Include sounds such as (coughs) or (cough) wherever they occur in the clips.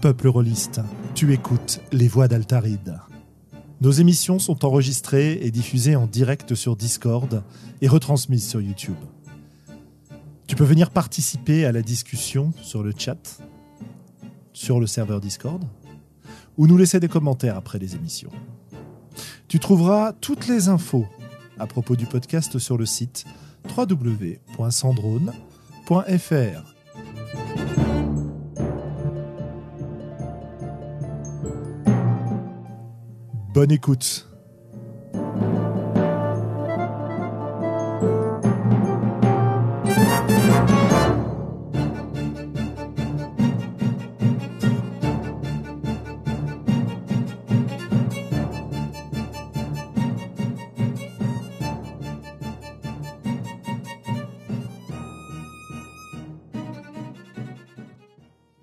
Peuple rôliste, tu écoutes les voix d'Altaride. Nos émissions sont enregistrées et diffusées en direct sur Discord et retransmises sur YouTube. Tu peux venir participer à la discussion sur le chat, sur le serveur Discord, ou nous laisser des commentaires après les émissions. Tu trouveras toutes les infos à propos du podcast sur le site www.sandrone.fr. Bonne écoute.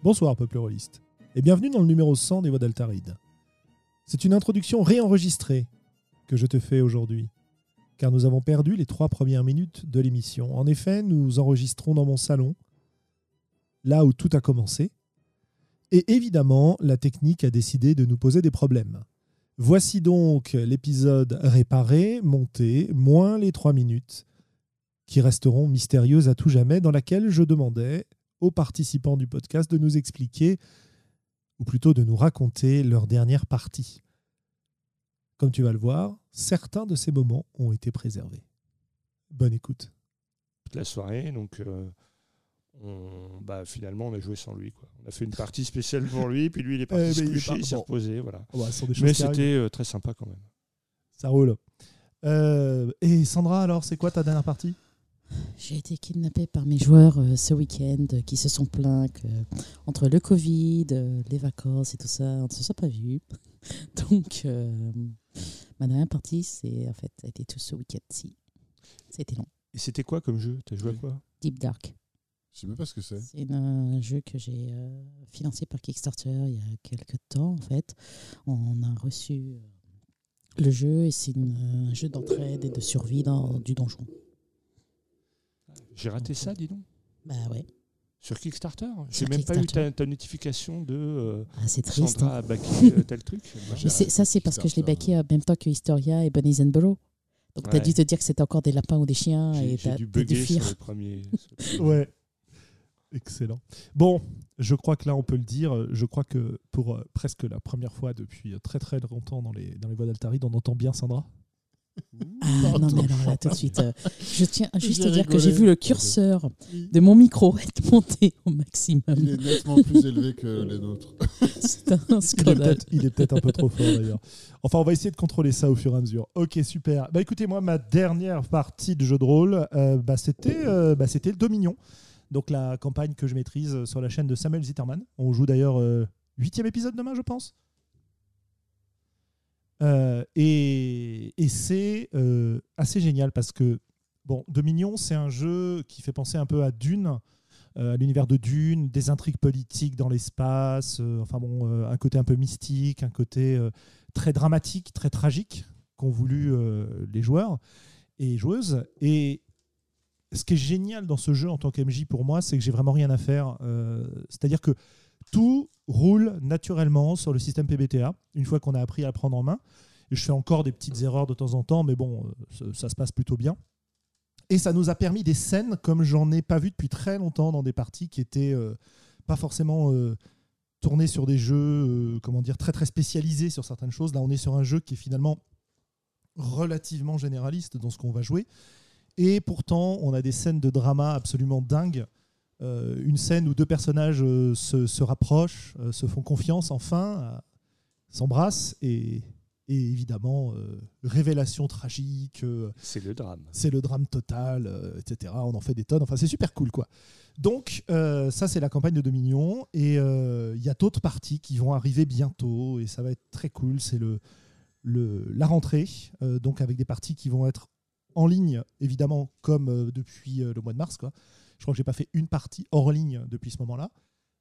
Bonsoir, peuple rôliste, et bienvenue dans le numéro 100 des Voix d'Altaride. C'est une introduction réenregistrée que je te fais aujourd'hui, car nous avons perdu les trois premières minutes de l'émission. En effet, nous enregistrons dans mon salon, là où tout a commencé, et évidemment, la technique a décidé de nous poser des problèmes. Voici donc l'épisode réparé, monté, moins les trois minutes, qui resteront mystérieuses à tout jamais, dans laquelle je demandais aux participants du podcast de nous expliquer, ou plutôt de nous raconter leur dernière partie. Comme tu vas le voir, certains de ces moments ont été préservés. Bonne écoute. toute la soirée. Donc, euh, on, bah, finalement, on a joué sans lui. Quoi. On a fait une partie spéciale pour lui, puis lui, il est (laughs) parti Eh, se il est coucher, il s'est bon. reposé. Voilà. Oh, bah, Mais c'était euh, très sympa quand même. Ça roule. Euh, et Sandra, alors, c'est quoi ta dernière partie? J'ai été kidnappée par mes joueurs euh, ce week-end euh, qui se sont plaints que, euh, entre le Covid, euh, les vacances et tout ça, on ne se soit pas vus. (laughs) Donc, euh, ma dernière partie, c'est en fait, a été tout ce week-end-ci. C'était long. Et c'était quoi comme jeu? T'as joué à quoi? Deep Dark. Je sais même pas ce que c'est. C'est un jeu que j'ai euh, financé par Kickstarter il y a quelques temps, en fait. On a reçu euh, le jeu et c'est une- un jeu d'entraide et de survie dans du donjon. J'ai raté ça, dis donc. Bah ouais, Sur Kickstarter J'ai même pas eu ta, notification de euh, ah, c'est triste. Sandra hein. a backé euh, (laughs) tel truc. Ça, c'est parce que je l'ai backé en même temps que Historia et Bunnies and Burrow. Donc, tu as Ouais. dû te dire que c'était encore des lapins ou des chiens J'ai et t'as dû t'as bugger fuir. sur le (laughs) premier. sur le- Ouais. Excellent. Bon, je crois que là, on peut le dire. Je crois que pour euh, presque la première fois depuis euh, très très longtemps dans les, dans les voix d'Altaride, on entend bien Sandra? Ah non, mais alors là, tout de suite, euh, je tiens (laughs) juste à dire que j'ai vu le curseur de mon micro (laughs) être monté au maximum. Il est nettement plus élevé que les nôtres. (laughs) C'est un Il est scandale. peut-être il est peut-être un peu trop fort d'ailleurs. Enfin, on va essayer de contrôler ça au fur et à mesure. Ok, super. Bah écoutez, moi, ma dernière partie de jeu de rôle, euh, bah, c'était euh, bah, c'était le Dominion. Donc la campagne que je maîtrise sur la chaîne de Samuel Zitterman. On joue d'ailleurs euh, huitième épisode demain, je pense. Euh, et c'est euh, assez génial parce que bon, Dominion, c'est un jeu qui fait penser un peu à Dune, euh, à l'univers de Dune, des intrigues politiques dans l'espace, enfin bon, un côté un peu mystique, un côté très dramatique, très tragique qu'ont voulu les joueurs et joueuses. Et ce qui est génial dans ce jeu en tant qu'MJ pour moi, c'est que j'ai vraiment rien à faire. C'est-à-dire que tout roule naturellement sur le système PBTA, une fois qu'on a appris à le prendre en main. Je fais encore des petites erreurs de temps en temps, mais bon, euh, ça, ça se passe plutôt bien. Et ça nous a permis des scènes comme j'en ai pas vu depuis très longtemps dans des parties qui étaient euh, pas forcément euh, tournées sur des jeux, euh, comment dire, très très spécialisés sur certaines choses. Là, on est sur un jeu qui est finalement relativement généraliste dans ce qu'on va jouer. Et pourtant, on a des scènes de drama absolument dingues. Euh, une scène où deux personnages euh, se, se rapprochent, euh, se font confiance enfin, s'embrassent et, et évidemment, euh, révélation tragique. euh, C'est le drame. c'est le drame total, euh, etc. On en fait des tonnes. Enfin, c'est super cool, quoi. Donc, ça, c'est la campagne de Dominion. Et il y a d'autres parties qui vont arriver bientôt. Et ça va être très cool. C'est le, le, la rentrée. donc, avec des parties qui vont être en ligne, évidemment, comme depuis le mois de mars, quoi. Je crois que j'ai pas fait une partie hors ligne depuis ce moment-là.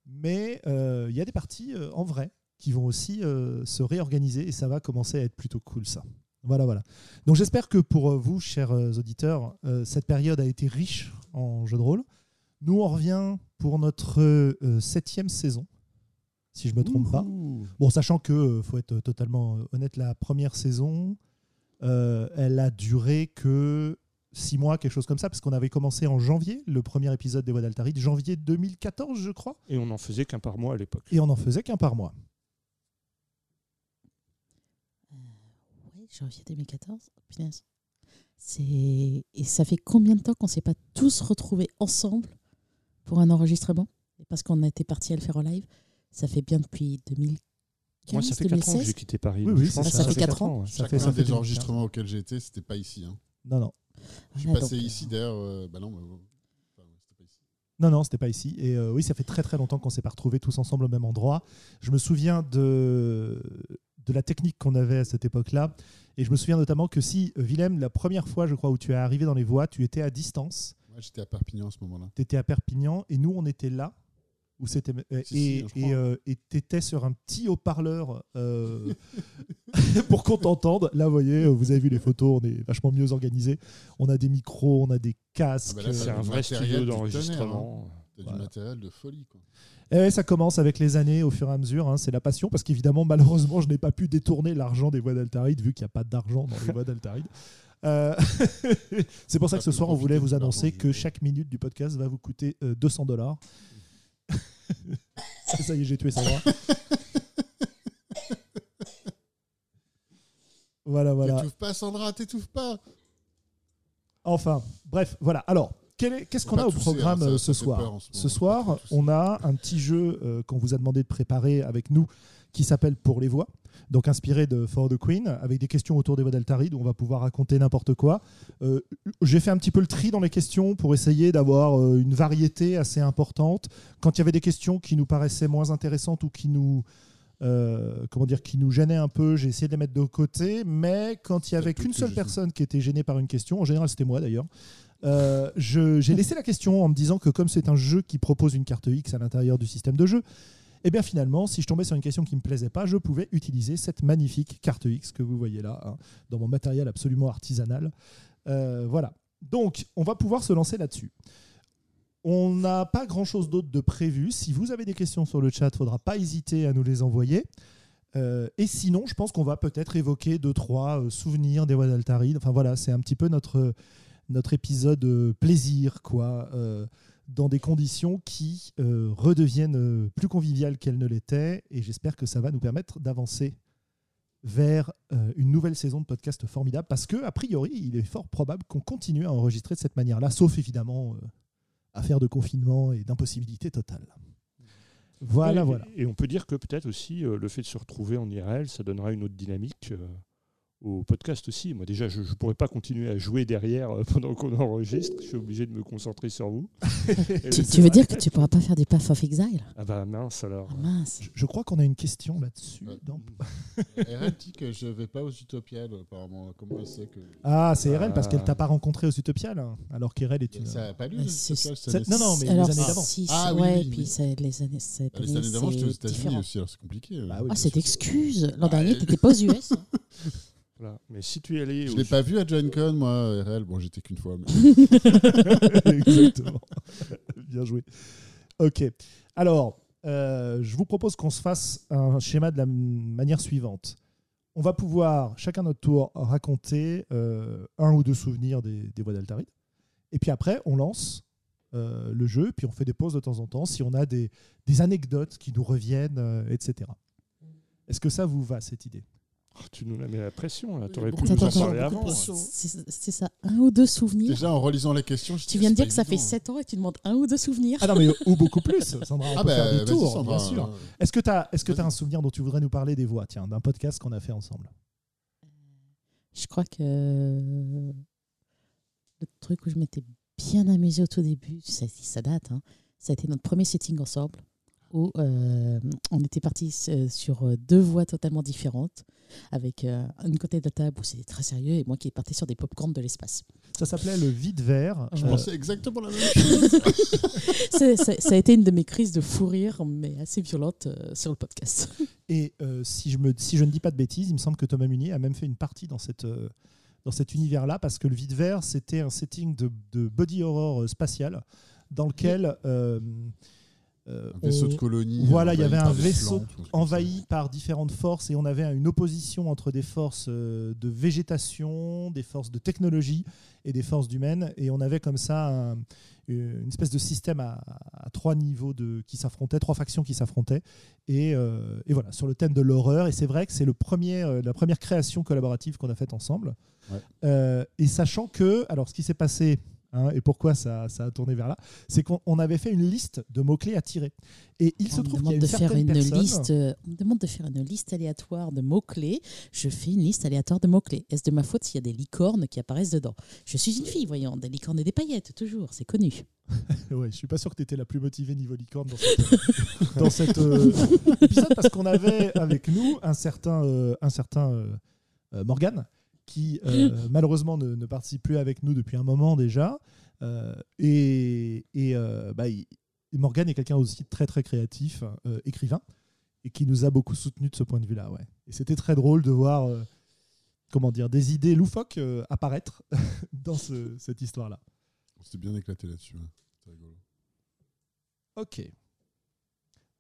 Mais euh, il y a des parties euh, en vrai qui vont aussi euh, se réorganiser et ça va commencer à être plutôt cool ça. Voilà, voilà. Donc j'espère que pour vous, chers auditeurs, cette période a été riche en jeux de rôle. Nous, on revient pour notre septième saison, si je me trompe pas. Bon, sachant que, faut être totalement honnête, la première saison, euh, elle a duré que six mois, quelque chose comme ça, parce qu'on avait commencé en janvier, le premier épisode des Voix d'Altaride, janvier 2014, je crois, Et on n'en faisait qu'un par mois à l'époque. et on n'en faisait qu'un par mois. Oui, janvier 2014. Punaise. C'est... Et ça fait combien de temps qu'on ne s'est pas tous retrouvés ensemble pour un enregistrement? Parce qu'on a été partis à le faire en live. Ça fait bien depuis 2015, Moi, ça fait 4 ans que 2016. j'ai quitté Paris. Oui, oui, je pense ça que fait fait quatre quatre ans. ouais. Ça Chacun fait, ça des 2015. enregistrements auxquels j'étais, c'était pas ici. Hein. Non, non. Je suis Voilà, passé donc, euh, ici d'ailleurs. euh, bah non, mais, euh, ici. Non, non, c'était pas ici. Et euh, oui, ça fait très très longtemps qu'on s'est pas retrouvés tous ensemble au même endroit. Je me souviens de, de la technique qu'on avait à cette époque-là. Et je me souviens notamment que si, Willem, la première fois, je crois, où tu es arrivé dans les voies, tu étais à distance. Moi, j'étais à Perpignan à ce moment-là. Tu étais à Perpignan et nous, on était là. Où c'était Si, et si, je crois. et, euh, et t'étais sur un petit haut-parleur euh, (laughs) (laughs) pour qu'on t'entende. Là, vous voyez, euh, vous avez vu les photos, on est vachement mieux organisé. On a des micros, on a des casques. Ah bah là, C'est un vrai studio du d'enregistrement. T'as Voilà. du matériel de folie. Quoi. Et ouais, ça commence avec les années au fur et à mesure. hein, c'est la passion parce qu'évidemment, malheureusement, je n'ai pas pu détourner l'argent des voix d'Altaride vu qu'il n'y a pas d'argent dans les voix d'Altaride. Euh, (laughs) c'est pour ça que ce soir, on voulait vous annoncer que chaque minute du podcast va vous coûter euh, 200 dollars. (laughs) ça y est, j'ai tué Sandra. Voilà, voilà. T'étouffes pas, Sandra, t'étouffes pas. Enfin, bref, voilà. Alors, qu'est-ce qu'on a au tousser, programme hein, ça- euh, ça ce soir peur ce soir, on a un petit jeu euh, qu'on vous a demandé de préparer avec nous qui s'appelle Pour les voix, donc inspiré de For the Queen, avec des questions autour des voix d'Altaride où on va pouvoir raconter n'importe quoi. Euh, J'ai fait un petit peu le tri dans les questions pour essayer d'avoir euh, une variété assez importante. Quand il y avait des questions qui nous paraissaient moins intéressantes ou qui nous euh, comment dire, qui nous gênaient un peu, j'ai essayé de les mettre de côté, mais quand il y avait qu'une seule personne qui était gênée par une question, en général c'était moi d'ailleurs, euh, j'ai laissé la question en me disant que comme c'est un jeu qui propose une carte X à l'intérieur du système de jeu, et bien finalement, si je tombais sur une question qui ne me plaisait pas, je pouvais utiliser cette magnifique carte X que vous voyez là, hein, dans mon matériel absolument artisanal. Euh, voilà. Donc, on va pouvoir se lancer là-dessus. On n'a pas grand-chose d'autre de prévu. Si vous avez des questions sur le chat, il ne faudra pas hésiter à nous les envoyer. Euh, et sinon, je pense qu'on va peut-être évoquer deux, trois euh, souvenirs des voix d'Altaride. Enfin voilà, c'est un petit peu notre, notre épisode euh, plaisir, quoi, euh, dans des conditions qui redeviennent plus conviviales qu'elles ne l'étaient. Et j'espère que ça va nous permettre d'avancer vers une nouvelle saison de podcast formidable, parce que a priori, il est fort probable qu'on continue à enregistrer de cette manière-là, sauf évidemment affaire de confinement et d'impossibilité totale. Voilà, et, voilà. Et on peut dire que peut-être aussi euh, le fait de se retrouver en IRL, ça donnera une autre dynamique euh, au podcast aussi. Moi déjà, je ne pourrais pas continuer à jouer derrière euh, (laughs) pendant qu'on enregistre. Je suis obligé de me concentrer sur vous. (laughs) Tu, tu veux dire que tu pourras pas faire des Path of Exile? Ah bah mince alors. Ah mince. Je, je crois qu'on a une question là-dessus. Dans- (laughs) RL dit que je vais pas aux Utopiales, apparemment. Comment elle sait que. Ah, c'est RL parce Ah. qu'elle t'a pas rencontré aux Utopiales, hein, alors qu'RL est une. Ça a pas lu Mais les Utopiales cette non, non, mais Alors, les années d'avant. si, Ah, c'est- oui, ouais, oui, puis oui. c'est- les années, cette Ah, Les année, années d'avant, j'étais aux États-Unis différent. aussi, alors c'est compliqué. euh. Bah oui, Ah, c'est sûr. excuse. L'an Ah, dernier, euh, t'étais pas aux US. Voilà. Mais si tu es allé Je au- l'ai pas vu à John Con, moi, RL. Bon, j'étais qu'une fois. mais- (laughs) Exactement. (laughs) Bien joué. Ok. Alors, euh, je vous propose qu'on se fasse un schéma de la manière suivante. On va pouvoir, chacun notre tour, raconter euh, un ou deux souvenirs des, des voix d'Altaride. Et puis après, on lance euh, le jeu, puis on fait des pauses de temps en temps si on a des, des anecdotes qui nous reviennent, etc. Est-ce que ça vous va, cette idée? Oh, tu nous la mets la pression là. Oui, T'aurais pu nous en parler avant. pression. C'est ça, un ou deux souvenirs. Déjà, en relisant les questions, je Tu dis, viens de dire que ça fait évident. 7 ans et tu demandes un ou deux souvenirs. Ah non, mais ou beaucoup plus, (laughs) Sandra, on Ah peut faire bah, des vas-y, tours, Sandra. bien sûr. euh, Est-ce que tu as, est-ce que Vas-y. as un souvenir dont tu voudrais nous parler des voix, tiens, d'un podcast qu'on a fait ensemble? Je crois que le truc où je m'étais bien amusée au tout début, ça, ça date, hein, ça a été notre premier setting ensemble. Où euh, on était parti euh, sur euh, deux voies totalement différentes, avec euh, une côté de la table où c'était très sérieux et moi qui partais sur des pop-corns de l'espace. Ça s'appelait le vide vert. Je Euh, pensais exactement la même chose. (laughs) Ça a été une de mes crises de fou rire, mais assez violente sur le podcast. Et si, je me, si je ne dis pas de bêtises, il me semble que Thomas Munier a même fait une partie dans, cette, dans cet univers-là, parce que le vide vert, c'était un setting de, de body horror spatial, dans lequel euh, euh, Un vaisseau on- de colonie. Voilà, il y avait un vaisseau plantes, envahi par différentes forces et on avait une opposition entre des forces euh, de végétation, des forces de technologie et des forces humaines. Et on avait comme ça un- une espèce de système à, à trois niveaux de, qui s'affrontaient, trois factions qui s'affrontaient. Et, euh, et voilà, sur le thème de l'horreur. Et c'est vrai que c'est le premier, euh, la première création collaborative qu'on a faite ensemble. Ouais. Euh, et sachant que, alors ce qui s'est passé. Hein, et pourquoi ça, ça a tourné vers là C'est qu'on on avait fait une liste de mots-clés à tirer. Et il se on me trouve qu'il y a demande une de faire une personne... liste. euh, On me demande de faire une liste aléatoire de mots-clés. Je fais une liste aléatoire de mots-clés. Est-ce de ma faute s'il y a des licornes qui apparaissent dedans? Je suis une fille, voyons, des licornes et des paillettes, toujours, c'est connu. (laughs) Ouais, je suis pas sûr que tu étais la plus motivée niveau licorne dans cette, dans cette, euh, (laughs) épisode parce qu'on avait avec nous un certain, euh, un certain euh, euh, Morgan qui euh, malheureusement ne, ne participe plus avec nous depuis un moment déjà. Euh, et et euh, bah, il- Morgan est quelqu'un aussi très très créatif, euh, écrivain, et qui nous a beaucoup soutenu de ce point de vue-là. Ouais. Et c'était très drôle de voir euh, comment dire, des idées loufoques euh, apparaître (laughs) dans ce- cette histoire-là. On s'était bien éclaté là-dessus. hein. C'est rigolo. Ok.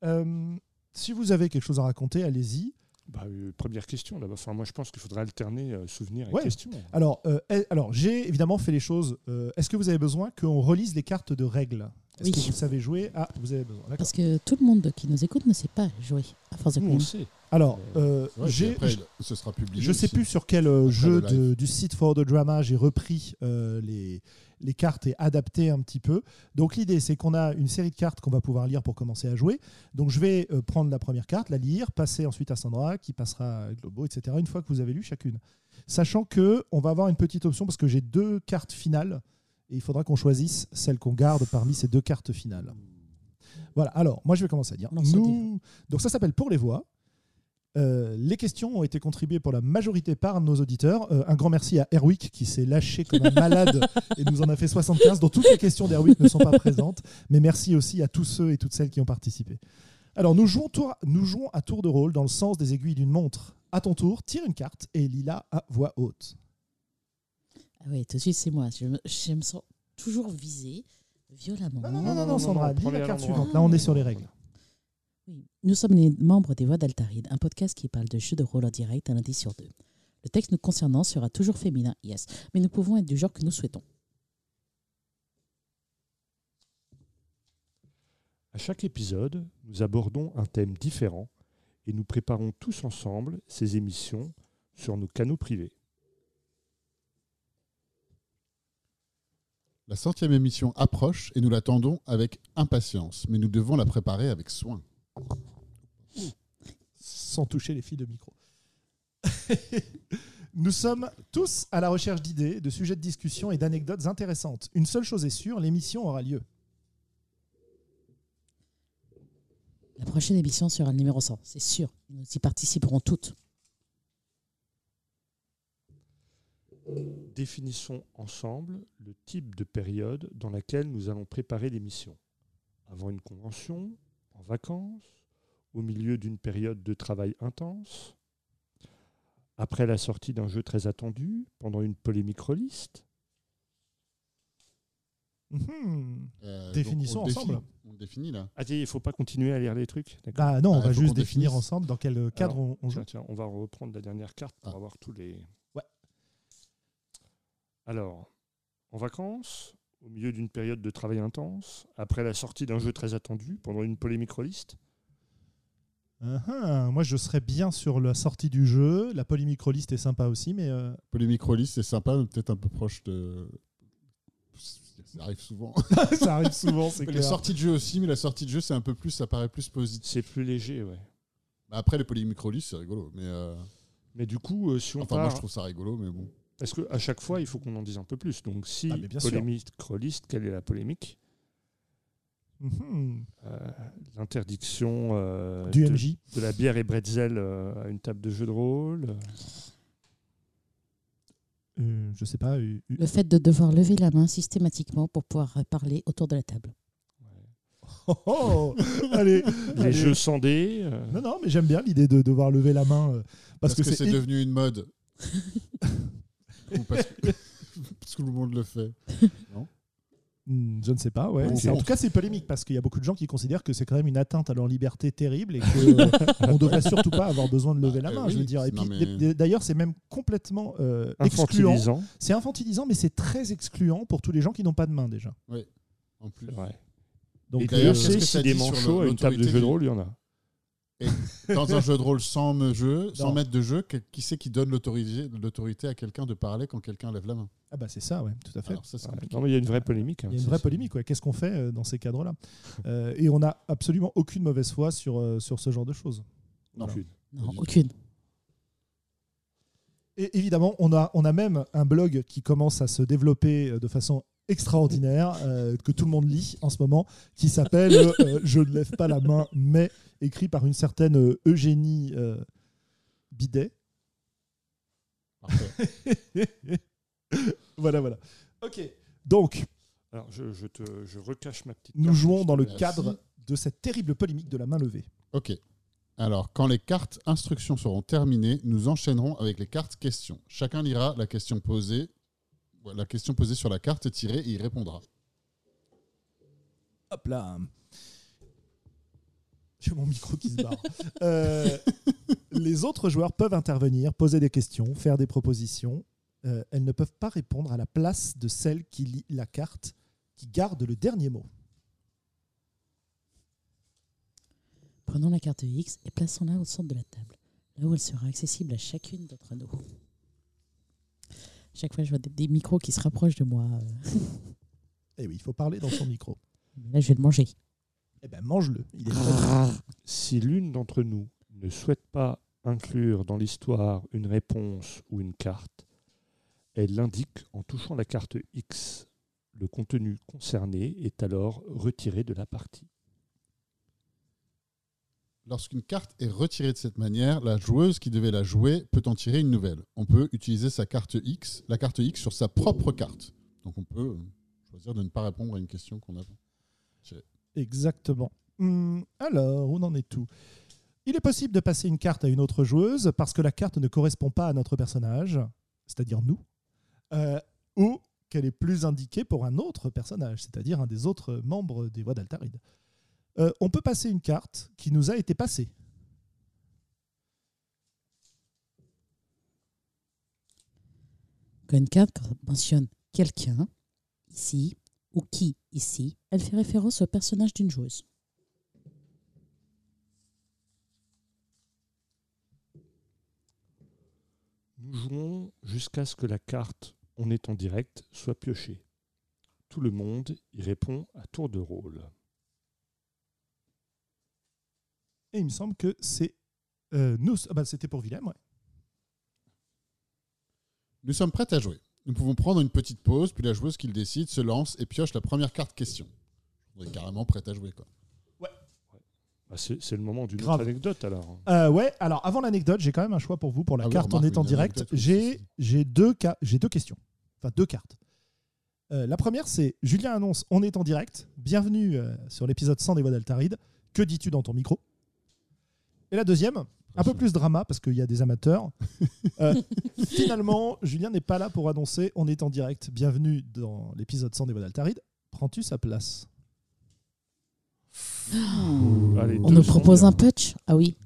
Euh, si vous avez quelque chose à raconter, allez-y. Bah, euh, première question là. Enfin, moi, je pense qu'il faudrait alterner euh, souvenir et Ouais. question. Alors, euh, alors j'ai évidemment fait les choses. euh, Est-ce que vous avez besoin qu'on relise les cartes de règles? Est-ce Oui. que vous savez jouer? Ah, vous avez besoin. Parce que tout le monde qui nous écoute ne sait pas jouer à force de Nous, on sait. Alors, euh, Ouais, j'ai. ce sera publié. Je sais aussi. plus sur quel Après jeu de- du site For the Drama j'ai repris euh, les, les cartes et adapté un petit peu. Donc l'idée c'est qu'on a une série de cartes qu'on va pouvoir lire pour commencer à jouer. Donc je vais euh, prendre la première carte, la lire, passer ensuite à Sandra qui passera à Globo, etc. Une fois que vous avez lu chacune. Sachant que on va avoir une petite option parce que j'ai deux cartes finales et il faudra qu'on choisisse celle qu'on garde parmi ces deux cartes finales. Voilà, alors moi je vais commencer à dire. Nous... Donc ça s'appelle Pour les voix. Euh, les questions ont été contribuées pour la majorité par nos auditeurs. Euh, un grand merci à Erwick qui s'est lâché comme un malade et nous en a fait 75, dont toutes les questions d'Erwick ne sont pas présentes. Mais merci aussi à tous ceux et toutes celles qui ont participé. Alors nous jouons, tour- nous jouons à tour de rôle dans le sens des aiguilles d'une montre. À ton tour, tire une carte et lis-la à voix haute. Ah oui, tout de suite, c'est moi. Je me, je me sens toujours visée violemment. Non, non, non, non, non, non, Sandra, lis la carte suivante. Là, on est sur les règles. Oui. Nous sommes les membres des Voix d'Altaride, un podcast qui parle de jeux de rôle en direct un lundi sur deux. Le texte nous concernant sera toujours féminin, yes, mais nous pouvons être du genre que nous souhaitons. À chaque épisode, nous abordons un thème différent et nous préparons tous ensemble ces émissions sur nos canaux privés. La centième émission approche et nous l'attendons avec impatience, mais nous devons la préparer avec soin. Sans toucher les fils de micro. (laughs) Nous sommes tous à la recherche d'idées, de sujets de discussion et d'anecdotes intéressantes. Une seule chose est sûre, l'émission aura lieu. La prochaine émission sera le numéro 100, c'est sûr. Nous y participerons toutes. Définissons ensemble le type de période dans laquelle nous allons préparer l'émission. Avant une convention, en vacances, au milieu d'une période de travail intense, après la sortie d'un jeu très attendu, pendant une polémique reliste. Mhm. Euh, Définissons on ensemble. définit- On définit là. Ah, il ne faut pas continuer à lire les trucs Ah non, on Ah, va juste définir définisse. ensemble dans quel cadre Alors, on, on joue. Tiens, tiens, on va reprendre la dernière carte pour Ah. avoir tous les. Ouais. Alors, en vacances, au milieu d'une période de travail intense, après la sortie d'un jeu très attendu, pendant une polémique. Ah, ah, moi, je serais bien sur la sortie du jeu. La polémique est sympa aussi, mais euh, Polémique c'est sympa, mais peut-être un peu proche de. Ça arrive souvent. (laughs) ça arrive souvent, c'est les clair. sorties de jeu aussi, mais la sortie de jeu, c'est un peu plus, ça paraît plus positif. C'est plus léger, ouais. Bah, Après, les polémiques c'est rigolo. Mais euh, Mais du coup, euh, si on enfin, part. moi, je trouve ça rigolo, mais bon. Parce qu'à chaque fois, il faut qu'on en dise un peu plus. Donc, si Ah, bien sûr. polémique reliste, quelle est la polémique? Mhm. Euh, L'interdiction euh, Du de, MJ. de la bière et bretzel euh, à une table de jeu de rôle? Euh, je sais pas. euh, Le fait de devoir lever la main systématiquement pour pouvoir parler autour de la table. Oh, oh (laughs) Allez. Les allez. jeux sans dés. euh, Non, non, mais j'aime bien l'idée de devoir lever la main. euh, parce, Parce, que, que, c'est devenu une mode. (laughs) Ou parce que, (laughs) parce que tout le monde le fait. (laughs) Hmm, Je ne sais pas, ouais. C'est- en tout cas, c'est polémique parce qu'il y a beaucoup de gens qui considèrent que c'est quand même une atteinte à leur liberté terrible et qu'on (laughs) ne devrait surtout pas avoir besoin de lever la main. euh, je veux dire. Et non, puis, mais- d- d'ailleurs, c'est même complètement euh, excluant. infantilisant. C'est infantilisant, mais c'est très excluant pour tous les gens qui n'ont pas de main déjà. En plus. C'est vrai. Donc, Et euh, d'ailleurs, qu'est-ce si des manchots à une table de jeu de du- rôle, il y en a. Dans un jeu de rôle sans me jeu, sans maître de jeu, qui c'est qui donne l'autorité à quelqu'un de parler quand quelqu'un lève la main? Ah bah c'est ça, ouais, tout à fait. Alors ça, c'est Ouais. compliqué. Non, mais il y a une vraie polémique. hein. Il y a une vraie polémique. ouais. Qu'est-ce qu'on fait euh, dans ces cadres-là? (laughs) Euh, Et on n'a absolument aucune mauvaise foi sur, euh, sur ce genre de choses. Non, Voilà. aucune. Et évidemment, on a, on a même un blog qui commence à se développer euh, de façon extraordinaire, euh, que tout le monde lit en ce moment, qui s'appelle euh, (laughs) Je ne lève pas la main, mais écrit par une certaine euh, Eugénie euh, Bidet. (laughs) Voilà, voilà. Ok, donc Alors, je, je te, je recache ma petite. nous jouons dans le Merci. cadre de cette terrible polémique de la main levée. Ok. Alors, quand les cartes instructions seront terminées, nous enchaînerons avec les cartes questions. Chacun lira la question posée, la question posée sur la carte tirée et y répondra. Hop là. J'ai mon micro qui se barre. (laughs) Euh, les autres joueurs peuvent intervenir, poser des questions, faire des propositions. Euh, elles ne peuvent pas répondre à la place de celle qui lit la carte, qui garde le dernier mot. Prenons la carte X et plaçons-la au centre de la table, là où elle sera accessible à chacune d'entre nous. Chaque fois, je vois des, des micros qui se rapprochent de moi. (laughs) Eh oui, il faut parler dans son micro. Là, je vais le manger. Eh ben, mange-le. Il est. Si l'une d'entre nous ne souhaite pas inclure dans l'histoire une réponse ou une carte, elle l'indique en touchant la carte X. Le contenu concerné est alors retiré de la partie. Lorsqu'une carte est retirée de cette manière, la joueuse qui devait la jouer peut en tirer une nouvelle. On peut utiliser sa carte X, la carte X sur sa propre carte. Donc on peut euh, choisir de ne pas répondre à une question qu'on a. Exactement. Hum, alors, où en est tout Il est possible de passer une carte à une autre joueuse parce que la carte ne correspond pas à notre personnage, c'est-à-dire nous, euh, ou qu'elle est plus indiquée pour un autre personnage, c'est-à-dire un des autres membres des Voix d'Altaride. Euh, on peut passer une carte qui nous a été passée. Quand une carte mentionne quelqu'un, ici, ou qui, ici, elle fait référence au personnage d'une joueuse. Nous jouons jusqu'à ce que la carte On est en direct soit piochée. Tout le monde y répond à tour de rôle. Et il me semble que c'est euh, nous. ah bah, C'était pour Willem, ouais. Nous sommes prêts à jouer. Nous pouvons prendre une petite pause, puis la joueuse qui le décide se lance et pioche la première carte question. On est carrément prête à jouer. Quoi. Bah, c'est le moment d'une Grave. autre anecdote alors. Euh, ouais, alors avant l'anecdote, j'ai quand même un choix pour vous pour la Ah oui, carte remarque, On est en direct. J'ai deux, deux questions. Enfin, deux cartes. Euh, la première, c'est Julien annonce On est en direct. Bienvenue euh, sur l'épisode 100 des Voix d'Altaride. Que dis-tu dans ton micro? Et la deuxième, un peu plus drama parce qu'il y a des amateurs. (laughs) Euh, finalement, Julien n'est pas là pour annoncer On est en direct. Bienvenue dans l'épisode 100 des Voix d'Altaride. Prends-tu sa place? Allez, On deux nous propose un punch? Ah oui.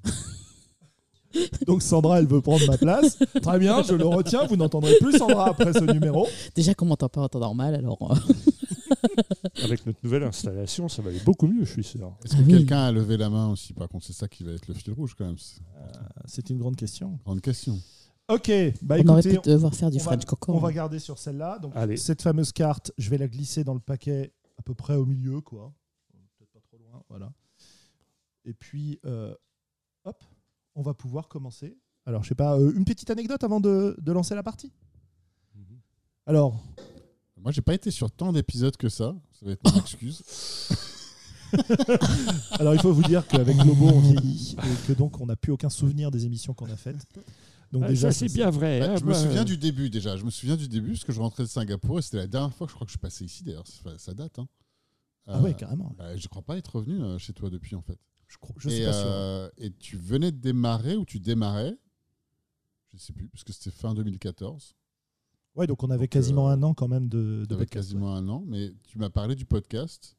(laughs) Donc Sandra, elle veut prendre ma place. Très bien, je le retiens. Vous n'entendrez plus Sandra après ce numéro. Déjà qu'on m'entend pas en temps normal, alors. euh, (laughs) Avec notre nouvelle installation, ça va aller beaucoup mieux, je suis sûr. Est-ce que Ah oui. quelqu'un a levé la main aussi? Par contre, c'est ça qui va être le fil rouge quand même. C'est C'est une grande question. grande question. Ok, bah on aurait pu devoir faire du on va- French Coco. on va garder sur celle-là. Donc Allez. cette fameuse carte, je vais la glisser dans le paquet à peu près au milieu, quoi. Peut-être pas trop loin, voilà. Et puis, euh, hop, on va pouvoir commencer. Alors, je sais pas, euh, une petite anecdote avant de, de lancer la partie? Alors, Moi, j'ai pas été sur tant d'épisodes que ça. Ça va être mon (laughs) excuse. (laughs) Alors il faut vous dire qu'avec Lobo on vieillit et que donc on n'a plus aucun souvenir des émissions qu'on a faites. Donc Ah, déjà ça, c'est bien vrai. Ouais, hein, je me moi, souviens euh, du début déjà. Je me souviens du début parce que je rentrais de Singapour et c'était la dernière fois que je crois que je suis passé ici d'ailleurs. Ça, ça date. Hein. Ah ouais carrément. bah, je crois pas être revenu euh, chez toi depuis en fait. Je, crois- je et, suis pas sûr. euh, et tu venais de démarrer ou tu démarrais? Je sais plus parce que c'était fin 2014. Ouais donc on avait donc, quasiment euh, un an quand même de, de podcast, quasiment un an, mais tu m'as parlé du podcast.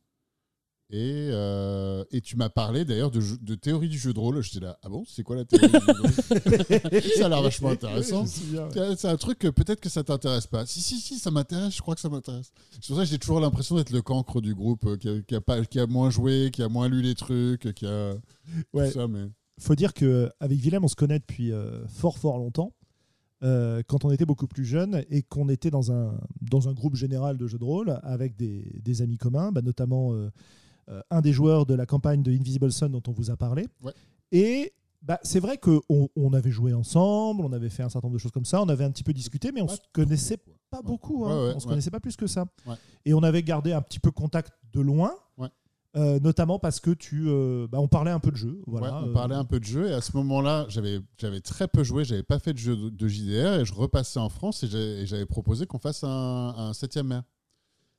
Et, euh, et tu m'as parlé d'ailleurs de, de théorie du jeu de rôle. J'étais là, ah bon, c'est quoi la théorie du jeu de rôle? (laughs) Ça a l'air vachement intéressant. C'est un truc que peut-être que ça t'intéresse pas. Si, si, si, ça m'intéresse, je crois que ça m'intéresse. C'est pour ça que j'ai toujours l'impression d'être le cancre du groupe, euh, qui a, qui a pas, qui a moins joué, qui a moins lu les trucs, qui a. Ouais. Tout ça, mais... faut dire qu'avec Willem, on se connaît depuis fort fort longtemps. Euh, quand on était beaucoup plus jeune et qu'on était dans un, dans un groupe général de jeux de rôle avec des, des amis communs, bah, notamment euh, euh, un des joueurs de la campagne de Invisible Sun dont on vous a parlé. Ouais. Et bah, c'est vrai qu'on on avait joué ensemble, on avait fait un certain nombre de choses comme ça, on avait un petit peu discuté, mais on Pas se connaissait pas beaucoup. hein. On se ouais. connaissait pas plus que ça. Et on avait gardé un petit peu contact de loin. Euh, notamment parce que tu, euh, bah, on parlait un peu de jeu. Voilà, Ouais, on euh, parlait un peu de jeu et à ce moment-là, j'avais j'avais très peu joué, j'avais pas fait de jeu de, de JDR et je repassais en France et j'avais proposé qu'on fasse un, un septième maire.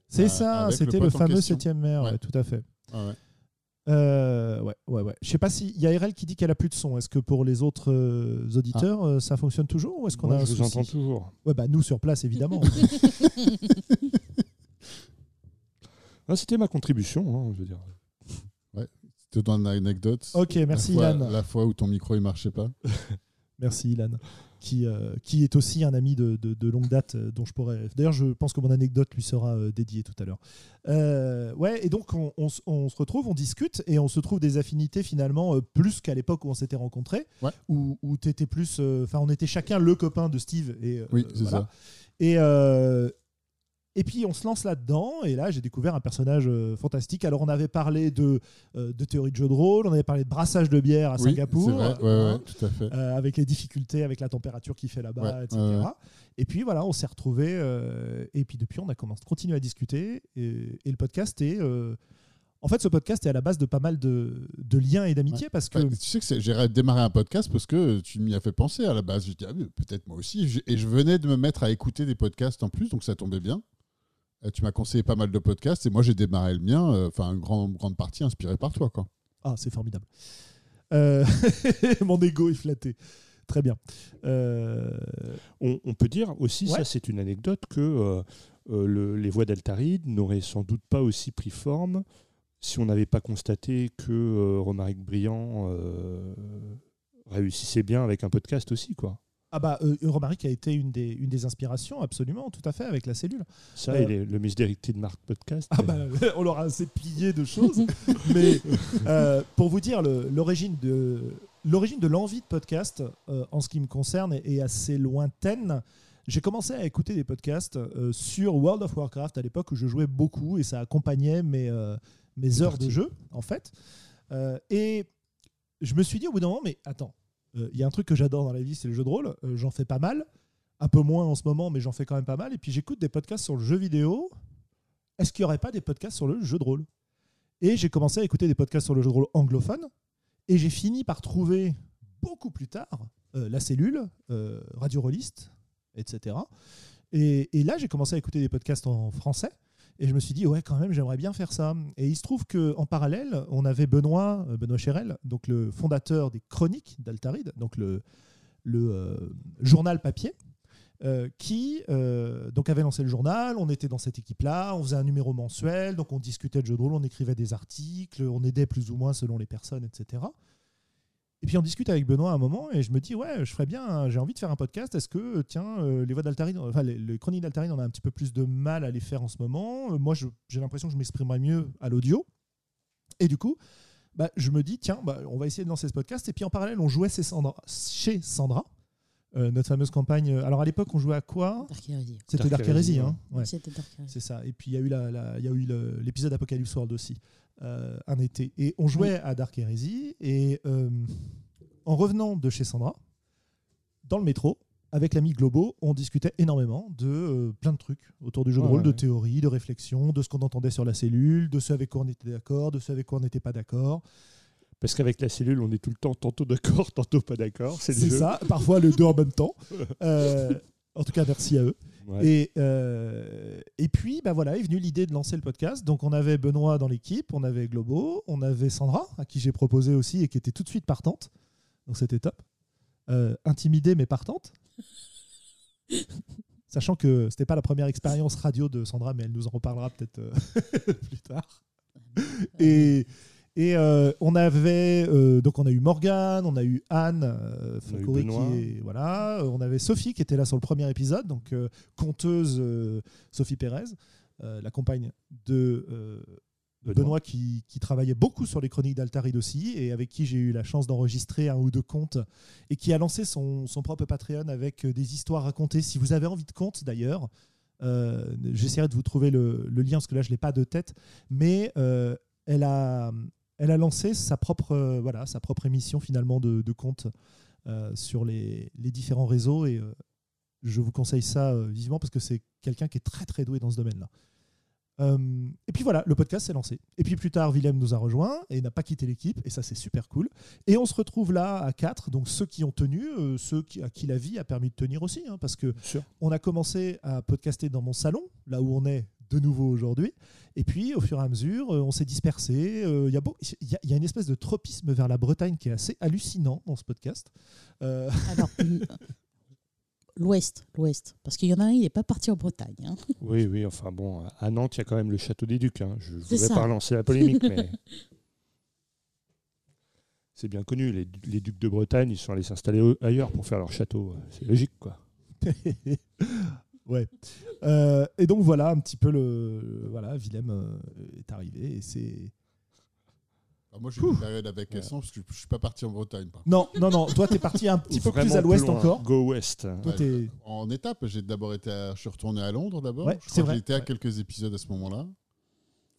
C'est Euh, ça, c'était le fameux question. septième maire, Ouais. ouais, tout à fait. Ouais, ouais. Euh, ouais, ouais, ouais. Je sais pas s'il y a RL qui dit qu'elle a plus de son. Est-ce que pour les autres auditeurs, euh, ça fonctionne toujours ou est-ce qu'on a un je vous entends toujours. Ouais, bah nous sur place évidemment. (laughs) (laughs) Ah, C'était ma contribution, hein, je veux dire. (laughs) Je te donne une anecdote. ok, merci la fois, Ilan. La fois où ton micro il marchait pas. (laughs) Merci Ilan, qui, euh, qui est aussi un ami de, de- de longue date euh, dont je pourrais. D'ailleurs, je pense que mon anecdote lui sera euh, dédiée tout à l'heure. Euh, ouais, et donc on, on se retrouve, on discute et on se trouve des affinités finalement euh, plus qu'à l'époque où on s'était rencontrés, Ouais. où, où t'étais plus. euh, Enfin, on était chacun le copain de Steve et euh, Oui, c'est voilà. ça. Et, euh, et puis on se lance là-dedans, et là j'ai découvert un personnage euh, fantastique. Alors on avait parlé de, euh, de théorie de jeu de rôle, on avait parlé de brassage de bière à Oui, Singapour, vrai, ouais, hein, ouais, tout à fait. euh, avec les difficultés, avec la température qu'il fait là-bas, Ouais, etc. ouais, ouais. Et puis voilà, on s'est retrouvés, et puis depuis on a commencé, continué à discuter, et, et le podcast est... en fait, ce podcast est à la base de pas mal de, de liens et d'amitié parce que Ouais, tu sais que j'ai démarré un podcast parce que tu m'y as fait penser à la base. Je dis, ah, peut-être moi aussi. Et je venais de me mettre à écouter des podcasts en plus, donc ça tombait bien. Euh, Tu m'as conseillé pas mal de podcasts et moi j'ai démarré le mien, euh, enfin une grande, grande partie inspirée par toi. Quoi. Ah, c'est formidable. Euh, (laughs) Mon ego est flatté. Très bien. Euh, On, on peut dire aussi, Ouais. ça c'est une anecdote, que le- les voix d'Altaride n'auraient sans doute pas aussi pris forme si on n'avait pas constaté que euh, Romaric Briand euh, réussissait bien avec un podcast aussi. quoi. Ah bah, euh, Romaric a été une des, une des inspirations, absolument, tout à fait, avec la cellule. Ça Euh, et les- le Misdirected Mark Podcast. Ah bah, (laughs) on leur a assez pillé de choses. (laughs) mais euh, pour vous dire, le- l'origine de l'origine de l'envie de podcast, euh, en ce qui me concerne, est, assez lointaine. J'ai commencé à écouter des podcasts euh, sur World of Warcraft à l'époque où je jouais beaucoup et ça accompagnait mes, euh, mes heures de jeu, en fait. Euh, et je me suis dit au bout d'un moment, mais attends, il y a un truc que j'adore dans la vie, c'est le jeu de rôle. Euh, j'en fais pas mal, un peu moins en ce moment, mais j'en fais quand même pas mal. Et puis j'écoute des podcasts sur le jeu vidéo. Est-ce qu'il n'y aurait pas des podcasts sur le jeu de rôle? Et j'ai commencé à écouter des podcasts sur le jeu de rôle anglophone. Et j'ai fini par trouver beaucoup plus tard euh, La Cellule, euh, Radio Rolliste, etc. Et, et là, j'ai commencé à écouter des podcasts en français. Et je me suis dit, ouais, quand même, j'aimerais bien faire ça. Et il se trouve qu'en parallèle, on avait Benoît, euh, Benoît Chérel, donc le fondateur des Chroniques d'Altaride, donc le, le euh, journal papier, euh, qui donc avait lancé le journal. On était dans cette équipe-là, on faisait un numéro mensuel, donc on discutait de jeux de rôle, on écrivait des articles, on aidait plus ou moins selon les personnes, etc. Et puis on discute avec Benoît à un moment et je me dis ouais je ferais bien j'ai envie de faire un podcast. Est-ce que euh, tiens euh, les voix d'Altarine enfin les, les chroniques d'Altarine on a un petit peu plus de mal à les faire en ce moment. Euh, moi j'ai l'impression que je m'exprimerais mieux à l'audio. Et du coup bah, je me dis tiens bah, on va essayer de lancer ce podcast. Et puis en parallèle on jouait chez Sandra, chez Sandra euh, notre fameuse campagne. Alors à l'époque on jouait à quoi? C'était Dark Dark Heresy hein ouais. C'était Dark Heresy. C'est ça. Et puis il y a eu la- la- il y a eu le- l'épisode Apocalypse World aussi, euh, un été. Et on jouait à Dark Heresy. Et euh, en revenant de chez Sandra, dans le métro, avec l'ami Globo, on discutait énormément de euh, plein de trucs autour du jeu de Ouais, rôle, de théorie, de réflexion, de ce qu'on entendait sur la cellule, de ce avec quoi on était d'accord, de ce avec quoi on n'était pas d'accord. Parce qu'avec la cellule, on est tout le temps tantôt d'accord, (laughs) tantôt pas d'accord. C'est ça, parfois le deux en même temps. (laughs) En tout cas, merci à eux. Ouais. Et, euh, et puis, bah voilà, est venue l'idée de lancer le podcast. Donc, on avait Benoît dans l'équipe, on avait Globo, on avait Sandra, à qui j'ai proposé aussi et qui était tout de suite partante. Donc, c'était top. Euh, intimidée, mais partante. (laughs) Sachant que c'était pas la première expérience radio de Sandra, mais elle nous en reparlera peut-être euh, (laughs) plus tard. Et, et euh, on avait euh, donc on a eu Morgane, on a eu Anne, euh, qui est- voilà, Euh, on avait Sophie qui était là sur le premier épisode, donc conteuse Sophie Pérez, la compagne de Benoît. Benoît, qui, qui travaillait beaucoup sur les chroniques d'Altaride aussi et avec qui j'ai eu la chance d'enregistrer un ou deux contes et qui a lancé son, son propre Patreon avec des histoires racontées. Si vous avez envie de contes d'ailleurs, j'essaierai de vous trouver le, le lien parce que là je l'ai pas de tête, mais elle a elle a lancé sa propre euh, voilà sa propre émission finalement de, de contes euh, sur les, les différents réseaux et euh, je vous conseille ça vivement parce que c'est quelqu'un qui est très très doué dans ce domaine-là. Et puis voilà, le podcast s'est lancé. Et puis plus tard, Willem nous a rejoint et n'a pas quitté l'équipe, et ça c'est super cool. Et on se retrouve là à quatre, donc ceux qui ont tenu, ceux qui, à qui la vie a permis de tenir aussi, hein, parce que on a commencé à podcaster dans mon salon, là où on est de nouveau aujourd'hui. Et puis, au fur et à mesure, euh, on s'est dispersé. Euh, Il y, a beau- il y a- il y a une espèce de tropisme vers la Bretagne qui est assez hallucinant dans ce podcast. Euh, Alors, (laughs) l'Ouest, l'Ouest. Parce qu'il y en a un, il n'est pas parti en Bretagne. hein. Oui, oui, enfin bon, à Nantes, il y a quand même le château des Ducs. hein. Je ne voudrais ça. pas relancer la polémique, mais (laughs) c'est bien connu. Les, les ducs de Bretagne, ils sont allés s'installer ailleurs pour faire leur château. C'est logique, quoi. (laughs) ouais. Euh, et donc voilà un petit peu le, voilà, Willem euh, est arrivé et c'est. Ah, moi, j'ai eu une période avec Essan parce que je suis pas parti en Bretagne. par Non, non, non. Toi, t'es parti un petit (laughs) peu plus à l'ouest loin. encore. Go West. Toi, Ouais, t'es- En étape, j'ai d'abord été, à- je suis retourné à Londres d'abord. Ouais, Je c'est crois que vrai, été à ouais. quelques épisodes à ce moment-là.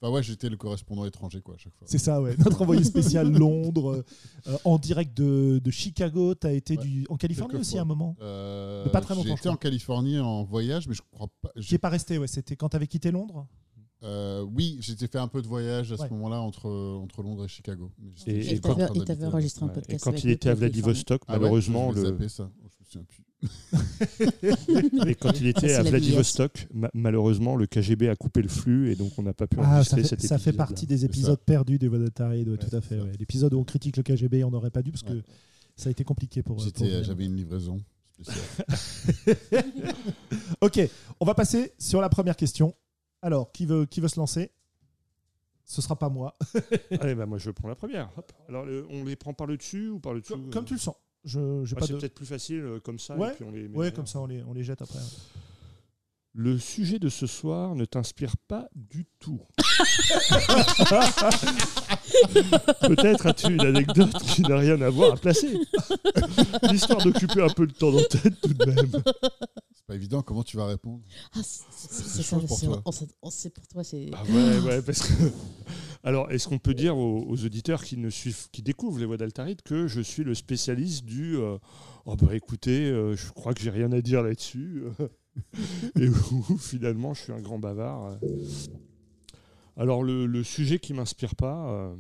Enfin ouais, j'étais le correspondant étranger quoi à chaque fois. C'est ça, ouais. Notre envoyé spécial (laughs) Londres, euh, en direct de, de Chicago. T'as été Ouais, du, en Californie aussi fois. à un moment. Euh, Mais pas très longtemps, été en. Californie en voyage, mais je crois pas. J'y j'ai- ai pas resté, ouais. C'était quand t'avais quitté Londres. euh, oui, j'étais fait un peu de voyage à Ouais. ce moment-là entre entre Londres et Chicago. J'étais- Et- Et j'étais il t'avait enregistré un Ouais. Et podcast. quand il était à. Vladivostok, Ah ouais, malheureusement, je vais le... ça. Oh, je me souviens plus. (laughs) et quand il était à la Vladivostok, ma- malheureusement, le KGB a coupé le flux et donc on n'a pas pu Ah, ça enregistrer fait, cet ça fait partie des épisodes ça. perdus des Voix d'Atari, ouais, Ouais, tout à fait. ça. ouais. L'épisode où on critique le KGB, on n'aurait pas dû parce que Ouais. ça a été compliqué pour. j'avais une livraison spéciale. (laughs) (laughs) Ok, on va passer sur la première question. Alors, qui veut, qui veut se lancer? Ce sera pas moi. Allez, bah moi je prends la première. Hop. Alors le- on les prend par le dessus ou par le dessous? Comme, euh comme tu le sens. Je, j'ai Ouais, pas C'est de... peut-être plus facile euh, comme ça. Ouais. et puis on les met Ouais, derrière. comme ça, on les, on les jette après. Le sujet de ce soir ne t'inspire pas du tout. (laughs) Peut-être as-tu une anecdote qui n'a rien à voir à placer. (laughs) L'histoire d'occuper un peu le temps d'antenne tout de même. C'est pas évident. Comment tu vas répondre? Ah, c'est- ça, pour c'est- toi. on sait- on sait pour toi, c'est. Ah ouais, ouais, parce que. (laughs) Alors, est-ce qu'on peut dire aux, aux auditeurs qui ne suivent, qui découvrent les voix d'Altaride que je suis le spécialiste du. euh, oh bah écoutez, euh, je crois que j'ai rien à dire là-dessus. (laughs) Et où finalement, je suis un grand bavard. euh. Alors, le, le sujet qui m'inspire pas, euh,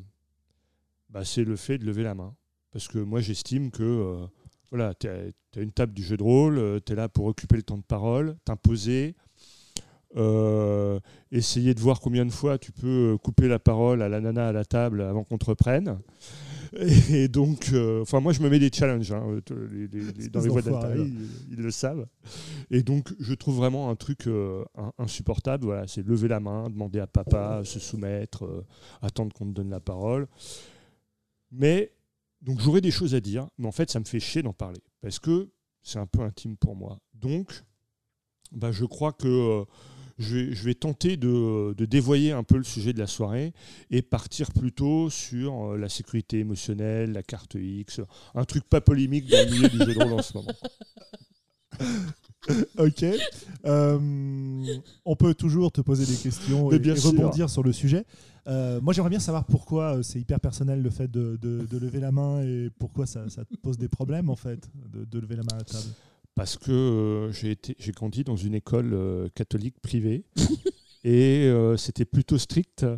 bah, c'est le fait de lever la main. Parce que moi, j'estime que. Euh, voilà, tu as, une table du jeu de rôle, tu es là pour occuper le temps de parole, t'imposer, euh, essayer de voir combien de fois tu peux couper la parole à la nana à la table avant qu'on te reprenne. Et donc, euh, enfin, moi, je me mets des challenges. hein, euh, les- les- dans les voies d'Altari, ils, ils le savent. Et donc, je trouve vraiment un truc euh, in- insupportable. Voilà, c'est lever la main, demander à papa, se soumettre, euh, attendre qu'on te donne la parole. Mais donc, j'aurais des choses à dire, mais en fait, ça me fait chier d'en parler parce que c'est un peu intime pour moi. Donc, bah, je crois que euh, je, vais, je vais tenter de, de dévoyer un peu le sujet de la soirée et partir plutôt sur euh, la sécurité émotionnelle, la carte X, un truc pas polémique dans le milieu du jeu de rôle en ce moment. (laughs) Ok. Euh, on peut toujours te poser des questions et, bien et sûr. rebondir sur le sujet. Euh, moi, j'aimerais bien savoir pourquoi euh, c'est hyper personnel le fait de, de- de lever la main et pourquoi ça, ça te pose des problèmes en fait de, de lever la main à la table? parce que euh, j'ai été- j'ai grandi dans une école euh, catholique privée (laughs) et euh, c'était plutôt strict. (laughs)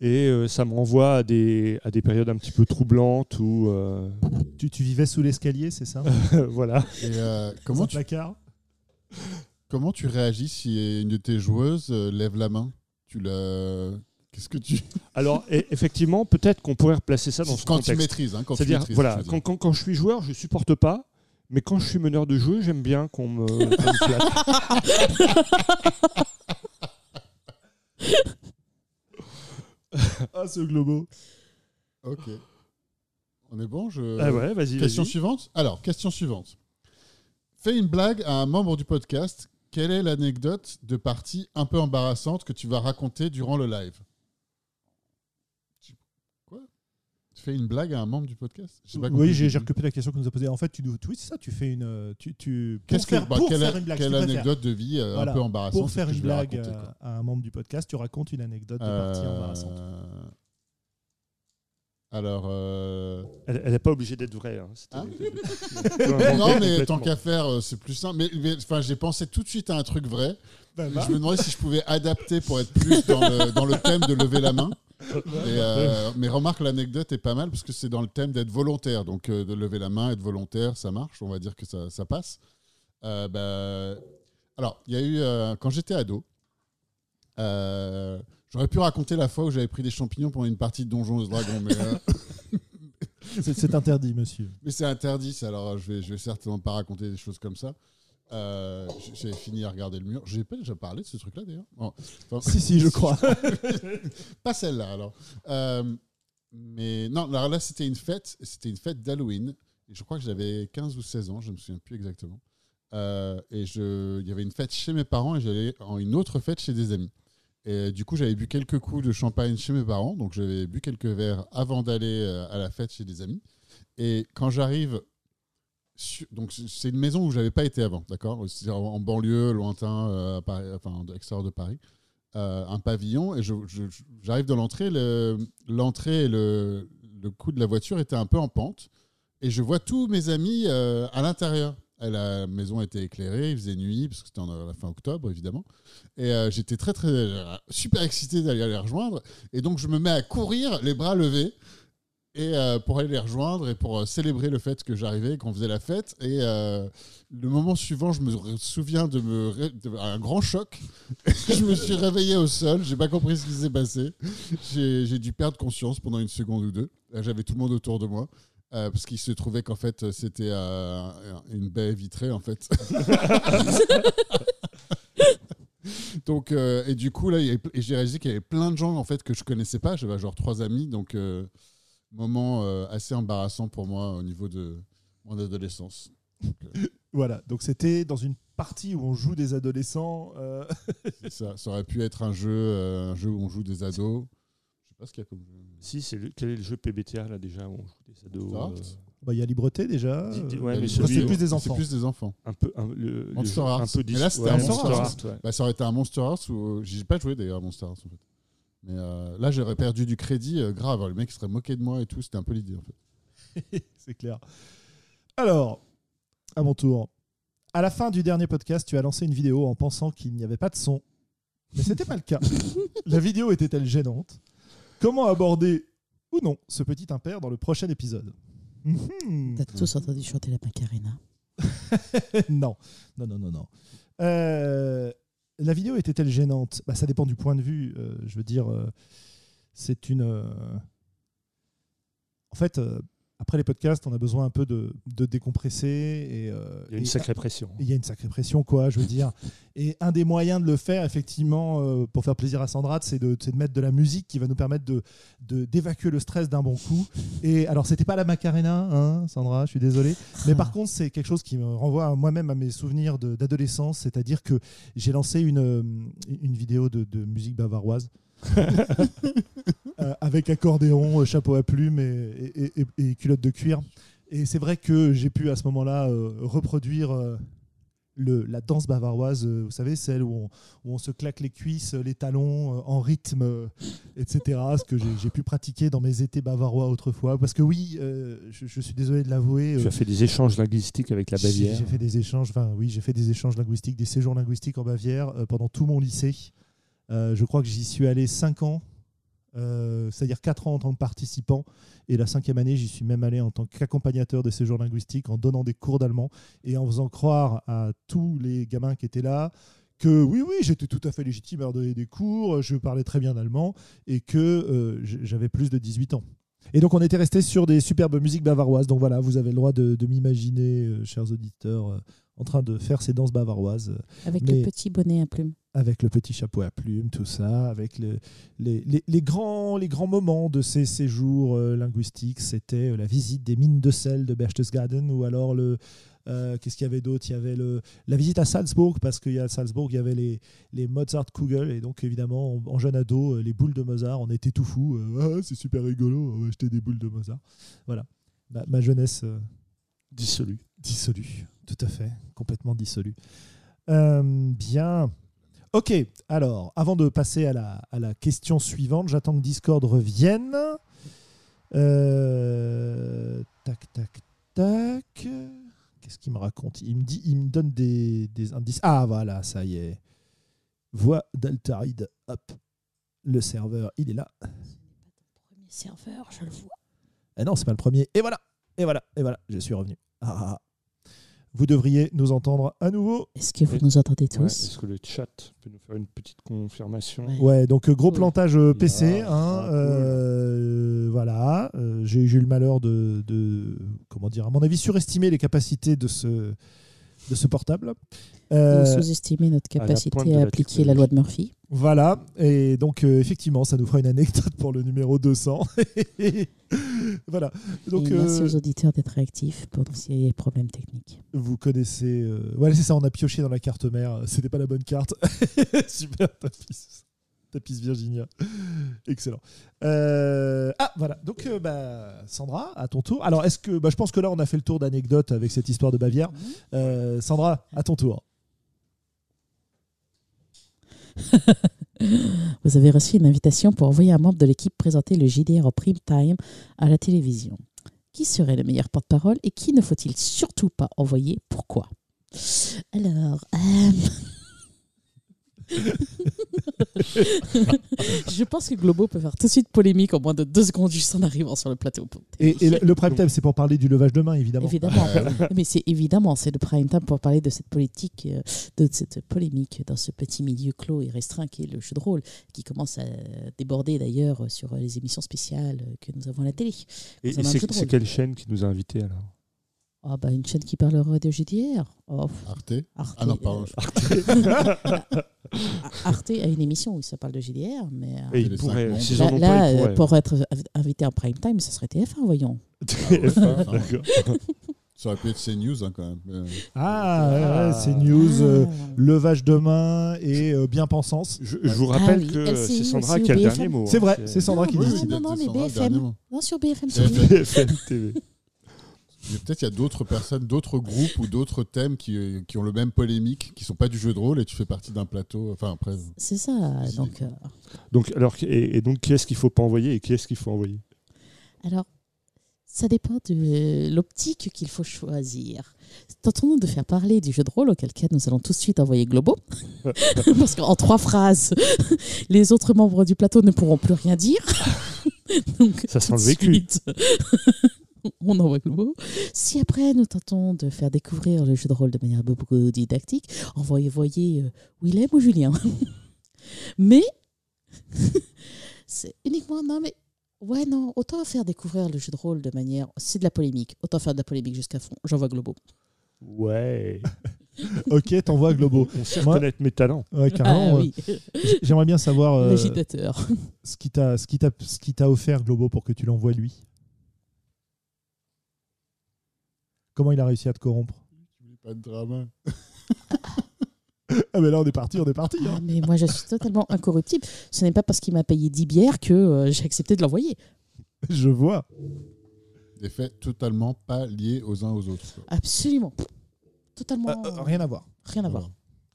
Et euh, ça me renvoie à des, à des périodes un petit peu troublantes où. euh, Tu, tu vivais sous l'escalier, c'est ça? (laughs) Voilà. Et euh, comment, tu, placard? Comment tu réagis si une de tes joueuses lève la main? Tu la. Qu'est-ce que tu. Alors, e- effectivement, peut-être qu'on pourrait replacer ça dans ce quand tu contexte. maîtrises, hein, quand tu C'est-à-dire, maîtrises, voilà, je veux dire. quand, quand- quand je suis joueur, je supporte pas. Mais quand je suis meneur de jeu, j'aime bien qu'on me, qu'on me flatte. Ah, ce globo. Ok. On est bon je... Ah ouais, vas-y. Question vas-y. suivante Alors, question suivante. Fais une blague à un membre du podcast. Quelle est l'anecdote de partie un peu embarrassante que tu vas raconter durant le live Tu- Quoi Tu fais une blague à un membre du podcast? J'ai pas compris Oui, j'ai recopié la question que nous a posée. En fait, tu, nous- oui, c'est ça, tu fais une. euh, Tu, tu, pour Qu'est-ce que- faire, bah, pour quelle, faire une blague, quelle anecdote de vie euh, Voilà. un peu embarrassante Pour faire une blague raconter, euh, à un membre du podcast, tu racontes une anecdote de partie Euh, embarrassante. Alors, euh, Elle n'est pas obligée d'être vraie. hein. Hein inventer (laughs) non, mais tant qu'à faire, c'est plus simple. Mais, mais, enfin, j'ai pensé tout de suite à un truc vrai. Ben, Je va. me demandais si je pouvais adapter pour être plus dans le, dans le thème de lever la main. Et, euh, mais remarque, l'anecdote est pas mal parce que c'est dans le thème d'être volontaire. Donc, euh, de lever la main, être volontaire, ça marche. On va dire que ça, ça passe. Euh, bah, alors, il y a eu, euh, quand j'étais ado, euh, j'aurais pu raconter la fois où j'avais pris des champignons pendant une partie de Donjons et Dragons, mais, euh, C'est c'est interdit, monsieur. mais c'est interdit. ça, Alors, je vais, je vais certainement pas raconter des choses comme ça. Euh, j- J'avais fini à regarder le mur. J'ai pas déjà parlé de ce truc-là d'ailleurs. Bon. Enfin, Si, si, je crois. (laughs) pas celle-là alors. Euh, mais non, alors là c'était une fête, c'était une fête d'Halloween. Et je crois que j'avais 15 ou 16 ans, je me souviens plus exactement. Euh, et je, il y avait une fête chez mes parents et j'allais en une autre fête chez des amis. Et du coup, j'avais bu quelques coups de champagne chez mes parents, donc j'avais bu quelques verres avant d'aller euh, à la fête chez des amis. Et quand j'arrive, donc c'est une maison où j'avais pas été avant, d'accord? En banlieue, lointain, euh, à Paris, enfin à l'extérieur de Paris euh, un pavillon et j'arrive dans l'entrée. le- L'entrée et le, le cou de la voiture étaient un peu en pente et je vois tous mes amis euh, à l'intérieur. La maison était éclairée, il faisait nuit parce que c'était en- fin octobre évidemment. Et euh, j'étais très très super excité d'aller les rejoindre. Et donc je me mets à courir, les bras levés. Et euh, pour aller les rejoindre et pour euh, célébrer le fait que j'arrivais, qu'on faisait la fête. Et euh, le moment suivant, je me souviens de me un grand choc. (laughs) je me suis réveillé au sol, j'ai pas compris ce qui s'est passé. J'ai dû perdre conscience pendant une seconde ou deux. J'avais tout le monde autour de moi. parce qu'il se trouvait qu'en fait c'était une baie vitrée en fait. (laughs) donc et du coup là j'ai réalisé qu'il y avait plein de gens en fait que je connaissais pas. J'avais genre trois amis donc moment euh, assez embarrassant pour moi au niveau de mon adolescence. Donc, (laughs) euh, Voilà, donc c'était dans une partie où on joue des adolescents. euh, (laughs) c'est ça, ça aurait pu être un jeu, euh, un jeu où on joue des ados. Je sais pas ce qu'il y a comme jeu. Si, c'est le- quel est le jeu PBTA là déjà où on joue des ados Monster euh, bah, Il y a Libreté déjà. Dis- dis- ouais, Il y a mais les- celui- c'est plus des C'est enfants. plus des enfants. un peu un, le, le Monster jeu Hearts. un peu dis- Mais là, c'était ouais, un Monster Monster Hearts, ouais. Bah, ça aurait été un Monster Hearts où j'ai pas joué d'ailleurs à Monster Hearts en fait. Mais euh, là, j'aurais perdu du crédit euh, grave. Le mec serait moqué de moi et tout. C'était un peu l'idée en fait. (laughs) c'est clair. Alors, à mon tour. À la fin du dernier podcast, tu as lancé une vidéo en pensant qu'il n'y avait pas de son. Mais c'était pas le cas. (laughs) La vidéo était-elle gênante? Comment aborder ou non ce petit impair dans le prochain épisode? T'as tous entendu chanter la Macarena (laughs) non, non, non, non, non. Euh, la vidéo était-elle gênante? Bah, Ça dépend du point de vue. euh, je veux dire, euh, c'est une. euh, En fait, après les podcasts, on a besoin un peu de, de décompresser. Et, euh, Il y a une et- sacrée pression. il y a une sacrée pression, quoi, je veux (laughs) dire. Et un des moyens de le faire, effectivement, euh, pour faire plaisir à Sandra, c'est de, de mettre de la musique qui va nous permettre de, de- d'évacuer le stress d'un bon coup. Et alors, c'était pas la Macarena, hein, Sandra, je suis désolé. Mais par (laughs) contre, c'est quelque chose qui me renvoie moi-même à mes souvenirs d'adolescence, c'est-à-dire que j'ai lancé une, euh, une vidéo de, de musique bavaroise. (laughs) Euh, avec accordéon, euh, chapeau à plumes et, et- et- et culotte de cuir. Et c'est vrai que j'ai pu à ce moment-là euh, reproduire euh, le, la danse bavaroise, vous savez, celle où on, où on se claque les cuisses, les talons en rythme, etc. Ce que j'ai pu pratiquer dans mes étés bavarois autrefois. Parce que oui, je, je suis désolé de l'avouer. Tu as fait des échanges linguistiques avec la Bavière. j'ai fait des échanges, enfin oui, j'ai fait des échanges linguistiques, des séjours linguistiques en Bavière pendant tout mon lycée. Euh, je crois que j'y suis allé 5 ans, euh, c'est-à-dire 4 ans en tant que participant. Et la cinquième année, j'y suis même allé en tant qu'accompagnateur des séjours linguistiques, en donnant des cours d'allemand et en faisant croire à tous les gamins qui étaient là que oui, oui, j'étais tout à fait légitime à leur donner des cours, je parlais très bien allemand et que euh, j'avais plus de 18 ans. Et donc on était resté sur des superbes musiques bavaroises. Donc voilà, vous avez le droit de, de m'imaginer, euh, chers auditeurs, euh, en train de faire ces danses bavaroises Avec Mais- le petit bonnet à plumes. Avec le petit chapeau à plumes, tout ça, avec le- les, les- les grands, les grands moments de ces séjours euh, linguistiques. C'était euh, la visite des mines de sel de Berchtesgaden ou alors le. euh, Qu'est-ce qu'il y avait d'autre? Il y avait le, la visite à Salzbourg, parce qu'il y a à Salzbourg, il y avait les, les Mozart-Kugel, et donc évidemment, en, en jeune ado, les boules de Mozart, on était tout fou. euh, Ah, c'est super rigolo, on va acheter des boules de Mozart. Voilà. Ma, ma jeunesse. euh, Dissolu. Dissolu, tout à fait, complètement dissolu. Euh, bien. Ok, alors, avant de passer à la, à la question suivante, j'attends que Discord revienne. Euh, tac, tac, tac. Qu'est-ce qu'il me raconte? Il me, dit, il me donne des, des indices. Ah, voilà, ça y est. Voix d'Altaride. Hop. Le serveur, il est là. Premier serveur, je le vois. Eh non, c'est pas le premier. Et voilà, et voilà, et voilà, je suis revenu. Ah, ah, ah. Vous devriez nous entendre à nouveau. Est-ce que vous Oui. nous entendez Ouais, tous Est-ce que le chat peut nous faire une petite confirmation Ouais. Ouais, donc euh, gros plantage PC. Ah, hein, ah, cool. euh, voilà, Euh, j'ai eu le malheur de, de, comment dire, à mon avis, surestimer les capacités de ce, de ce portable. Euh, Vous sous-estimez notre capacité à, appliquer la loi de Murphy. Voilà, et donc euh, effectivement, ça nous fera une anecdote pour le numéro 200. (laughs) voilà, donc Et merci euh, aux auditeurs d'être réactifs pour s'il y a des problèmes techniques. vous connaissez. euh, Voilà, c'est ça, on a pioché dans la carte mère, c'était pas la bonne carte. (laughs) Super, tapis. Tapis Virginia. Excellent. Euh, Ah, voilà. Donc, bah, Sandra, à ton tour. Alors, est-ce que. Bah, je pense que là, on a fait le tour d'anecdotes avec cette histoire de Bavière. Sandra, à ton tour. (laughs) Vous avez reçu une invitation pour envoyer un membre de l'équipe présenter le JDR en prime time à la télévision. Qui serait le meilleur porte-parole et qui ne faut-il surtout pas envoyer? Pourquoi? Alors, euh, (laughs) je pense que Globo peut faire tout de suite polémique en moins de deux secondes juste en arrivant sur le plateau. pour Et, le, le prime time, c'est pour parler du levage de main, évidemment. Évidemment, Euh, mais c'est évidemment, c'est le prime time pour parler de cette politique, euh, de cette polémique dans ce petit milieu clos et restreint qui est le jeu de rôle, qui commence à déborder d'ailleurs sur les émissions spéciales que nous avons à la télé. Et, et c'est quelle chaîne qui nous a invités alors? Ah bah une chaîne qui parlerait de GDR. Oh, Arte. Arte, Ah non, pardon. euh, (laughs) Arte a une émission où ça parle de GDR, mais euh, Et s'ils en là, ont là, pas, ils euh, pourraient. pour être invité en prime time, ça serait TF1, voyons. TF1, (laughs) d'accord. Ça aurait pu être CNews hein, quand même. Euh, Ah, Ah. ouais, c'est news. euh, Ah. levage de main et euh, bien-pensance. Je, je vous rappelle Ah oui, que c'est Sandra qui a le dernier mot. C'est hein. vrai, c'est Sandra qui Non, dit. non, c'est non, non, mais BFM. (laughs) Non, sur BFM C'est TV. BFM TV. Peut-être il y a d'autres personnes, d'autres groupes ou d'autres thèmes qui, qui ont le même polémique, qui sont pas du jeu de rôle et tu fais partie d'un plateau. Enfin après, C'est ça. Donc, euh, Donc, alors, et, et donc, qui est-ce qu'il faut pas envoyer et qui est-ce qu'il faut envoyer? Alors, ça dépend de l'optique qu'il faut choisir. Tentons-nous de faire parler du jeu de rôle, auquel cas nous allons tout de suite envoyer Globo. (laughs) Parce qu'en trois phrases, les autres membres du plateau ne pourront plus rien dire. Donc, Ça sent le vécu. On envoie Globo. Si après nous tentons de faire découvrir le jeu de rôle de manière beaucoup didactique, envoyez voyez euh, Willem ou Julien. (laughs) mais (laughs) c'est uniquement non mais ouais non autant faire découvrir le jeu de rôle de manière c'est de la polémique autant faire de la polémique jusqu'à fond. J'envoie Globo. Ouais. (laughs) Ok, t'envoies Globo. On sait Moi- reconnaître mes talents. Ouais, carrément. Ah euh, oui, J'aimerais bien savoir euh, l'agitateur. ce qui t'a ce qui t'a ce qui t'a offert Globo pour que tu l'envoies lui. Comment il a réussi à te corrompre pas de drama. (laughs) Ah mais là on est parti, on est parti. Ah, hein. mais moi je suis totalement incorruptible. Ce n'est pas parce qu'il m'a payé 10 bières que euh, j'ai accepté de l'envoyer. (laughs) Je vois. Des faits totalement pas liés aux uns aux autres. quoi. Absolument. Totalement. Euh, euh, rien à voir. Rien à voir.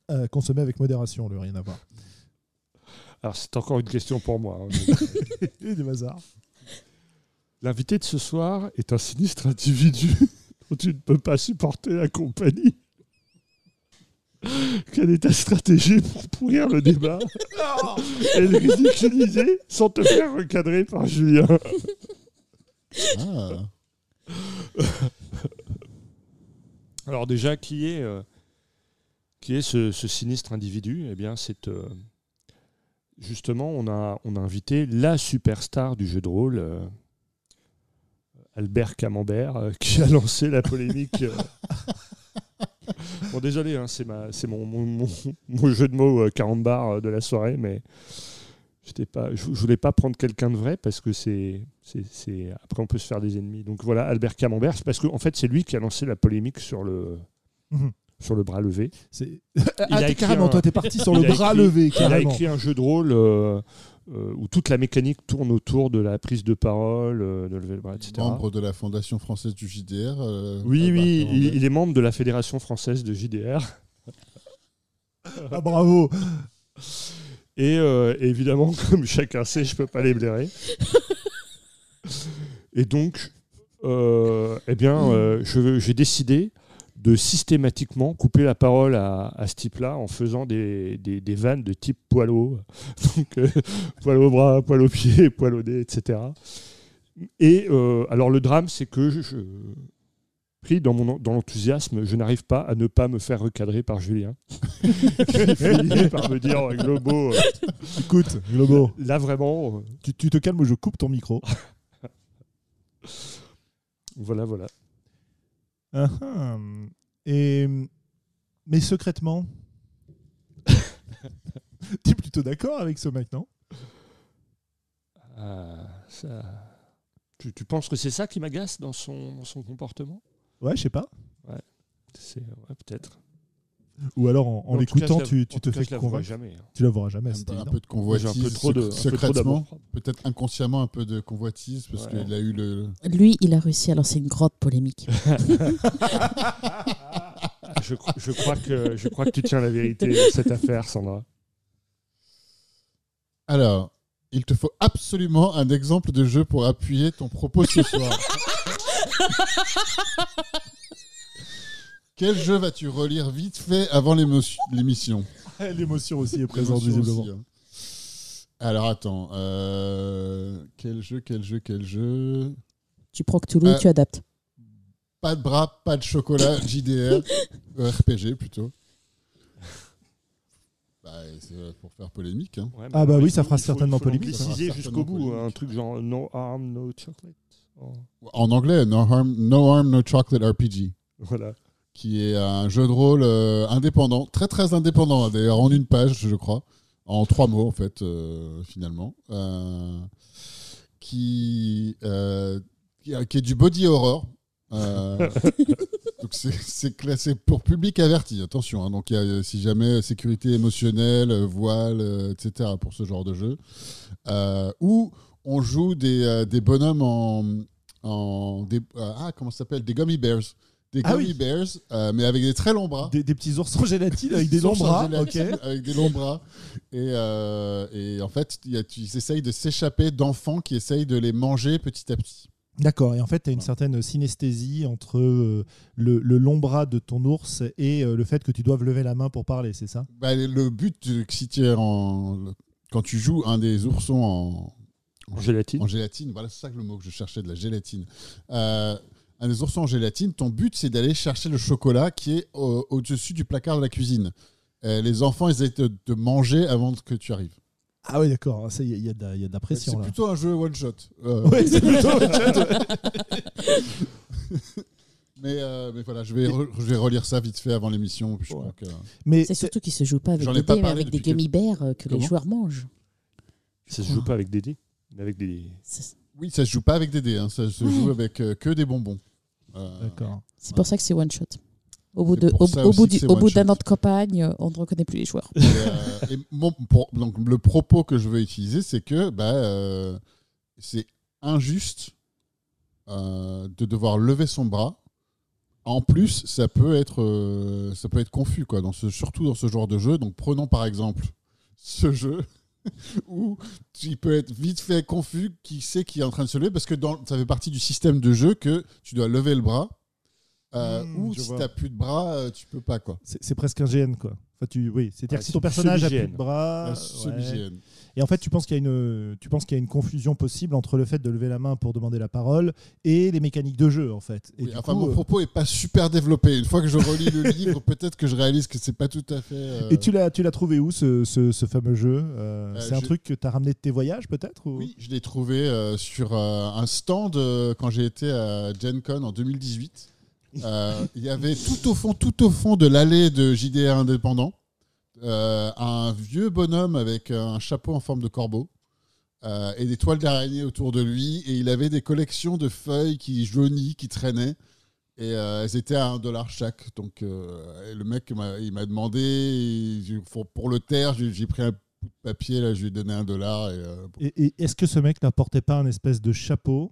Euh, consommer avec modération, le rien à voir. Alors, c'est encore une question pour moi. hein. (laughs) Et des bazars. L'invité de ce soir est un sinistre individu tu ne peux pas supporter la compagnie. Quelle est ta stratégie pour pourrir le débat? Et le ridiculiser sans te faire recadrer par Julien Ah. Alors déjà, qui est, euh, qui est ce, ce sinistre individu? Eh bien, c'est euh, justement, on a, on a invité la superstar du jeu de rôle, euh, Albert Camembert, euh, qui a lancé la polémique. euh. (laughs) Bon, désolé, hein, c'est ma- c'est mon, mon, mon- mon jeu de mots euh, carambar euh, de la soirée, mais j'étais pas, je, je voulais pas prendre quelqu'un de vrai parce que c'est, c'est, c'est- après on peut se faire des ennemis. Donc voilà, Albert Camembert, c'est parce que en fait c'est lui qui a lancé la polémique sur le, Mhm. sur le bras levé. C'est- Il ah, a t'es écrit carrément, un- toi, t'es parti sur il le bras écrit- levé, Il a carrément. écrit un jeu de rôle euh, où toute la mécanique tourne autour de la prise de parole, euh, de lever le bras, etc. Membre de la Fondation française du JDR. euh, Oui, oui, il, il est membre de la Fédération française de JDR. (laughs) Ah, bravo. Et euh, évidemment, (laughs) comme chacun sait, je peux pas les blairer. Et donc, euh, eh bien, euh, j'ai décidé de systématiquement couper la parole à, à ce type-là en faisant des, des- des vannes de type poil. (laughs) Donc, euh, poil au bras, poil au pied, (laughs) poil au nez, etc. Et euh, alors, le drame, c'est que je, je- pris dans, mon, dans l'enthousiasme, je n'arrive pas à ne pas me faire recadrer par Julien. (laughs) qui finit par me dire, Globo, euh, Écoute, Globo, là vraiment, tu, tu te calmes ou je coupe ton micro. voilà, voilà. Ah, ah. Et mais secrètement, (laughs) t'es plutôt d'accord avec ce mec, non? Ah, ça... tu, tu penses que c'est ça qui m'agace dans son, dans son comportement? Ouais, je sais pas. C'est ouais, peut-être. Ou alors en, l'écoutant, tu, en te fais convaincre. jamais. hein. Tu la verras jamais, Un, peu- un évident. peu de J'ai un convoitise. peu trop de, secrètement, peut-être inconsciemment un peu de convoitise parce Ouais. qu'il a eu le. Lui, il a réussi à lancer une grotte polémique. (laughs) je crois que, je crois que tu tiens la vérité de cette affaire, Sandra. Alors, il te faut absolument un exemple de jeu pour appuyer ton propos ce soir. (laughs) Quel jeu vas-tu relire vite fait avant l'émission? (laughs) L'émotion aussi est présente visiblement. aussi, hein. Alors attends, euh, quel jeu, quel jeu, quel jeu? Tu prends Cthulhu Euh, tu adaptes. Pas de bras, pas de chocolat, (coughs) JDR, euh, RPG plutôt. Bah, c'est pour faire polémique. Hein. Ouais, Ah bah alors, oui, ça fera certainement polémique, fera jusqu'au bout, certainement un truc genre no harm, no chocolate. Oh, En anglais, No Harm, no, Harm, no Chocolate RPG. Voilà. Qui est un jeu de rôle euh, indépendant, très très indépendant, hein, d'ailleurs en une page, je crois, en trois mots en fait, euh, finalement, euh, qui, qui, est du body horror. (laughs) Donc c'est- classé pour public averti, attention. hein. donc il y a, si jamais sécurité émotionnelle, voile, etc. pour ce genre de jeu, euh, où on joue des, des bonhommes en, en des, ah comment ça s'appelle, des gummy bears des Ah oui. bears, euh, mais avec des très longs bras. Des, des petits ours en gélatine (laughs) avec des longs bras. gélatine. Avec des longs bras. Et, euh, et en fait, il y a- ils essayent de s'échapper d'enfants qui essayent de les manger petit à petit. D'accord. Et en fait, tu as une certaine synesthésie entre euh, le, le long bras de ton ours et euh, le fait que tu doives lever la main pour parler, c'est ça? Bah, le but, si tu es en, quand tu joues un des oursons en, En gélatine. en gélatine, voilà, c'est ça que le mot que je cherchais, de la gélatine. Euh, un des oursons en gélatine, ton but, c'est d'aller chercher le chocolat qui est au- au-dessus du placard de la cuisine. Euh, les enfants, ils essaient de te manger avant que tu arrives. Ah oui, d'accord. Il y, a- il y a de la- il y a de la pression C'est plutôt un jeu one shot. Euh, (laughs) Ouais, c'est plutôt. (laughs) Mais, euh, mais voilà, je vais, re- je vais relire ça vite fait avant l'émission. Ouais. que- Mais C'est surtout qu'il se joue pas avec des pas dés, mais avec des gummy bears euh, que les joueurs mangent. Ça se joue pas avec des dés, mais avec des. Oui, ça se joue pas avec des dés, hein, ça se joue avec euh, que des bonbons. Euh, D'accord. c'est pour ça que c'est one shot. Au bout C'est de- pour au- ça au aussi bout que du- c'est au one bout shot. d'un an de campagne, euh, on ne reconnaît plus les joueurs. Et, euh, et mon- pour- donc, le propos que je veux utiliser, c'est que bah, euh, c'est injuste euh, de devoir lever son bras En plus, ça peut être, euh, ça peut être confus, quoi, dans ce, surtout dans ce genre de jeu. Donc, prenons par exemple ce jeu où il peut être vite fait confus qui sait qui est en train de se lever parce que dans, ça fait partie du système de jeu que tu dois lever le bras. euh, Hmm, ou si vois. t'as plus de bras, euh, tu peux pas quoi. C'est presque un GN, quoi. Enfin, tu, oui, c'est-à-dire Ouais, que si ton personnage a plus de bras. Ouais. Et en fait, tu penses qu'il y, a une- tu penses qu'il y a une confusion possible entre le fait de lever la main pour demander la parole et les mécaniques de jeu, en fait. Et Oui, du enfin, coup, mon euh, propos est pas super développé. Une fois que je relis le (laughs) livre, peut-être que je réalise que c'est pas tout à fait. euh, Et tu l'as, tu l'as trouvé où ce, ce, ce fameux jeu Euh, C'est un truc que tu as ramené de tes voyages peut-être ou- Oui, je l'ai trouvé sur un stand quand j'ai été à Gen Con en 2018. Euh, Il y avait tout au fond, tout au fond de l'allée de JDR indépendant, euh, un vieux bonhomme avec un chapeau en forme de corbeau euh, et des toiles d'araignée autour de lui. Et il avait des collections de feuilles qui jaunies, qui traînaient. Et euh, elles étaient à un dollar chaque. Donc euh, le mec, il m'a demandé, pour, le taire, j'ai pris un papier, là, je lui ai donné un dollar. Et, euh, est-ce que ce mec n'apportait pas un espèce de chapeau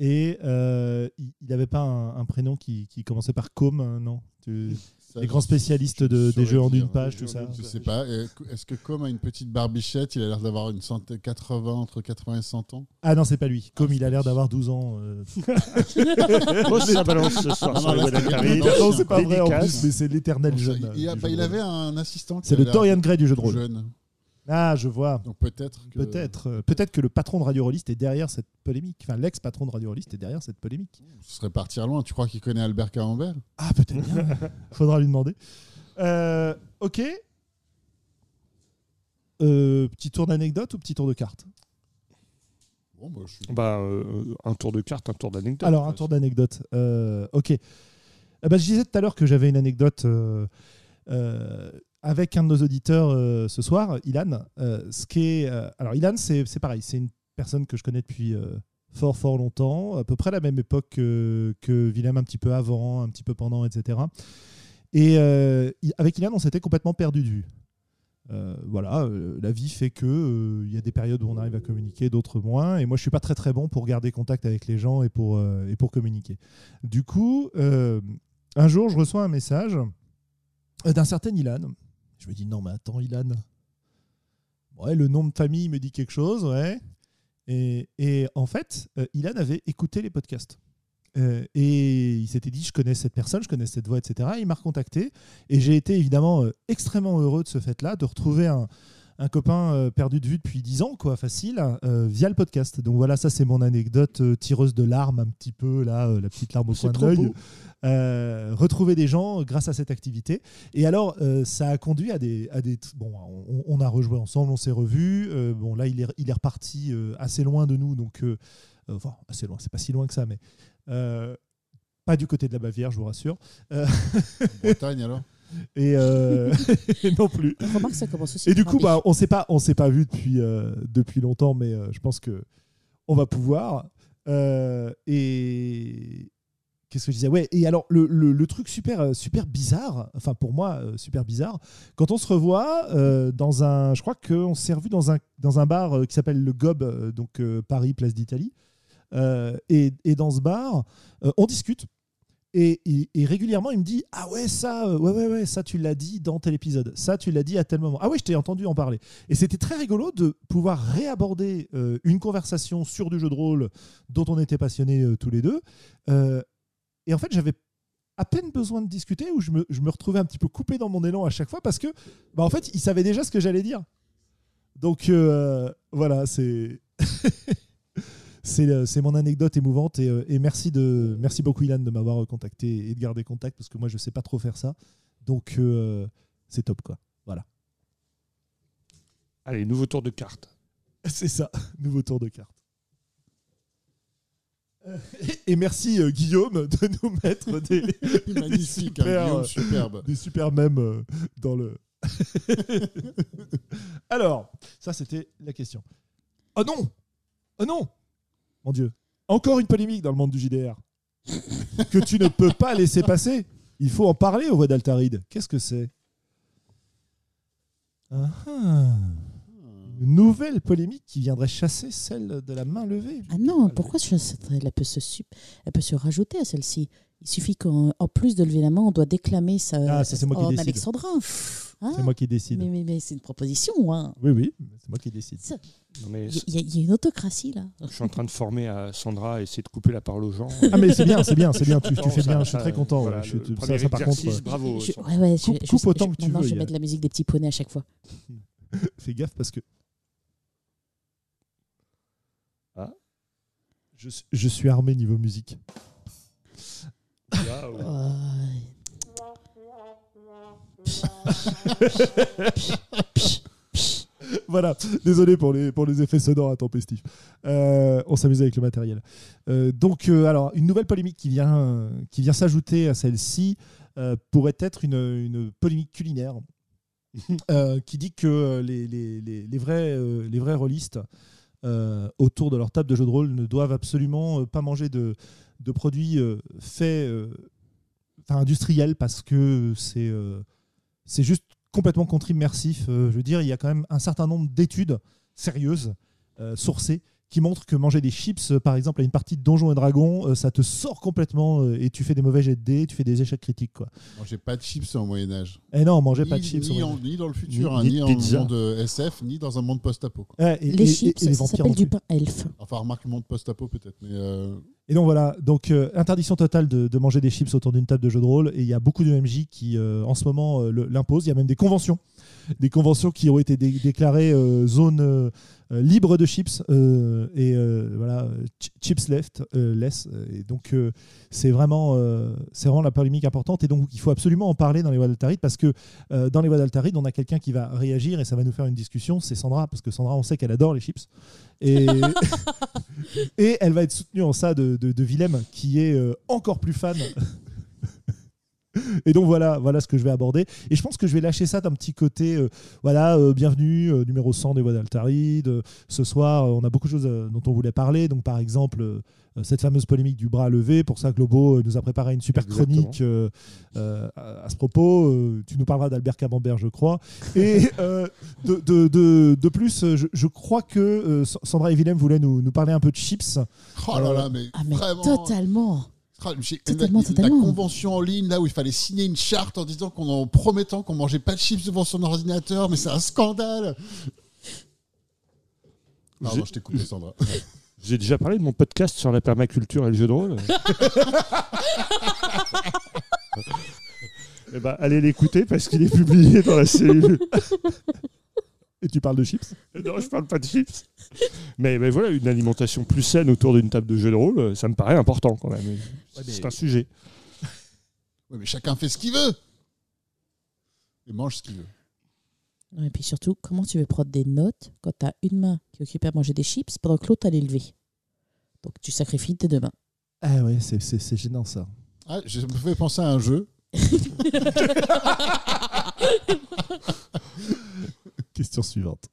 et euh, il n'avait pas un, prénom qui, qui commençait par Com hein, Non? Tu- Ça, Les grands spécialistes de- des jeux en dire. une page, Les tout ça. Je sais pas. Est-ce que Com a une petite barbichette? Il a l'air d'avoir une centaine, 80, entre 80 et 100 ans. Ah non, c'est pas lui. Com, il a l'air d'avoir 12 ans. euh. (laughs) Oh, ça balance ce soir Non, non, c'est- non, pas vrai en plus, mais c'est l'éternel jeune. il, a- bah, avait un assistant. qui C'est le Dorian Gray du jeu de rôle. jeune. Ah, je vois. Donc peut-être que. Peut-être, euh, peut-être que le patron de Radio Rolliste est derrière cette polémique. Enfin, l'ex-patron de Radio Rolliste est derrière cette polémique. Ce serait partir loin. Tu crois qu'il connaît Albert Camembert Ah, peut-être bien. (laughs) Faudra lui demander. Euh, ok. Euh, petit tour d'anecdote ou petit tour de carte? Bon, bah, je suis. Bah, euh, un tour de carte, un tour d'anecdote. Alors, un tour d'anecdote. Euh, ok. Eh ben, je disais tout à l'heure que j'avais une anecdote euh, euh, avec un de nos auditeurs euh, ce soir, Ilan. Euh, euh, alors, Ilan, c'est pareil. C'est une personne que je connais depuis fort, fort longtemps, à peu près la même époque que, que Willem, un petit peu avant, un petit peu pendant, etc. Et avec Ilan, on s'était complètement perdu de vue. Voilà, la vie fait que il y a des périodes où on arrive à communiquer, d'autres moins. Et moi, je suis pas très très bon pour garder contact avec les gens et pour et pour communiquer. Du coup, un jour, je reçois un message d'un certain Ilan. Je me dis non, mais attends, Ilan. Ouais, le nom de famille me dit quelque chose, ouais. Et, et en fait, euh, Ilan avait écouté les podcasts. Euh, et il s'était dit, je connais cette personne, je connais cette voix, etc. Il m'a recontacté. Et j'ai été évidemment euh, extrêmement heureux de ce fait-là, de retrouver un, un copain euh, perdu de vue depuis 10 ans, quoi, facile, euh, via le podcast. Donc voilà, ça c'est mon anecdote euh, tireuse de larmes, un petit peu, là, euh, la petite larme au coin de l'œil. Euh, retrouver des gens grâce à cette activité. Et alors, euh, ça a conduit à des. À des bon, on, on a rejoué ensemble, on s'est revus. Euh, bon, là, il est, il est reparti euh, assez loin de nous, donc. enfin, assez loin, c'est pas si loin que ça, mais. euh, pas du côté de la Bavière, je vous rassure. Euh, Bretagne alors? Et, euh, (laughs) (laughs) et non plus. Remarque, ça commence aussi. Et du coup, bah, on s'est pas, on s'est pas vu depuis euh, depuis longtemps, mais euh, je pense que on va pouvoir. Et qu'est-ce que je disais? Ouais. Et alors le, le- le truc super super bizarre, enfin pour moi super bizarre, quand on se revoit dans un, je crois qu'on s'est revu dans un dans un bar qui s'appelle le Gob, donc Paris Place d'Italie. Et, et dans ce bar, on discute. Et, régulièrement, il me dit Ah ouais, ça, euh, ouais, ouais, ouais, ça, tu l'as dit dans tel épisode. Ça, tu l'as dit à tel moment. Ah ouais, je t'ai entendu en parler. Et c'était très rigolo de pouvoir réaborder euh, une conversation sur du jeu de rôle dont on était passionnés euh, tous les deux. Et en fait, j'avais à peine besoin de discuter où je me, je me retrouvais un petit peu coupé dans mon élan à chaque fois parce que, bah, en fait, il savait déjà ce que j'allais dire. Donc voilà, c'est. (laughs) C'est euh, c'est mon anecdote émouvante et, euh, et merci, de, merci beaucoup Ilan de m'avoir contacté et de garder contact parce que moi je sais pas trop faire ça. Donc euh, c'est top quoi. Voilà. Allez, nouveau tour de carte. (laughs) C'est ça, nouveau tour de carte. Euh, Et merci euh, Guillaume de nous mettre (laughs) des, super, euh, superbe. des super mèmes euh, dans le. (laughs) Alors, ça c'était la question. Oh non Oh non Mon Dieu. Encore une polémique dans le monde du JDR. (laughs) que tu ne peux pas laisser passer. Il faut en parler aux voix d'Altaride. Qu'est-ce que c'est? Ah ah. Une nouvelle polémique qui viendrait chasser celle de la main levée. Ah non, pourquoi elle peut, se, elle peut se rajouter à celle-ci? Il suffit qu'en en plus de lever la main, on doit déclamer sa, Ah, ça, c'est moi qui en décide. Ah, C'est moi qui décide. Mais, mais- mais c'est une proposition. Hein. Oui, oui, c'est moi qui décide. Mais Il y, y a une autocratie là. je suis en train de former à Sandra à essayer de couper la parole aux gens. (laughs) Ah, mais c'est bien, c'est bien, c'est bien. Tu, fais ça- bien, je suis très content. voilà. Je- le ça, ça, par contre, euh, bravo. Je- ouais, ouais, Coupe- je- coupe je- autant que tu veux, je vais a- mettre la musique des petits poneys à chaque fois. (laughs) fais gaffe parce que. Ah. Je, suis- je suis armé niveau musique. Waouh. Euh, (laughs) Voilà, désolé pour les, pour les effets sonores intempestifs. Euh, on s'amuse avec le matériel. Euh, donc, euh, alors, une nouvelle polémique qui vient, qui vient s'ajouter à celle-ci euh, pourrait être une, une polémique culinaire (laughs) qui dit que les, les, les, vrais, les vrais rôlistes autour de leur table de jeu de rôle ne doivent absolument pas manger de, de produits faits, enfin industriels, parce que c'est c'est juste complètement contre-immersif. Euh, je veux dire, il y a quand même un certain nombre d'études sérieuses, euh, sourcées, qui montrent que manger des chips, euh, par exemple, à une partie de Donjons et Dragons, euh, ça te sort complètement euh, et tu fais des mauvais jets de dés, tu fais des échecs critiques. Quoi. Mangez pas de chips au Moyen-Âge. Et non, mangez Ni, pas de chips. ni, en- dans le futur, Ni- hein, ni ni, de en monde SF, ni dans un monde post-apo. quoi. Ouais, et, les et- chips, et les ça s'appelle du pain elfe. Enfin, remarque le monde post-apo peut-être, mais euh, Et donc voilà, donc euh, interdiction totale de, de manger des chips autour d'une table de jeu de rôle. Et il y a beaucoup de MJ qui, euh, en ce moment, euh, l'imposent. Il y a même des conventions, des conventions qui ont été dé- déclarées euh, zone euh, euh, libre de chips et voilà ch- chips left less. Et donc c'est vraiment, c'est vraiment la polémique importante. Et donc il faut absolument en parler dans les voies d'Altaride parce que dans les voies d'Altaride, on a quelqu'un qui va réagir et ça va nous faire une discussion. C'est Sandra parce que Sandra, on sait qu'elle adore les chips. Et, (laughs) (laughs) et elle va être soutenue en ça de, de, de Willem, qui est encore plus fan. Et donc voilà, voilà ce que je vais aborder. Et je pense que je vais lâcher ça d'un petit côté. euh, voilà, euh, bienvenue, euh, numéro 100 des voix d'Altaride. Euh, ce soir, euh, on a beaucoup de choses euh, dont on voulait parler. Donc par exemple, euh, cette fameuse polémique du bras levé. Pour ça, Globo euh, nous a préparé une super Exactement. chronique euh, euh, à, à ce propos. Euh, tu nous parleras d'Albert Camembert, je crois. Et (laughs) euh, de, de, de, de plus, je, je crois que euh, Sandra et Willem voulaient nous, nous parler un peu de chips. oh là là, mais, Ah, mais vraiment. totalement. Ah, j'ai- Totalement, la, totalement. la convention en ligne là où il fallait signer une charte en disant qu'on en promettant qu'on mangeait pas de chips devant son ordinateur, mais c'est un scandale. Pardon, je t'ai coupé, Sandra. (laughs) J'ai déjà parlé de mon podcast sur la permaculture et le jeu de rôle. (laughs) Eh ben, allez l'écouter parce qu'il est publié dans la cellule. (laughs) Et tu parles de chips? Non, je parle pas de chips. (laughs) Mais, mais voilà, une alimentation plus saine autour d'une table de jeu de rôle, ça me paraît important quand même. C'est un sujet. (laughs) Ouais, mais chacun fait ce qu'il veut. Et mange ce qu'il veut. Et puis surtout, comment tu veux prendre des notes quand tu as une main qui est occupée à manger des chips pendant que l'autre à l'élever Donc tu sacrifies tes deux mains. Ah ouais, c'est- c'est c'est gênant ça. Ah, je me fais penser à un jeu. (laughs) Question suivante.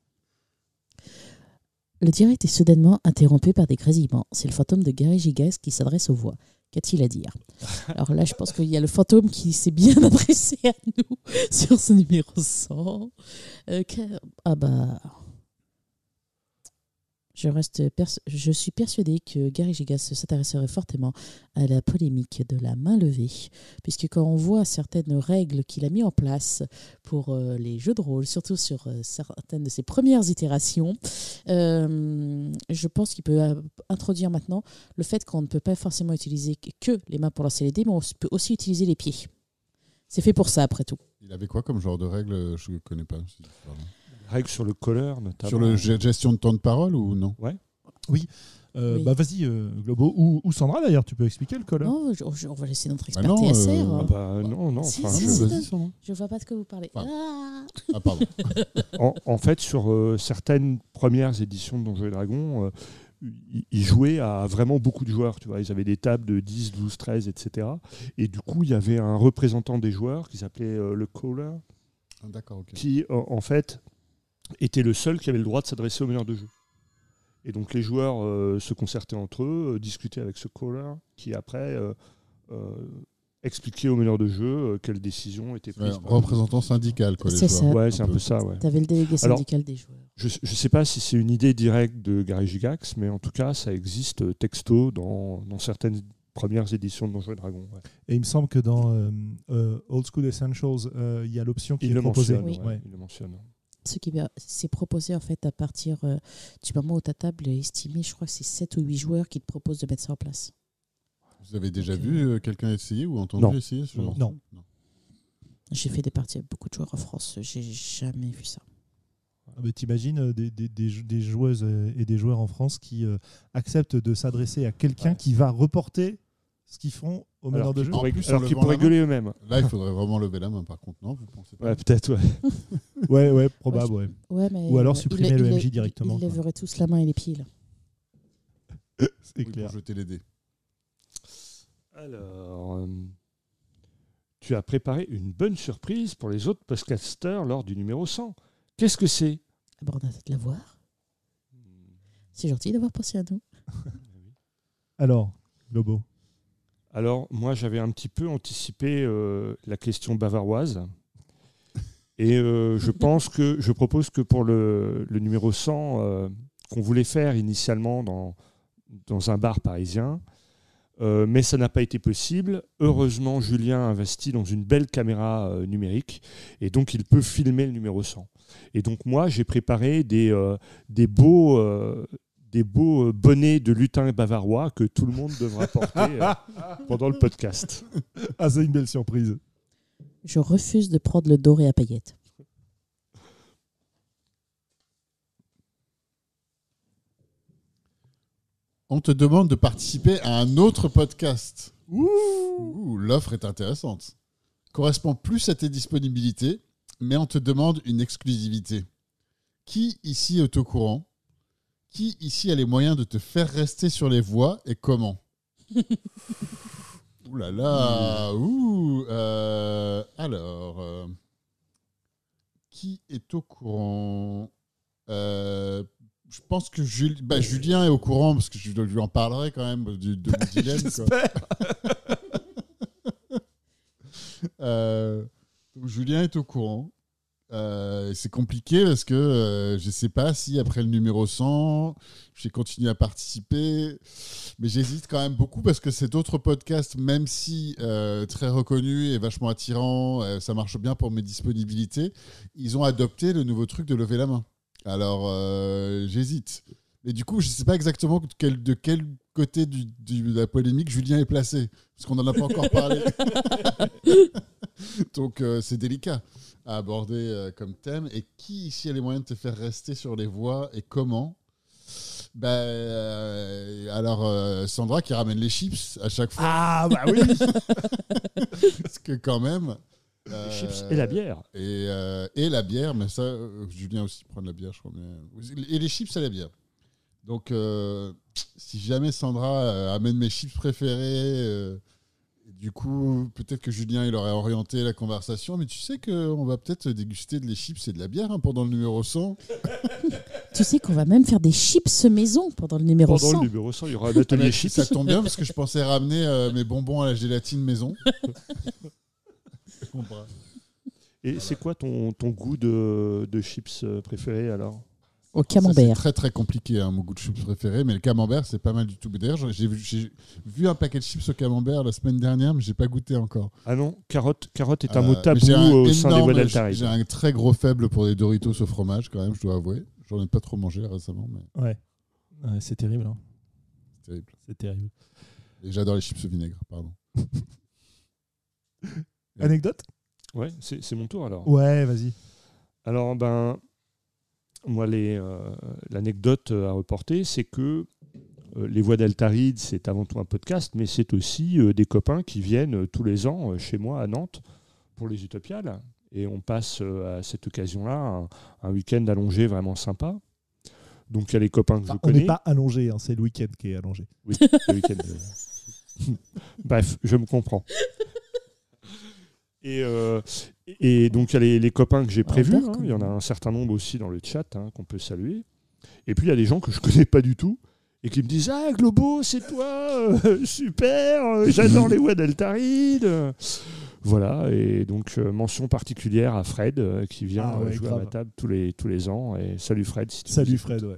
Le direct est soudainement interrompu par des grésillements. C'est le fantôme de Gary Gigas qui s'adresse aux voix. Qu'a-t-il à dire? (laughs) Alors là, je pense qu'il y a le fantôme qui s'est bien (laughs) adressé à nous sur ce numéro 100. Euh, Ah bah... Je, reste je suis persuadée que Gary Gigas s'intéresserait fortement à la polémique de la main levée, puisque quand on voit certaines règles qu'il a mis en place pour euh, les jeux de rôle, surtout sur euh, certaines de ses premières itérations, euh, je pense qu'il peut introduire maintenant le fait qu'on ne peut pas forcément utiliser que les mains pour lancer les dés, mais on peut aussi utiliser les pieds. C'est fait pour ça, après tout. Il avait quoi comme genre de règle Je ne connais pas. Règles sur le colleur, notamment. Sur le ge- gestion de temps de parole ou non? Euh, Oui. Bah vas-y, euh, Globo. Ou, ou Sandra d'ailleurs, tu peux expliquer le colère. Non, je- je- on va laisser notre Bah expert non, TSR. euh, Ah bah non, non. Si, enfin, si. Je vois pas de quoi vous parlez. Enfin. Ah Ah, pardon. (laughs) en, en fait, sur euh, certaines premières éditions de Donjons et Dragons, euh, ils, jouaient à vraiment beaucoup de joueurs. Tu vois. Ils avaient des tables de 10, 12, 13, etc. Et du coup, il y avait un représentant des joueurs qui s'appelait euh, le caller, Ah, D'accord, ok. qui en fait était le seul qui avait le droit de s'adresser au meneur de jeu. Et donc les joueurs euh, se concertaient entre eux, euh, discutaient avec ce caller, qui après euh, euh, expliquait au meneur de jeu euh, quelle décision était Ouais, prise. par- représentant syndical, quoi. C'est ça. Ouais, c'est un peu ça. Ouais. T'avais le délégué Alors, syndical des joueurs. Je ne sais pas si c'est une idée directe de Gary Gigax, mais en tout cas, ça existe texto dans, dans certaines premières éditions de Donjons et Dragons. ouais. Et il me semble que dans euh, euh, Old School Essentials, euh, il y a l'option qui Il est le proposée. mentionne. Oui. ouais, Il le mentionne. Ce qui c'est proposé en fait à partir euh, du moment où ta table est estimée, je crois que c'est 7 ou 8 joueurs qui te proposent de mettre ça en place. Vous avez déjà vu euh, quelqu'un essayer ou entendu Non. essayer ce genre de Non. truc J'ai fait des parties avec beaucoup de joueurs en France, j'ai jamais vu ça. Ah bah, T'imagines euh, des, des- des jou- des joueuses et des joueurs en France qui euh, acceptent de s'adresser à quelqu'un Ouais. qui va reporter ce qu'ils font au meneur de jeu. plus, en alors qu'ils pourraient gueuler eux-mêmes. Là, il faudrait vraiment lever la main, par contre, non Vous pensez pas Ouais, peut-être, ouais. (laughs) Ouais, ouais, probable. ouais. Ouais, mais Ou alors supprimer le MJ directement, Ils lèveraient tous la main et les pieds. là. (laughs) C'est clair. Pour jeter les dés. Alors, euh, tu as préparé une bonne surprise pour les autres podcasters lors du numéro 100. Qu'est-ce que c'est? Ah bon, on a hâte de la voir. C'est gentil d'avoir pensé à nous. (laughs) Alors, Lobo. Alors, moi, j'avais un petit peu anticipé euh, la question bavaroise. Et euh, je (laughs) pense que je propose que pour le, le numéro 100, euh, qu'on voulait faire initialement dans, dans un bar parisien, mais ça n'a pas été possible. Heureusement, Julien a investi dans une belle caméra numérique et donc il peut filmer le numéro 100. Et donc, moi, j'ai préparé des, des beaux. Des beaux euh, bonnets de lutin bavarois que tout le monde devra porter euh, (laughs) pendant le podcast. Ah, c'est une belle surprise. Je refuse de prendre le doré à paillettes. On te demande de participer à un autre podcast. Ouh, L'offre est intéressante. Correspond plus à tes disponibilités, mais on te demande une exclusivité. Qui ici est au courant? Qui ici a les moyens de te faire rester sur les voies et comment (laughs) Ouh là là ouh, euh, Alors, euh, qui est au courant Euh, Je pense que Jul- bah, Julien est au courant parce que je lui en parlerai quand même de (laughs) mon dilemme. quoi. (laughs) Euh, donc Julien est au courant. Euh, c'est compliqué parce que euh, je ne sais pas si après le numéro 100, j'ai continué à participer. Mais j'hésite quand même beaucoup parce que c'est d'autres podcasts, même si euh, très reconnus et vachement attirants, ça marche bien pour mes disponibilités. Ils ont adopté le nouveau truc de lever la main. Alors j'hésite. Mais du coup, je ne sais pas exactement de quel, de quel côté du- du- de la polémique Julien est placé. Parce qu'on n'en a pas encore parlé. (laughs) Donc euh, c'est délicat à aborder euh, comme thème. Et qui ici a les moyens de te faire rester sur les voies et comment? Ben, euh, alors euh, Sandra qui ramène les chips à chaque fois Ah, bah oui (laughs) parce que quand même Les chips et la bière. et, et la bière mais ça Julien aussi prend de la bière je crois mais... et les chips et la bière donc euh, si jamais Sandra euh, amène mes chips préférés euh, du coup peut-être que Julien il aurait orienté la conversation mais tu sais qu'on va peut-être déguster de les chips et de la bière hein, pendant le numéro 100 (laughs) Tu sais qu'on va même faire des chips maison pendant le numéro Pendant 100. le numéro 100, il y aura un atelier chips. ça tombe bien parce que je pensais ramener euh, mes bonbons à la gélatine maison (laughs) Je comprends. Et c'est quoi ton, ton goût de, de chips préféré alors? Au Ça, C'est camembert. très très compliqué, hein, mon goût de chips préféré, mais le camembert, c'est pas mal du tout. D'ailleurs, j'ai vu, un paquet de chips au camembert la semaine dernière, mais j'ai pas goûté encore. Ah non, carotte, carotte est un Euh, mot tabou j'ai un au sein des voies J'ai un très gros faible pour les Doritos au fromage, quand même, je dois avouer. J'en ai pas trop mangé récemment, mais Ouais. Ouais, c'est terrible. hein. c'est terrible. C'est terrible. Et j'adore les chips au vinaigre, pardon. (laughs) Anecdote? Ouais, c'est mon tour alors. Ouais, vas-y. Alors, ben, moi, euh, l'anecdote à reporter, c'est que euh, les voix d'Altaride, c'est avant tout un podcast, mais c'est aussi euh, des copains qui viennent euh, tous les ans euh, chez moi à Nantes pour les Utopiales. Et on passe euh, à cette occasion-là un, un week-end allongé vraiment sympa. Donc, il y a les copains que Enfin, je on connais. n'est pas allongé, hein, c'est le week-end qui est allongé. Oui, le week-end. euh. (laughs) Bref, je me comprends. Et, euh, et donc, il y a les, les copains que j'ai Ah, prévus. hein. Il y en a un certain nombre aussi dans le chat hein, qu'on peut saluer. Et puis, il y a des gens que je connais pas du tout et qui me disent Ah, Globo, c'est toi, euh, (laughs) super, euh, j'adore les voix d'Altaride. Voilà, et donc euh, mention particulière à Fred qui vient Ah ouais, jouer à ma table tous les, tous les ans. Et salut Fred. si tu Salut Fred, ouais.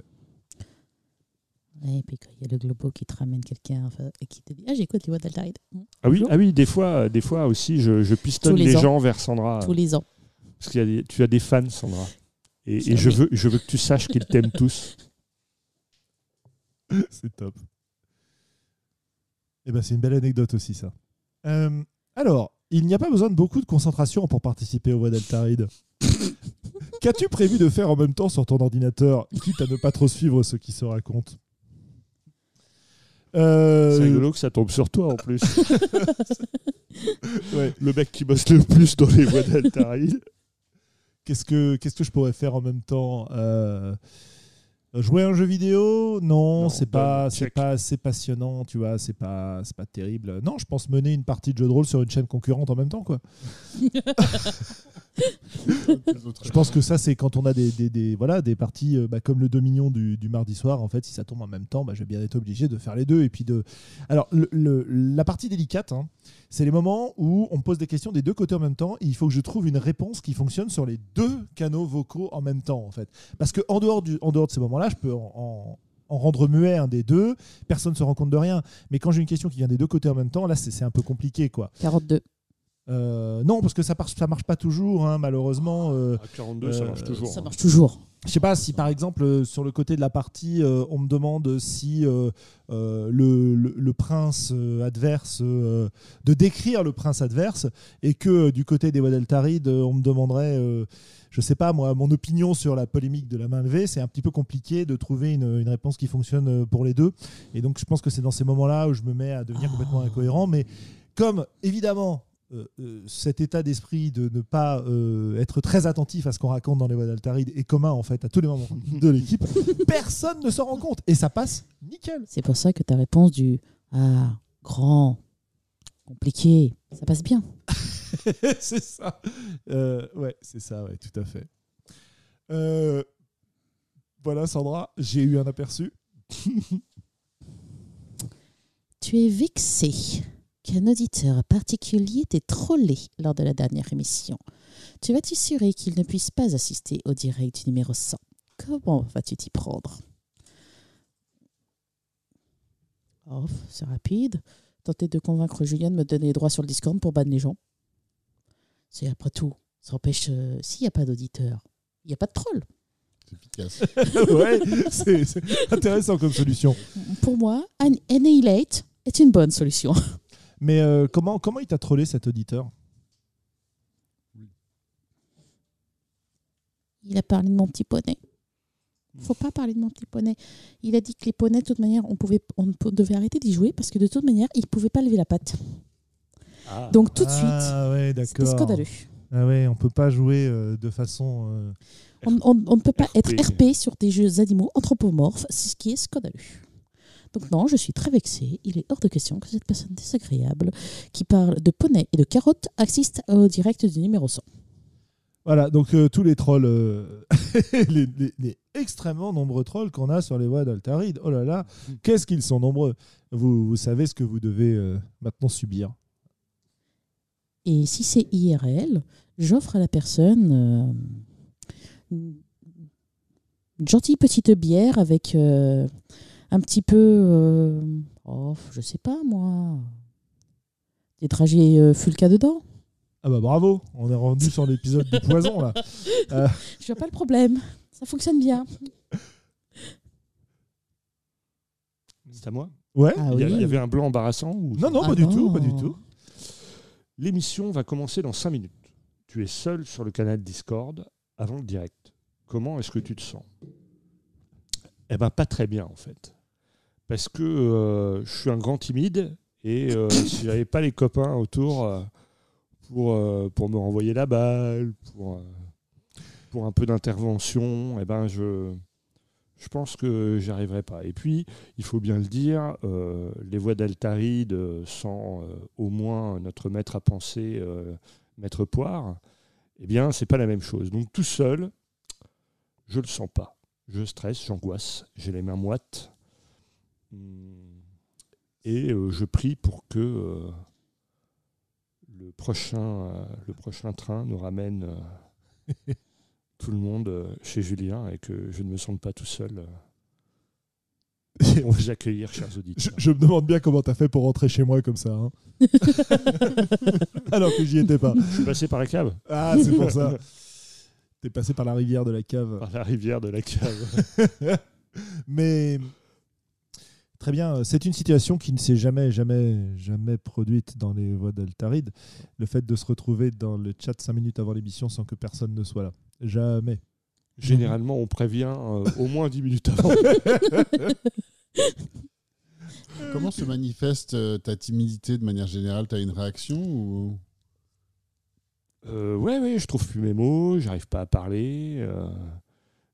Et puis quand il y a le globo qui te ramène quelqu'un et qui te dit Ah, j'écoute les voix d'Altaride. Ah oui, ah oui des, fois, des fois aussi, je, je pistonne les gens vers Sandra. Tous les ans. Parce qu'il y a des- tu as des fans, Sandra. Et, je, veux, je veux que tu saches qu'ils t'aiment (laughs) tous. C'est top. Et ben, c'est une belle anecdote aussi, ça. Euh, alors, il n'y a pas besoin de beaucoup de concentration pour participer au voix d'Altaride. (laughs) Qu'as-tu prévu de faire en même temps sur ton ordinateur, quitte à ne pas trop suivre ce qui se raconte? Euh, C'est rigolo que ça tombe sur toi en plus. (laughs) ouais. Le mec qui bosse le plus dans les voix d'Altaride. Qu'est-ce que qu'est-ce que je pourrais faire en même temps Euh, Jouer à un jeu vidéo Non, Non, c'est pas c'est pas assez passionnant, tu vois, c'est pas c'est pas terrible. Non, je pense mener une partie de jeu de rôle sur une chaîne concurrente en même temps quoi. (laughs) Je pense que ça c'est quand on a des, des, des- voilà des parties euh, bah, comme le Dominion du, du mardi soir en fait, si ça tombe en même temps, bah, je vais bien être obligé de faire les deux et puis de Alors le- le- la partie délicate hein, c'est les moments où on pose des questions des deux côtés en même temps et il faut que je trouve une réponse qui fonctionne sur les deux canaux vocaux en même temps en fait. Parce que en dehors, du, en dehors de ces moments-là, je peux en, en- en rendre muet un des deux, personne ne se rend compte de rien. Mais quand j'ai une question qui vient des deux côtés en même temps, là c'est c'est un peu compliqué quoi. 42. Euh, non, parce que ça marche, ça marche pas toujours, hein, malheureusement. euh, À 42, ça Euh, marche toujours. Ça hein. marche toujours. je sais pas si par exemple euh, sur le côté de la partie, euh, on me demande si euh, euh, le, le- le prince euh, adverse, euh, de décrire le prince adverse, et que euh, du côté des Wadaltarid, euh, on me demanderait, euh, je sais pas moi, mon opinion sur la polémique de la main levée, c'est un petit peu compliqué de trouver une, une réponse qui fonctionne euh, pour les deux. Et donc je pense que c'est dans ces moments-là où je me mets à devenir complètement incohérent. Mais comme évidemment euh, euh, cet état d'esprit de ne pas euh, être très attentif à ce qu'on raconte dans les voix d'Altaride est commun en fait à tous les moments (laughs) de l'équipe, personne ne s'en rend compte et ça passe nickel. C'est pour ça que ta réponse du Ah, grand, compliqué, ça passe bien. (laughs) c'est ça. Euh, ouais, c'est ça, ouais, tout à fait. Euh, voilà, Sandra, j'ai eu un aperçu. Tu es vexé qu'un auditeur particulier t'ait trollé lors de la dernière émission. Tu vas t'assurer qu'il ne puisse pas assister au direct du numéro 100. Comment vas-tu t'y prendre? Oh, c'est rapide. Tenter de convaincre Julien de me donner les droits sur le Discord pour ban les gens. C'est après tout. Ça empêche. euh, S'il n'y a pas d'auditeur, il n'y a pas de troll. C'est efficace. (laughs) ouais, c'est intéressant comme solution. Pour moi, An- Annihilate est une bonne solution. Mais euh, comment, comment il t'a trollé cet auditeur? Il a parlé de mon petit poney. Faut pas parler de mon petit poney. Il a dit que les poneys, de toute manière, on, pouvait, on devait arrêter d'y jouer parce que de toute manière, il ne pouvait pas lever la patte. Ah. Donc tout de suite, Ah ouais, c'était scandaleux. Ah ouais, on peut pas jouer euh, de façon. euh, On, on- on ne peut pas RP. être RP sur des jeux animaux anthropomorphes, c'est ce qui est scandaleux. Donc non, je suis très vexée. Il est hors de question que cette personne désagréable qui parle de poney et de carottes assiste au direct du numéro 100. Voilà, donc euh, tous les trolls, euh, (laughs) les, les- les extrêmement nombreux trolls qu'on a sur les voies d'Altaride. Oh là là, qu'est-ce qu'ils sont nombreux. Vous, vous savez ce que vous devez euh, maintenant subir. Et si c'est IRL, j'offre à la personne euh, une gentille petite bière avec euh, un petit peu, euh, oh, je sais pas moi, des trajets euh, Fulca dedans. Ah bah bravo, on est rendu sur l'épisode du poison là. (laughs) Je vois pas le problème, ça fonctionne bien. C'est à moi Ouais Ah il, y a- oui. il y avait un blanc embarrassant ou... Non, non, Ah pas du non. tout, pas du tout. L'émission va commencer dans 5 minutes. Tu es seul sur le canal Discord avant le direct. Comment est-ce que tu te sens? Eh ben pas très bien en fait. Parce que euh, je suis un grand timide et euh, si j'avais pas les copains autour euh, pour, euh, pour me renvoyer la balle, pour, pour un peu d'intervention, eh ben je, je pense que j'y arriverai pas. Et puis, il faut bien le dire, les voix d'Altaride sans au moins notre maître à penser, maître Poire, eh bien, c'est pas la même chose. Donc, tout seul, je le sens pas. Je stresse, j'angoisse, j'ai les mains moites. Hum, Et euh, je prie pour que euh, le, prochain, euh, le prochain train nous ramène (laughs) tout le monde chez Julien et que je ne me sente pas tout seul (laughs) pour vous accueillir, chers Je, auditeurs. je me demande bien comment t'as fait pour rentrer chez moi comme ça. hein. (laughs) Alors que j'y étais pas. Je suis passé par la cave, Ah, c'est pour ça. T'es passé par la rivière de la cave. par la rivière de la cave. Mais très bien, c'est une situation qui ne s'est jamais, jamais, jamais produite dans les voies d'Altaride. Le fait de se retrouver dans le chat cinq minutes avant l'émission sans que personne ne soit là. Jamais. Généralement, on prévient euh, au moins 10 minutes avant. (laughs) Comment se manifeste euh, ta timidité de manière générale? Tu as une réaction ou... Euh, ouais, ouais, je trouve plus mes mots, j'arrive pas à parler. euh,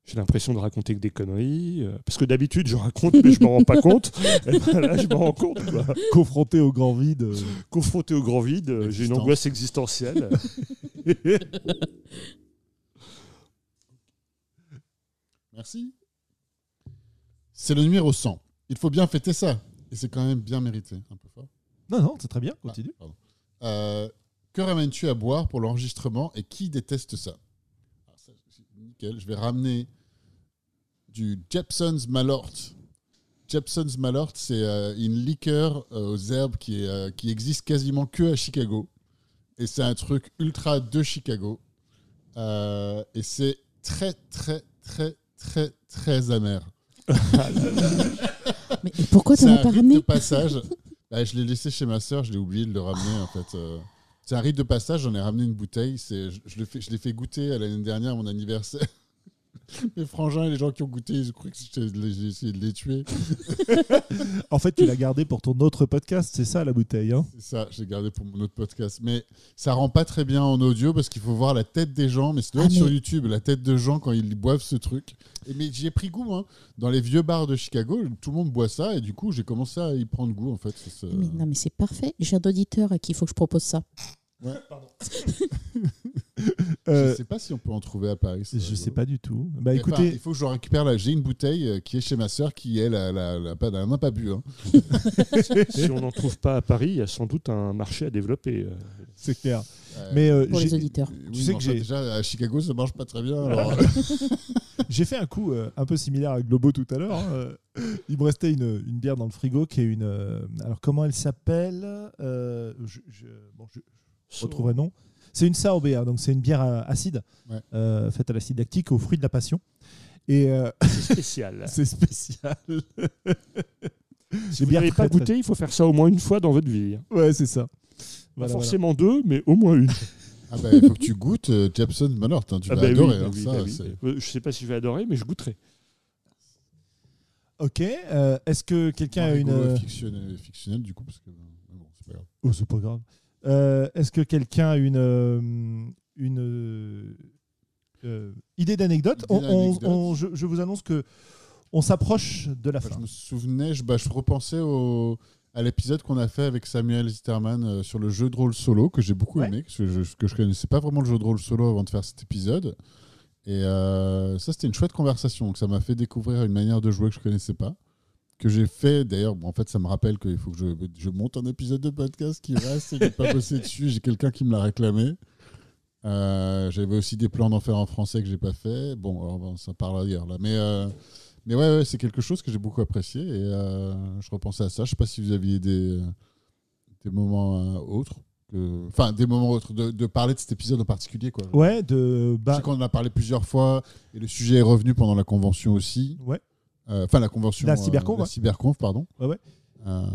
j'ai l'impression de raconter que des conneries. euh, parce que d'habitude, je raconte, mais je m'en rends pas (laughs) compte. Et ben là, je m'en rends compte. Confronté au grand vide. euh, Confronté au grand vide, euh, j'ai une angoisse existentielle. (laughs) Merci. C'est le numéro 100. Il faut bien fêter ça. Et c'est quand même bien mérité. Un peu fort. Non, non, c'est très bien, continue. Ah. Euh, que ramènes-tu à boire pour l'enregistrement et qui déteste ça, Je vais ramener du Jepson's Malort. Jepson's Malort, c'est euh, une liqueur euh, aux herbes qui, est, euh, qui existe quasiment que à Chicago. Et c'est un truc ultra de Chicago. Et c'est très, très, très, très, très amer. (laughs) Mais pourquoi C'est t'en un as pas rite de ramené passage. Bah, je l'ai laissé chez ma sœur, je l'ai oublié de le ramener en fait. C'est un rite de passage, j'en ai ramené une bouteille. C'est, je, je l'ai fait, goûter à l'année dernière à mon anniversaire. (laughs) Mes frangins et les gens qui ont goûté, ils ont cru que j'ai essayé de les tuer. (laughs) En fait, tu l'as gardé pour ton autre podcast, c'est ça la bouteille. Hein? C'est ça, j'ai gardé pour mon autre podcast. Mais ça rend pas très bien en audio parce qu'il faut voir la tête des gens. Mais ça doit Ah, être sur YouTube, la tête de gens quand ils boivent ce truc. Et mais j'y ai pris goût. Hein. Dans les vieux bars de Chicago, tout le monde boit ça. Et du coup, j'ai commencé à y prendre goût en fait. Ça, ça- mais, Non, mais c'est parfait. J'ai un auditeur à qui il faut que je propose ça? (laughs) (laughs) Euh, Je sais pas si on peut en trouver à Paris. ça. Je sais pas du tout. Bah Mais écoutez, il faut que je récupère là. J'ai une bouteille euh, qui est chez ma sœur qui, elle, elle, elle, elle, elle n'a pas bu. hein. (laughs) si on n'en trouve pas à Paris, il y a sans doute un marché à développer. euh. c'est clair. Euh, Mais euh, Pour les auditeurs. oui, tu sais que j'ai- déjà à Chicago, ça marche pas très bien. alors. j'ai fait un coup euh, un peu similaire avec Globo tout à l'heure. hein. Il me restait une, une bière dans le frigo qui est une. euh, alors comment elle s'appelle Euh, je, je- bon, je- je retrouverai le nom. C'est une sour beer, donc c'est une bière euh, acide, Ouais. euh, faite à l'acide lactique aux fruits de la passion. Et euh, C'est spécial. (laughs) c'est spécial. (laughs) si vous n'avez pas goûté, il faut faire ça au moins une fois dans votre vie. hein. Ouais, c'est ça. Pas Voilà, forcément deux, mais au moins une. (laughs) ah bah, il faut que tu goûtes euh, Jepson Malort. hein, tu Ah vas bah oui, adorer. bah hein, oui, ça, bah oui. Je sais pas si je vais adorer, mais je goûterai. Ok. euh, Est-ce que quelqu'un a une. fictionnel, fictionnel, du coup, parce que bon, c'est pas grave. Oh, c'est pas grave. Euh, Est-ce que quelqu'un a une, euh, une euh, idée d'anecdote je, je vous annonce que on s'approche de la Enfin, fin. je me souvenais, je, bah, je repensais au, à l'épisode qu'on a fait avec Samuel Zitterman sur le jeu de rôle solo, que j'ai beaucoup Ouais. aimé, parce que je, que je connaissais pas vraiment le jeu de rôle solo avant de faire cet épisode. Et euh, ça, c'était une chouette conversation. Donc, ça m'a fait découvrir une manière de jouer que je connaissais pas. Que j'ai fait, d'ailleurs, bon, en fait, ça me rappelle qu'il faut que je, je monte un épisode de podcast qui reste et j'ai pas bossé dessus. J'ai quelqu'un qui me l'a réclamé. Euh, J'avais aussi des plans d'en faire en français que j'ai pas fait. Bon, ça parle ailleurs là. Mais, euh, mais ouais, ouais, c'est quelque chose que j'ai beaucoup apprécié et euh, je repensais à ça. Je sais pas si vous aviez des, des moments euh, autres. que- Enfin, des moments autres, de, de parler de cet épisode en particulier. Quoi. Ouais, de. Je Bah, sais qu'on en a parlé plusieurs fois et le sujet est revenu pendant la convention aussi. ouais. Euh, Enfin, la convention. La euh, cyberconf, la ouais. cyberconf, pardon. Ouais, ouais. Euh,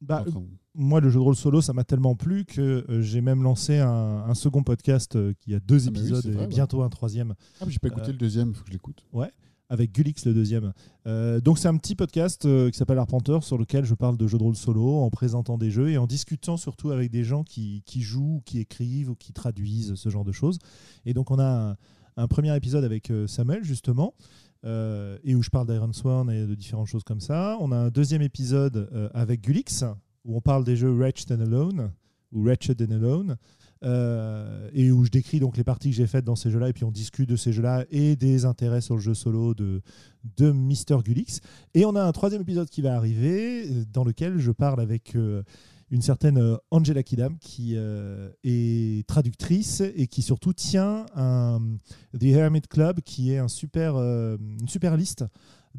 Bah, enfin, moi, le jeu de rôle solo, ça m'a tellement plu que euh, j'ai même lancé un, un second podcast euh, qui a deux Ah, oui, épisodes vrai, et ouais. bientôt un troisième Ah, mais j'ai pas écouté Euh, le deuxième, il faut que je l'écoute. avec Gulix le deuxième. Donc c'est un petit podcast qui s'appelle Arpenteur sur lequel je parle de jeux de rôle solo en présentant des jeux et en discutant surtout avec des gens qui, qui jouent, qui écrivent ou qui traduisent ce genre de choses. Et donc on a un, un premier épisode avec Samuel justement euh, et où je parle d'Iron Sworn et de différentes choses comme ça. On a un deuxième épisode euh, avec Gulix où on parle des jeux Wretched and Alone ou Wretched and Alone. euh, et où je décris donc les parties que j'ai faites dans ces jeux-là, et puis on discute de ces jeux-là et des intérêts sur le jeu solo de, de Mister Gulix. Et on a un troisième épisode qui va arriver, dans lequel je parle avec une certaine euh, Angela Kidam, qui euh, est traductrice et qui surtout tient The Hermit Club, qui est un super, euh, une super liste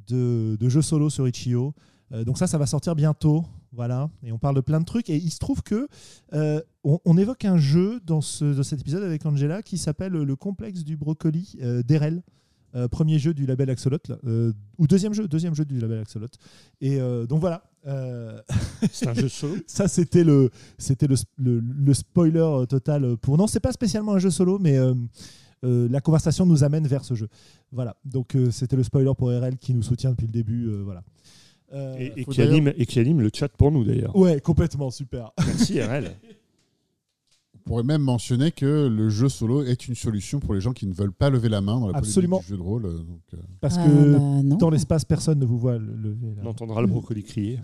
de, jeux solo sur Itch.io. Donc ça, ça va sortir bientôt. Voilà, et on parle de plein de trucs. Et il se trouve que on, évoque un jeu dans, ce, dans cet épisode avec Angela qui s'appelle le complexe du brocoli d'Erel. Premier jeu du label Axolot, ou deuxième jeu, deuxième jeu du label Axolot. Et donc voilà. Euh, C'est un jeu solo. (laughs) ça, c'était le, c'était le, le- le spoiler euh, total pour. Non, c'est pas spécialement un jeu solo, mais euh, euh, la conversation nous amène vers ce jeu. Voilà. Donc euh, c'était le spoiler pour RL qui nous soutient depuis le début. euh, voilà. Euh, Et, et faut qui anime, et qui anime le chat pour nous d'ailleurs. Ouais, complètement super. Merci RL. (laughs) On pourrait même mentionner que le jeu solo est une solution pour les gens qui ne veulent pas lever la main dans la Absolument. du jeu de rôle. euh, Donc, euh, Parce Ah, que bah, dans l'espace, personne ne vous voit le- lever. là. On entendra le brocoli crier.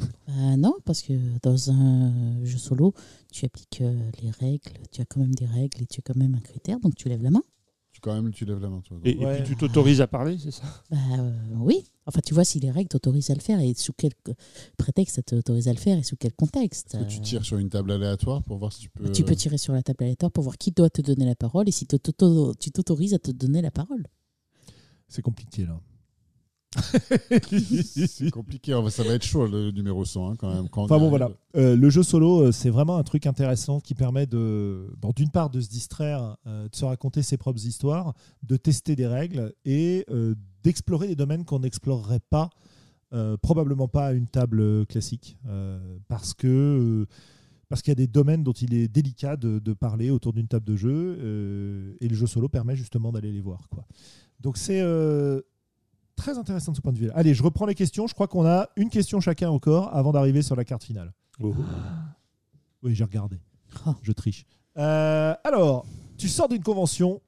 Non, parce que dans un jeu solo, tu appliques euh, les règles, tu as quand même des règles et tu as quand même un critère, donc tu lèves la main. Quand même, tu lèves la main. Toi, Et, puis tu t'autorises à parler, c'est ça? Bah euh, oui. Enfin, tu vois si les règles t'autorisent à le faire et sous quel prétexte ça t'autorise à le faire et sous quel contexte. Que tu Euh, tires sur une table aléatoire pour voir si tu peux. Tu peux tirer sur la table aléatoire pour voir qui doit te donner la parole et si te- tu t'autorises à te donner la parole. C'est compliqué là. C'est compliqué, hein, ça va être chaud le numéro 100 hein, quand même. quand Enfin bon voilà, Euh, le jeu solo, euh, c'est vraiment un truc intéressant qui permet de, bon, d'une part, de se distraire, euh, de se raconter ses propres histoires, de tester des règles et euh, d'explorer des domaines qu'on n'explorerait pas, probablement pas à une table classique, parce que parce qu'il y a des domaines dont il est délicat de, de parler autour d'une table de jeu euh, et le jeu solo permet justement d'aller les voir quoi. Donc c'est euh, très intéressant de ce point de vue. Allez, je reprends les questions. Je crois qu'on a une question chacun encore avant d'arriver sur la carte finale. Oh. Oui, j'ai regardé. Oh. Je triche. Euh, alors, tu sors d'une convention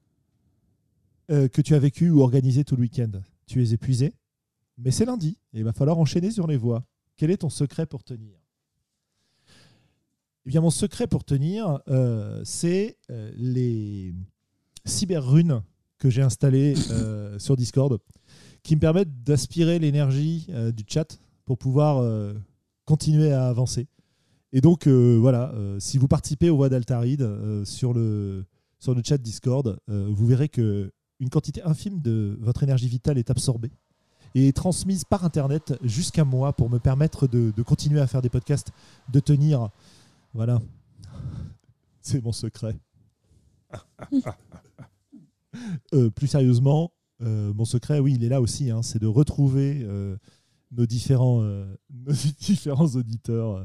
euh, que tu as vécue ou organisée tout le week-end. Tu es épuisé, mais c'est lundi et il va falloir enchaîner sur les voies. Quel est ton secret pour tenir? Eh bien, mon secret pour tenir, euh, c'est euh, les cyberrunes que j'ai installées euh, sur Discord qui me permettent d'aspirer l'énergie euh, du chat pour pouvoir euh, continuer à avancer. Et donc, euh, voilà, si vous participez aux voix d'Altaride sur, le, sur le chat Discord, vous verrez que une quantité infime de votre énergie vitale est absorbée et est transmise par Internet jusqu'à moi pour me permettre de, continuer à faire des podcasts, de tenir. Voilà. C'est mon secret. (laughs) Plus sérieusement, mon secret, oui, il est là aussi, hein, c'est de retrouver euh, nos, différents, euh, (laughs) nos différents auditeurs euh,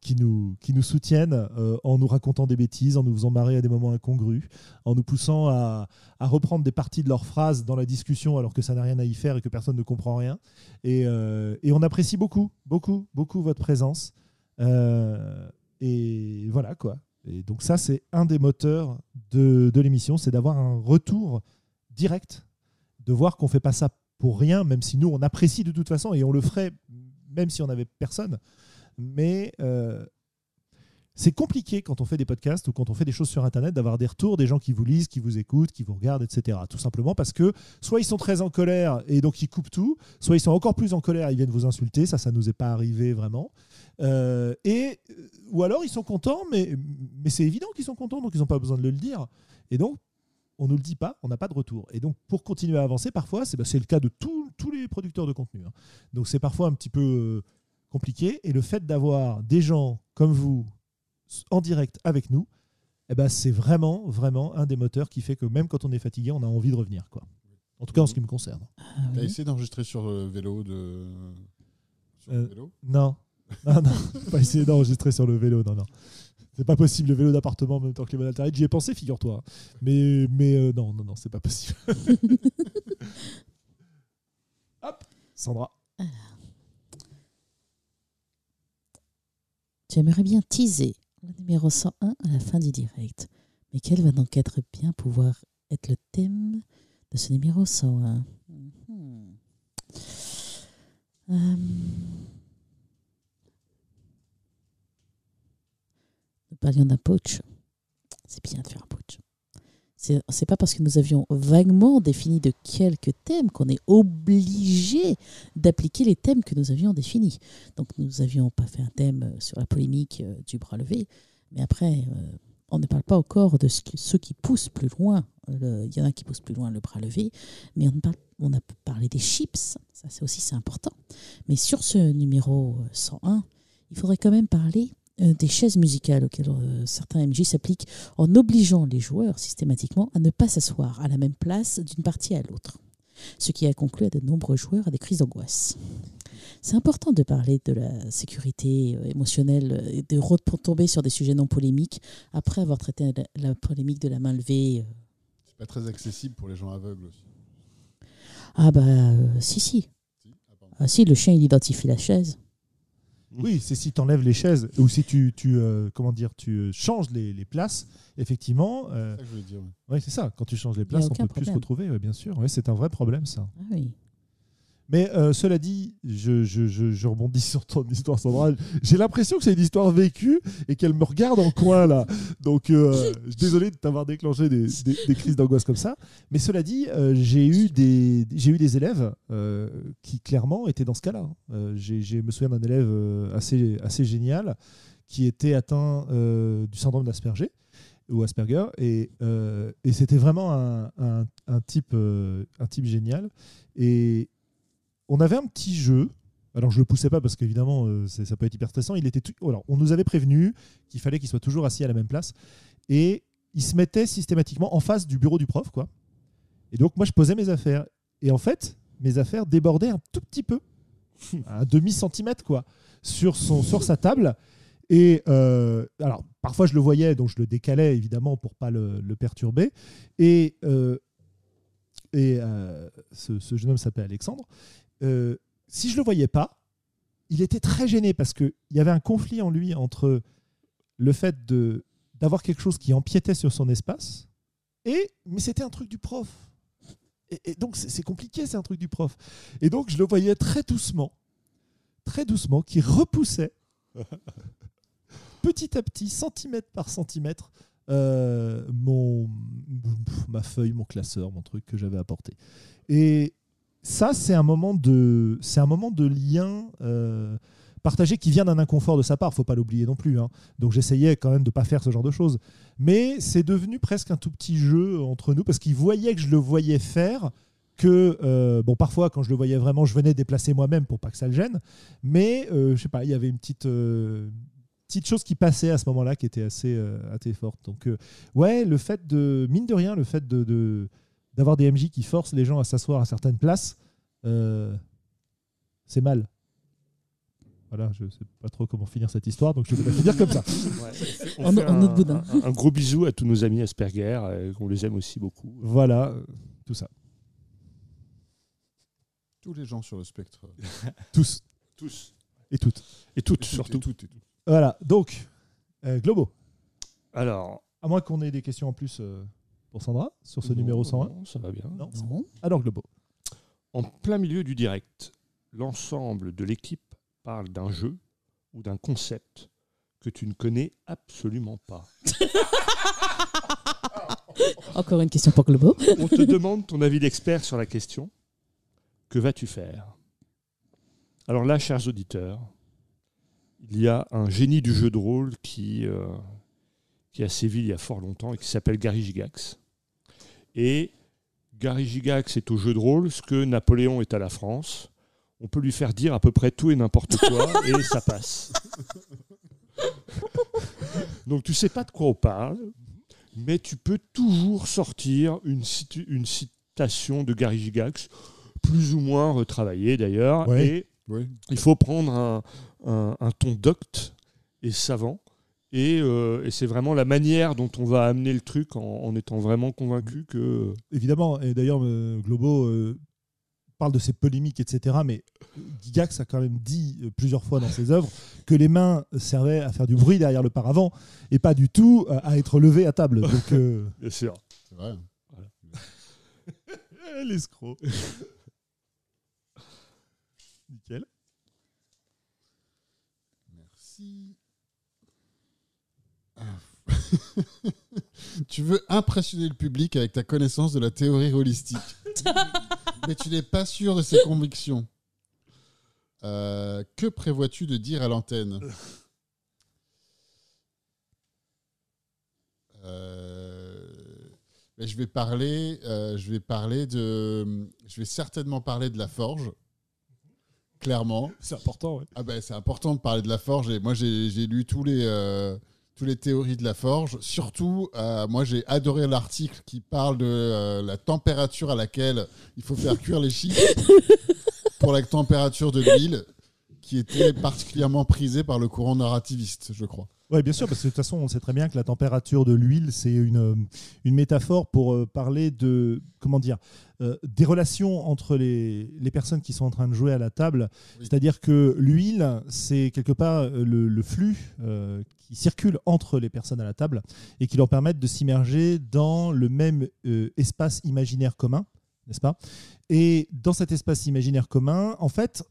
qui, nous, qui nous soutiennent euh, en nous racontant des bêtises, en nous faisant marrer à des moments incongrus, en nous poussant à, reprendre des parties de leurs phrases dans la discussion alors que ça n'a rien à y faire et que personne ne comprend rien. Et, euh, on apprécie beaucoup, beaucoup, beaucoup votre présence. Euh, et voilà quoi. Et donc ça, c'est un des moteurs de l'émission, c'est d'avoir un retour direct, de voir qu'on fait pas ça pour rien, même si nous, on apprécie de toute façon, et on le ferait même si on n'avait personne. Mais euh, c'est compliqué quand on fait des podcasts ou quand on fait des choses sur Internet d'avoir des retours des gens qui vous lisent, qui vous écoutent, qui vous regardent, etc. Tout simplement parce que soit ils sont très en colère et donc ils coupent tout, soit ils sont encore plus en colère et ils viennent vous insulter. Ça, ça nous est pas arrivé vraiment. Euh, et ou alors ils sont contents, mais, mais c'est évident qu'ils sont contents, donc ils n'ont pas besoin de le dire. Et donc on ne le dit pas, on n'a pas de retour. Et donc, pour continuer à avancer, parfois, c'est bah, le cas de tous- tous les producteurs de contenu. hein. Donc, c'est parfois un petit peu euh, compliqué. Et le fait d'avoir des gens comme vous en direct avec nous, eh ben, c'est vraiment, vraiment un des moteurs qui fait que même quand on est fatigué, on a envie de revenir. Quoi. En tout cas, en ce qui me concerne. Ah T'as oui. essayé d'enregistrer sur le vélo de. Sur le Euh, vélo? Non, non, non, (laughs) pas essayer d'enregistrer sur le vélo, non, non. C'est pas possible, le vélo d'appartement en même temps que les Altaride. J'y ai pensé, figure-toi. Mais, mais euh, non, non, non, c'est pas possible. (laughs) Hop, Sandra. J'aimerais bien teaser le numéro 101 à la fin du direct. Mais quel va donc être bien pouvoir être le thème de ce numéro 101 Mhm. Euh, parlions d'un poach. C'est bien de faire un poach. C'est pas parce que nous avions vaguement défini de quelques thèmes qu'on est obligé d'appliquer les thèmes que nous avions définis. Donc nous n'avions pas fait un thème euh, sur la polémique euh, du bras levé, mais après, euh, on ne parle pas encore de ceux qui poussent plus loin. Il y en a qui poussent plus loin le bras levé, mais on, a parlé des chips, ça c'est aussi c'est important. Mais sur ce numéro euh, 101, il faudrait quand même parler des chaises musicales auxquelles euh, certains MJ s'appliquent en obligeant les joueurs systématiquement à ne pas s'asseoir à la même place d'une partie à l'autre, ce qui a conclu à de nombreux joueurs à des crises d'angoisse. C'est important de parler de la sécurité euh, émotionnelle et de retomber sur des sujets non polémiques après avoir traité la, polémique de la main levée. euh. C'est pas très accessible pour les gens aveugles aussi. Ah bah euh, si si. Si Ah. Ah si, le chien il identifie la chaise. (laughs) Oui, c'est si tu enlèves les chaises ou si tu, tu euh, comment dire, tu euh, changes les, les places, effectivement. euh, C'est ça que je voulais dire. ouais. ouais, c'est ça. Quand tu changes les places, on aucun peut plus se retrouver, ouais, bien sûr. Ouais, c'est un vrai problème, ça. Ah oui. Mais euh, cela dit, je, je, je, je rebondis sur ton histoire, Sandra. J'ai l'impression que c'est une histoire vécue et qu'elle me regarde en coin, là. Donc, euh, désolé de t'avoir déclenché des, des- des crises d'angoisse comme ça. Mais cela dit, euh, j'ai eu, des, j'ai eu des élèves qui, clairement, étaient dans ce cas-là. J'ai- je me souviens d'un élève assez, assez génial qui était atteint du syndrome d'Asperger ou Asperger et, euh, et c'était vraiment un, un, un type, euh, un type génial et on avait un petit jeu. Alors je le poussais pas parce qu'évidemment euh, c'est- ça peut être hyper stressant. Il était tout- alors, on nous avait prévenu qu'il fallait qu'il soit toujours assis à la même place. Et il se mettait systématiquement en face du bureau du prof quoi. Et donc moi je posais mes affaires. Et en fait mes affaires débordaient un tout petit peu. (laughs) Un demi centimètre quoi. Sur son sur sa table. Et euh, alors, parfois, je le voyais, donc je le décalais évidemment pour pas le, le perturber. Et, euh, et euh, ce, ce jeune homme s'appelle Alexandre. Euh, si je le voyais pas, il était très gêné parce qu'il y avait un conflit en lui entre le fait de d'avoir quelque chose qui empiétait sur son espace et mais c'était un truc du prof. Et, et donc c'est c'est compliqué, c'est un truc du prof. Et donc je le voyais très doucement, très doucement, qui repoussait (laughs) petit à petit, centimètre par centimètre, euh, mon, ma feuille, mon classeur, mon truc que j'avais apporté. Et ça, c'est un moment de, c'est un moment de lien euh, partagé qui vient d'un inconfort de sa part. Faut pas l'oublier non plus. hein. Donc j'essayais quand même de pas faire ce genre de choses. Mais c'est devenu presque un tout petit jeu entre nous parce qu'il voyait que je le voyais faire. Que euh, bon, parfois quand je le voyais vraiment, je venais déplacer moi-même pour pas que ça le gêne. Mais euh, je sais pas, il y avait une petite petite chose qui passait à ce moment-là qui était assez, assez forte. Donc, ouais, le fait de, mine de rien, le fait de- d'avoir des MJ qui forcent les gens à s'asseoir à certaines places, euh, c'est mal. Voilà, je sais pas trop comment finir cette histoire, donc je vais la finir comme ça. On fait un, gros bisou à tous nos amis Asperger, euh, qu'on les aime aussi beaucoup. Voilà, euh, tout ça. Tous les gens sur le spectre. (laughs) Tous Tous. et toutes. Et toutes, Et surtout. et toutes, et toutes. Voilà, donc, euh, Globo, Alors, à moins qu'on ait des questions en plus euh, pour Sandra sur ce non, numéro 101. non, ça va bien. Non Non. Alors, Globo. En plein milieu du direct, l'ensemble de l'équipe parle d'un jeu ou d'un concept que tu ne connais absolument pas. (laughs) Encore une question pour Globo. On te demande ton avis d'expert sur la question. Que vas-tu faire? Alors là, chers auditeurs, il y a un génie du jeu de rôle qui, euh, qui a sévi il y a fort longtemps et qui s'appelle Gary Gigax. Et Gary Gigax est au jeu de rôle ce que Napoléon est à la France. On peut lui faire dire à peu près tout et n'importe quoi et (laughs) ça passe. Donc tu sais pas de quoi on parle, mais tu peux toujours sortir une, citu- une citation de Gary Gigax, plus ou moins retravaillée d'ailleurs, Ouais. et Oui. il faut prendre un, un- un ton docte et savant. Et, euh, et c'est vraiment la manière dont on va amener le truc en, en étant vraiment convaincu que. évidemment, et d'ailleurs, euh, Globo euh, parle de ses polémiques, etc. Mais Gigax a quand même dit plusieurs fois dans ses œuvres que les mains servaient à faire du bruit derrière le paravent et pas du tout à être levé à table. Donc, euh, (laughs) Bien sûr. C'est vrai. (laughs) l'escroc. Nickel. Merci. (laughs) Tu veux impressionner le public avec ta connaissance de la théorie holistique. (laughs) Mais tu n'es pas sûr de ses convictions. Euh, que prévois-tu de dire à l'antenne (laughs) Euh, mais je vais parler, euh, je vais parler de, je vais certainement parler de la forge, clairement. C'est important, ouais. Ah ben c'est important de parler de la forge et moi j'ai j'ai lu tous les tous les théories de la forge. Surtout, euh, moi j'ai adoré l'article qui parle de euh, la température à laquelle il faut faire cuire les chips (laughs) pour la température de l'huile, qui était particulièrement prisée par le courant narrativiste, je crois. Oui, bien sûr, parce que de toute façon, on sait très bien que la température de l'huile, c'est une, une métaphore pour euh, parler de, comment dire, euh, des relations entre les, les personnes qui sont en train de jouer à la table. Oui. C'est-à-dire que l'huile, c'est quelque part euh, le, le flux euh, qui circule entre les personnes à la table et qui leur permettent de s'immerger dans le même euh, espace imaginaire commun, n'est-ce pas? Et dans cet espace imaginaire commun, en fait,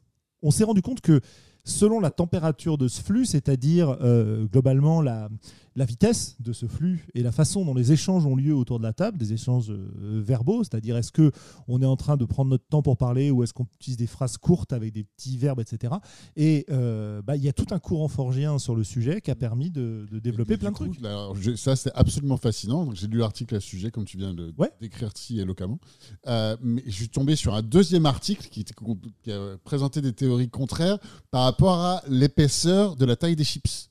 on s'est rendu compte que selon la température de ce flux, c'est-à-dire euh, globalement la, la vitesse de ce flux et la façon dont les échanges ont lieu autour de la table, des échanges euh, verbaux, c'est-à-dire est-ce que on est en train de prendre notre temps pour parler ou est-ce qu'on utilise des phrases courtes avec des petits verbes, etc. Et euh, bah, il y a tout un courant forgien sur le sujet qui a permis de, de développer Et plein de coup, trucs. là, je- ça, c'est absolument fascinant. J'ai lu l'article à ce sujet, comme tu viens de Ouais. décrire si éloquemment. Euh, mais je suis tombé sur un deuxième article qui, qui a présenté des théories contraires par rapport à l'épaisseur de la taille des chips.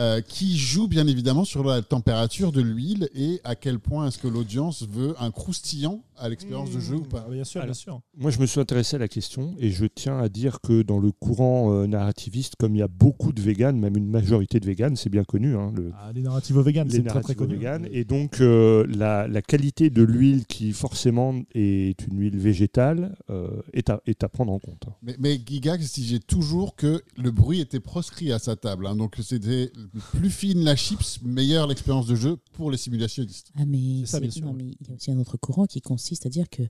Euh, qui joue bien évidemment sur la température de l'huile et à quel point est-ce que l'audience veut un croustillant à l'expérience de jeu ou pas. Ah, Bien sûr, bien sûr. Moi, je me suis intéressé à la question et je tiens à dire que dans le courant euh, narrativiste, comme il y a beaucoup de véganes, même une majorité de véganes, c'est bien connu, hein, le, Ah, les narratives véganes, c'est très très connu. véganes. Et donc, euh, la, la qualité de l'huile, qui forcément est une huile végétale, euh, est, à, est à prendre en compte. Mais, mais Giga disait toujours que le bruit était proscrit à sa table. hein. donc c'était plus fine la chips, meilleure l'expérience de jeu pour les simulationnistes. Ah, mais, ça, bien sûr, non, mais il y a aussi un autre courant qui consiste à dire que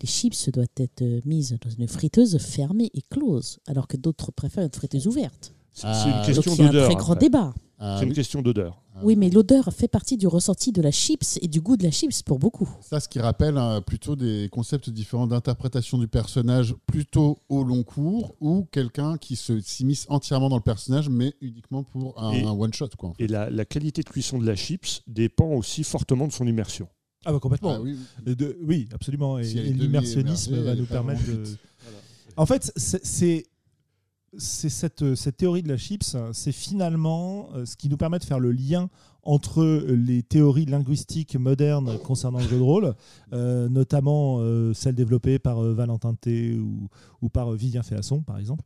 les chips doivent être euh, mises dans une friteuse fermée et close, alors que d'autres préfèrent une friteuse ouverte. C'est Ah, c'est une Donc, question Donc il y a un d'odeur. très grand débat. Ah C'est une oui. question d'odeur. Ah Oui, mais l'odeur fait partie du ressenti de la chips et du goût de la chips pour beaucoup. Ça, ce qui rappelle euh, plutôt des concepts différents d'interprétation du personnage, plutôt au long cours, ou quelqu'un qui se s'immisce entièrement dans le personnage, mais uniquement pour un, Et- un one shot. Quoi, en fait. Et la, la qualité de cuisson de la chips dépend aussi fortement de son immersion. Ah bah complètement. Ah oui, de- oui, absolument. Et, Si l'immersionnisme va nous permettre de. En fait, c'est- cette, cette théorie de la chips, c'est finalement euh, ce qui nous permet de faire le lien entre les théories linguistiques modernes concernant le jeu de rôle, euh, notamment euh, celles développées par euh, Valentin T ou, ou par Vivien Féasson, par exemple,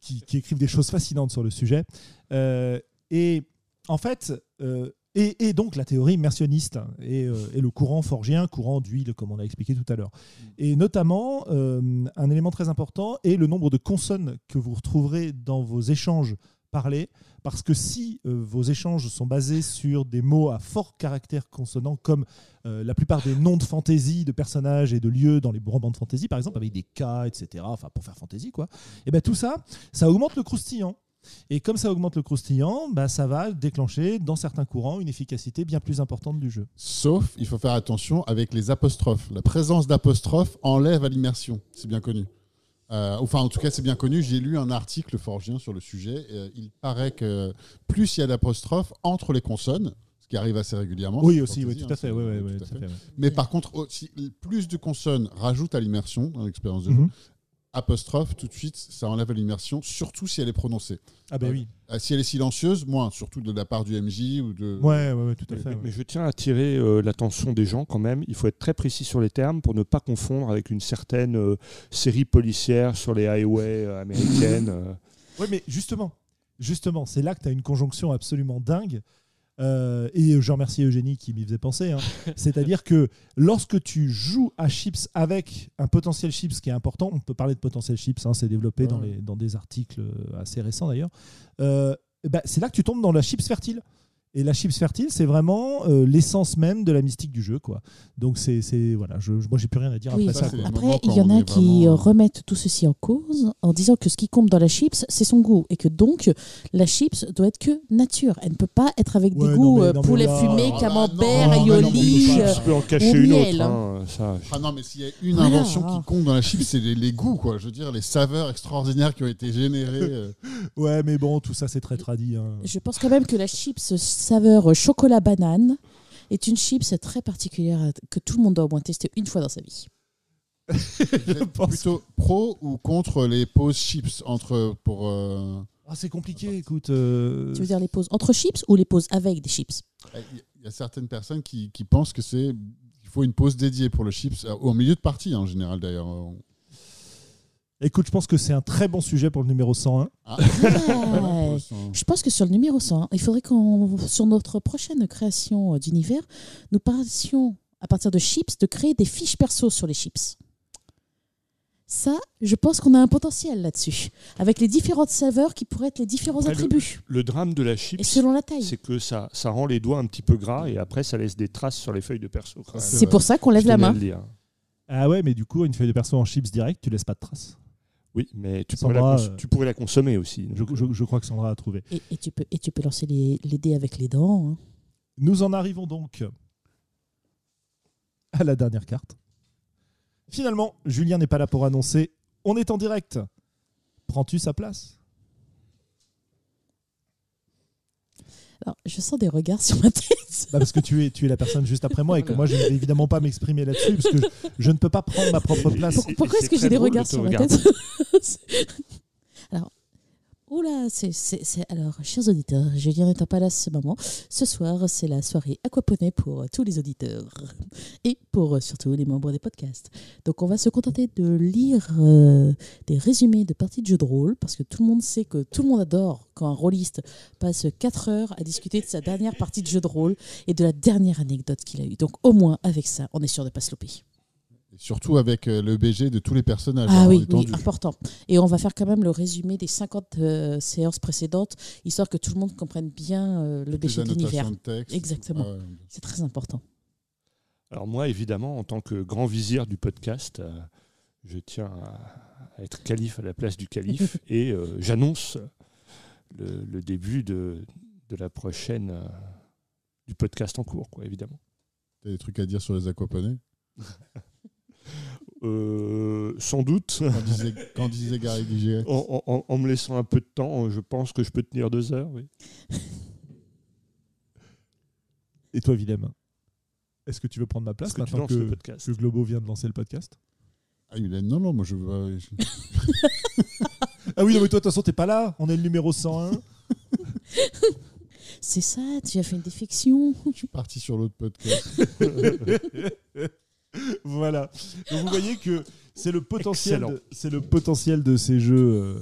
qui, qui écrivent des choses fascinantes sur le sujet. Et en fait, et, et donc la théorie immersionniste et, euh, et le courant forgien, courant d'huile, comme on a expliqué tout à l'heure. Et notamment, euh, un élément très important est le nombre de consonnes que vous retrouverez dans vos échanges parlés. Parce que si euh, vos échanges sont basés sur des mots à fort caractère consonant, comme euh, la plupart des noms de fantaisie, de personnages et de lieux dans les romans de fantaisie, par exemple, avec des K, etc., enfin pour faire fantaisie, quoi, et bien tout ça, ça augmente le croustillant. Et comme ça augmente le croustillant, bah, ça va déclencher dans certains courants une efficacité bien plus importante du jeu. Sauf, il faut faire attention avec les apostrophes. La présence d'apostrophes enlève à l'immersion. C'est bien connu. Euh, enfin, en tout cas, c'est bien connu. J'ai lu un article forgien sur le sujet. Euh, il paraît que plus il y a d'apostrophes entre les consonnes, ce qui arrive assez régulièrement. Oui, aussi, oui, fantasy, tout à hein, fait. tout à fait. Mais par contre, aussi, plus de consonnes rajoutent à l'immersion dans l'expérience de jeu. Mhm. Apostrophe, tout de suite, ça enlève l'immersion, surtout si elle est prononcée. Ah ben Ouais. oui. Euh, si elle est silencieuse, moins, surtout de la part du MJ ou de. Ouais, ouais, ouais, tout à Mais, fait. ouais. mais je tiens à attirer euh, l'attention des gens quand même. Il faut être très précis sur les termes pour ne pas confondre avec une certaine euh, série policière sur les highways euh, américaines. euh. Oui, mais justement, justement, c'est là que tu as une conjonction absolument dingue. Euh, et je remercie Eugénie qui m'y faisait penser. hein. (laughs) C'est-à-dire que lorsque tu joues à chips avec un potentiel chips qui est important, on peut parler de potentiel chips, hein, c'est développé dans, Ouais. les, dans des articles assez récents d'ailleurs, euh, bah, c'est là que tu tombes dans la chips fertile. Et la chips fertile, c'est vraiment euh, l'essence même de la mystique du jeu, quoi. Donc c'est, c'est voilà, je, moi j'ai plus rien à dire Oui. après Ça, quoi. Après, il y en on a qui vraiment- euh, remettent tout ceci en cause en disant que ce qui compte dans la chips, c'est son goût et que donc la chips doit être que nature. Elle ne peut pas être avec Ouais, des goûts mais- euh, non, poulet là- fumé, Ah bah camembert, aioli. Je peux en cacher une miel, autre. hein. ça, Ah non, mais s'il y a une invention qui compte dans la chip, c'est les, les goûts, quoi. Je veux dire, les saveurs extraordinaires qui ont été générées. Ouais, mais bon, tout ça c'est très tradit. hein. Je pense quand même que la chips saveur chocolat banane est une chips très particulière euh, que tout le monde doit au moins tester une fois dans sa vie. Vous êtes pense- plutôt pro ou contre les pauses chips entre pour euh, Ah, c'est compliqué, écoute. euh, Tu veux dire les pauses entre chips ou les pauses avec des chips? Il y a certaines personnes qui, qui pensent que c'est il faut une pause dédiée pour le chips euh, au milieu de partie en général d'ailleurs. Écoute, je pense que c'est un très bon sujet pour le numéro 101. Ah, Ouais. (laughs) Je pense que sur le numéro 100, il faudrait qu'on, sur notre prochaine création euh, d'univers, nous parlions à partir de chips de créer des fiches perso sur les chips. Ça, je pense qu'on a un potentiel là-dessus, avec les différentes saveurs qui pourraient être les différents Après, attributs, le drame de la et chips, selon la taille. c'est que ça, ça rend les doigts un petit peu gras et après ça laisse des traces sur les feuilles de perso. C'est pour ça qu'on Je lève la main. le dire. Ah ouais, mais du coup, une feuille de perso en chips direct, tu laisses pas de traces. Oui, mais tu Sandra, pourrais, la euh, tu pourrais la consommer aussi. Je, donc, je- je crois que Sandra a trouvé. Et, et tu peux, et tu peux lancer les, les dés avec les dents. hein. Nous en arrivons donc à la dernière carte. Finalement, Julien n'est pas là pour annoncer. On est en direct. Prends-tu sa place? Alors, je sens des regards sur ma tête. Bah, Parce que tu es, tu es la personne juste après moi et que moi, je ne vais évidemment pas m'exprimer là-dessus parce que je, je ne peux pas prendre ma propre place. Pourquoi est-ce que j'ai des regards sur ma tête? (laughs) oula, c'est, alors, chers auditeurs, Julien n'étant pas là ce moment, ce soir, c'est la soirée aquaponais pour tous les auditeurs et pour euh, surtout les membres des podcasts. Donc, on va se contenter de lire euh, des résumés de parties de jeux de rôle parce que tout le monde sait que tout le monde adore quand un rôliste passe 4 heures à discuter de sa dernière partie de jeu de rôle et de la dernière anecdote qu'il a eue. Donc, au moins, avec ça, on est sûr de ne pas se louper. Surtout avec euh, le BG de tous les personnages. Ah en oui, oui, important. Et on va faire quand même le résumé des 50 euh, séances précédentes, histoire que tout le monde comprenne bien euh, le BG de l'univers. Exactement. Ah ouais. C'est très important. Alors moi, évidemment, en tant que grand vizir du podcast, euh, je tiens à, être calife à la place du calife (laughs) et euh, j'annonce le, le début de, de la prochaine euh, du podcast en cours, quoi, évidemment. T'as des trucs à dire sur les aquaponais (laughs) Euh, sans doute, Quand disait, quand disait Gary Guigé. en, en- en me laissant un peu de temps, je pense que je peux tenir deux heures. Oui. (laughs) Et toi, Willem Est-ce que tu veux prendre ma place que maintenant le que, podcast que Globo vient de lancer le podcast? Ah, non, non, moi je veux. je- (laughs) Ah oui, non, mais toi, de toute façon, t'es pas là. On est le numéro 101. (laughs) C'est ça, tu as fait une défection. je suis parti sur l'autre podcast. (laughs) voilà. Donc vous voyez que c'est le potentiel, de, c'est le potentiel de ces jeux. euh,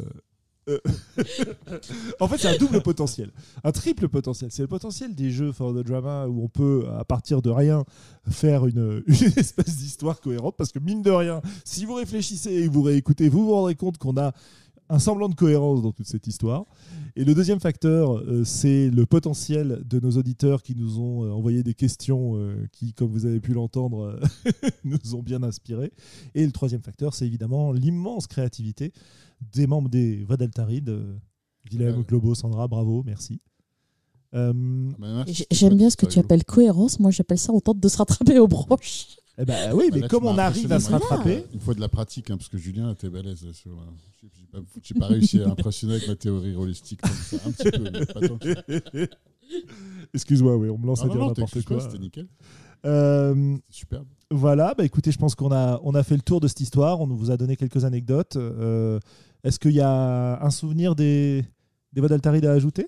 euh, (laughs) en fait, c'est un double potentiel, un triple potentiel. C'est le potentiel des jeux for the drama où on peut, à partir de rien, faire une, (laughs) une espèce d'histoire cohérente. Parce que mine de rien, si vous réfléchissez et que vous réécoutez, vous vous rendrez compte qu'on a un semblant de cohérence dans toute cette histoire. Et le deuxième facteur, euh, c'est le potentiel de nos auditeurs qui nous ont euh, envoyé des questions euh, qui, comme vous avez pu l'entendre, (laughs) nous ont bien inspirés. Et le troisième facteur, c'est évidemment l'immense créativité des membres des Voix d'Altaride. Euh, Willem. Globo, Sandra, bravo, merci. Euh, Ah, J'aime bien ce que tu appelles cohérence. Moi, j'appelle ça on tente de se rattraper aux branches. Eh ben, oui, Bah, mais là, comme on arrive à se rattraper, Il faut de la pratique, hein, parce que Julien était balèze. Sur, euh, j'ai pas, j'ai pas réussi à impressionner avec ma théorie holistique. comme ça, un petit peu, mais pas tant que ça. excuse-moi, oui, on me lance Ah, à non, dire non, n'importe quoi. C'était nickel. Euh, superbe. Voilà, bah écoutez, je pense qu'on a, on a fait le tour de cette histoire. On vous a donné quelques anecdotes. Euh, Est-ce qu'il y a un souvenir des, des voix d'Altaride à ajouter?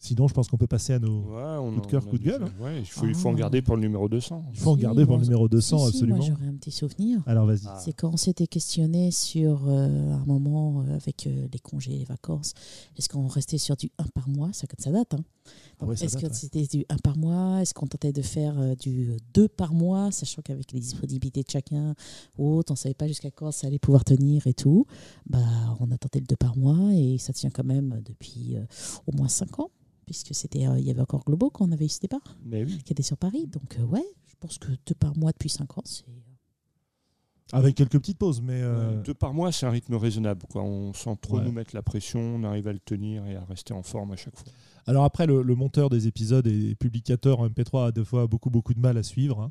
Sinon, je pense qu'on peut passer à nos. Ouais, on Coup de cœur, on a coup de gueule. Ouais, il, faut, il faut en Ah. garder pour le numéro 200. Il faut en Si, garder pour le numéro 200, Si, si, absolument. Moi, j'aurais un petit souvenir. Alors vas-y. Ah. C'est quand on s'était questionné sur euh, un moment euh, avec euh, les congés, les vacances. Est-ce qu'on restait sur du 1 par mois Ça, ça date. Hein. Ah ouais, Est-ce que ouais. c'était du 1 par mois? Est-ce qu'on tentait de faire euh, du 2 par mois Sachant qu'avec les disponibilités de chacun ou autre, on ne savait pas jusqu'à quand ça allait pouvoir tenir et tout? Bah, on a tenté le 2 par mois et ça tient quand même depuis euh, au moins 5 ans. puisque c'était, euh, il y avait encore Globo quand on avait eu ce départ, Mais oui. qui était sur Paris. Donc, euh, ouais, je pense que deux par mois depuis cinq ans, c'est. Avec quelques petites pauses, mais euh, Deux par mois, c'est un rythme raisonnable. Quoi. On sent trop Ouais. nous mettre la pression, on arrive à le tenir et à rester en forme à chaque fois. alors après le, le monteur des épisodes et publicateur en MP3 a des fois beaucoup beaucoup de mal à suivre. hein.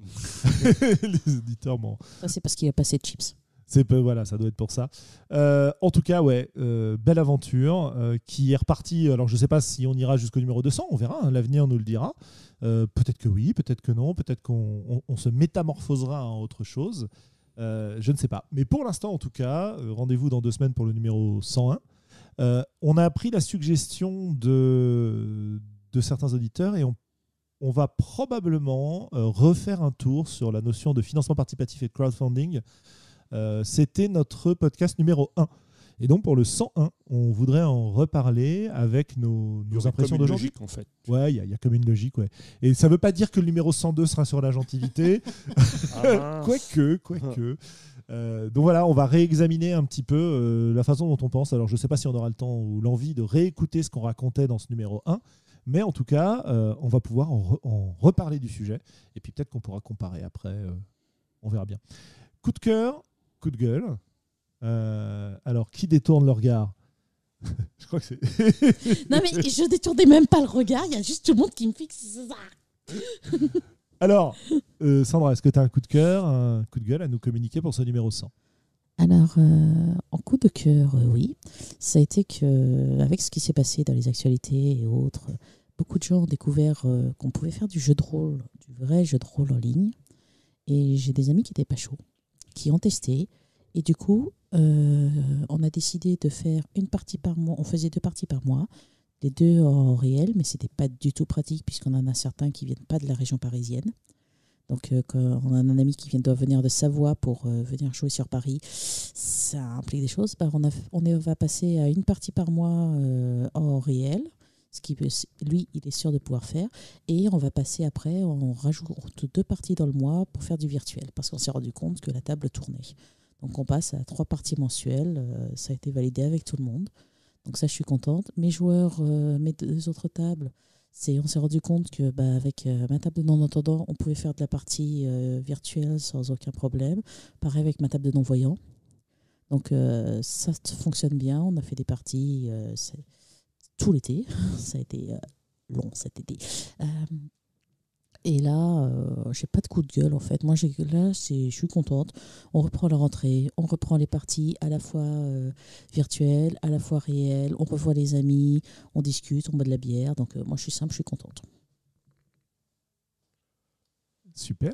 (laughs) Les auditeurs, bon, c'est parce qu'il a passé de chips. c'est peu- voilà, ça doit être pour ça. Euh, en tout cas, ouais, euh, belle aventure euh, qui est repartie. Alors je sais pas si on ira jusqu'au numéro 200, on verra. hein, L'avenir nous le dira. Euh, peut-être que oui, peut-être que non, peut-être qu'on on- on se métamorphosera en autre chose. Euh, je ne sais pas. Mais pour l'instant, en tout cas, euh, rendez-vous dans deux semaines pour le numéro 101. Euh, on a appris la suggestion de, certains auditeurs et on, va probablement refaire un tour sur la notion de financement participatif et de crowdfunding. C'était notre podcast numéro 1. Et donc pour le 101, on voudrait en reparler avec nos, Il y nos impressions comme une d'aujourd'hui. logique, en fait. Ouais, il y, a- il y a comme une logique, ouais. Et ça ne veut pas dire que le numéro 102 sera sur la gentilité, (laughs) Ah, (laughs) quoique, quoique. Euh, donc voilà, on va réexaminer un petit peu euh, la façon dont on pense. Alors je ne sais pas si on aura le temps ou l'envie de réécouter ce qu'on racontait dans ce numéro 1, mais en tout cas, euh, on va pouvoir en, re- en reparler du sujet. Et puis peut-être qu'on pourra comparer après. euh, on verra bien. Coup de cœur, coup de gueule. Euh, alors, qui détourne le regard (laughs) Je crois que c'est. Non, mais je détournais même pas le regard, il y a juste tout le monde qui me fixe. (laughs) Alors, euh, Sandra, est-ce que tu as un coup de cœur, un coup de gueule à nous communiquer pour ce numéro 100 Alors, euh, en coup de cœur, euh, oui. Ça a été que, avec ce qui s'est passé dans les actualités et autres, beaucoup de gens ont découvert euh, qu'on pouvait faire du jeu de rôle, du vrai jeu de rôle en ligne. Et j'ai des amis qui étaient pas chauds, qui ont testé. Et du coup, euh, on a décidé de faire une partie par mois. On faisait deux parties par mois, les deux en réel, mais c'était pas du tout pratique puisqu'on en a certains qui viennent pas de la région parisienne. Donc, euh, quand on a un ami qui vient, doit venir de Savoie pour euh, venir jouer sur Paris, ça implique des choses. Bah, on, va passer à une partie par mois en réel, ce qui lui, il est sûr de pouvoir faire. Et on va passer après, on rajoute deux parties dans le mois pour faire du virtuel, parce qu'on s'est rendu compte que la table tournait. Donc on passe à trois parties mensuelles. euh, ça a été validé avec tout le monde. Donc ça, je suis contente. Mes joueurs, euh, mes deux autres tables, c'est, on s'est rendu compte que bah, avec euh, ma table de non-entendant, on pouvait faire de la partie virtuelle sans aucun problème. Pareil avec ma table de non-voyant. Donc ça fonctionne bien. On a fait des parties tout l'été. (laughs) ça a été long cet été. Et là, euh, j'ai pas de coup de gueule en fait. Moi, j'ai, là, c'est, je suis contente. On reprend la rentrée, on reprend les parties à la fois euh, virtuelles, à la fois réelles. On revoit les amis, on discute, on boit de la bière. Donc euh, moi, je suis simple, je suis contente. Super.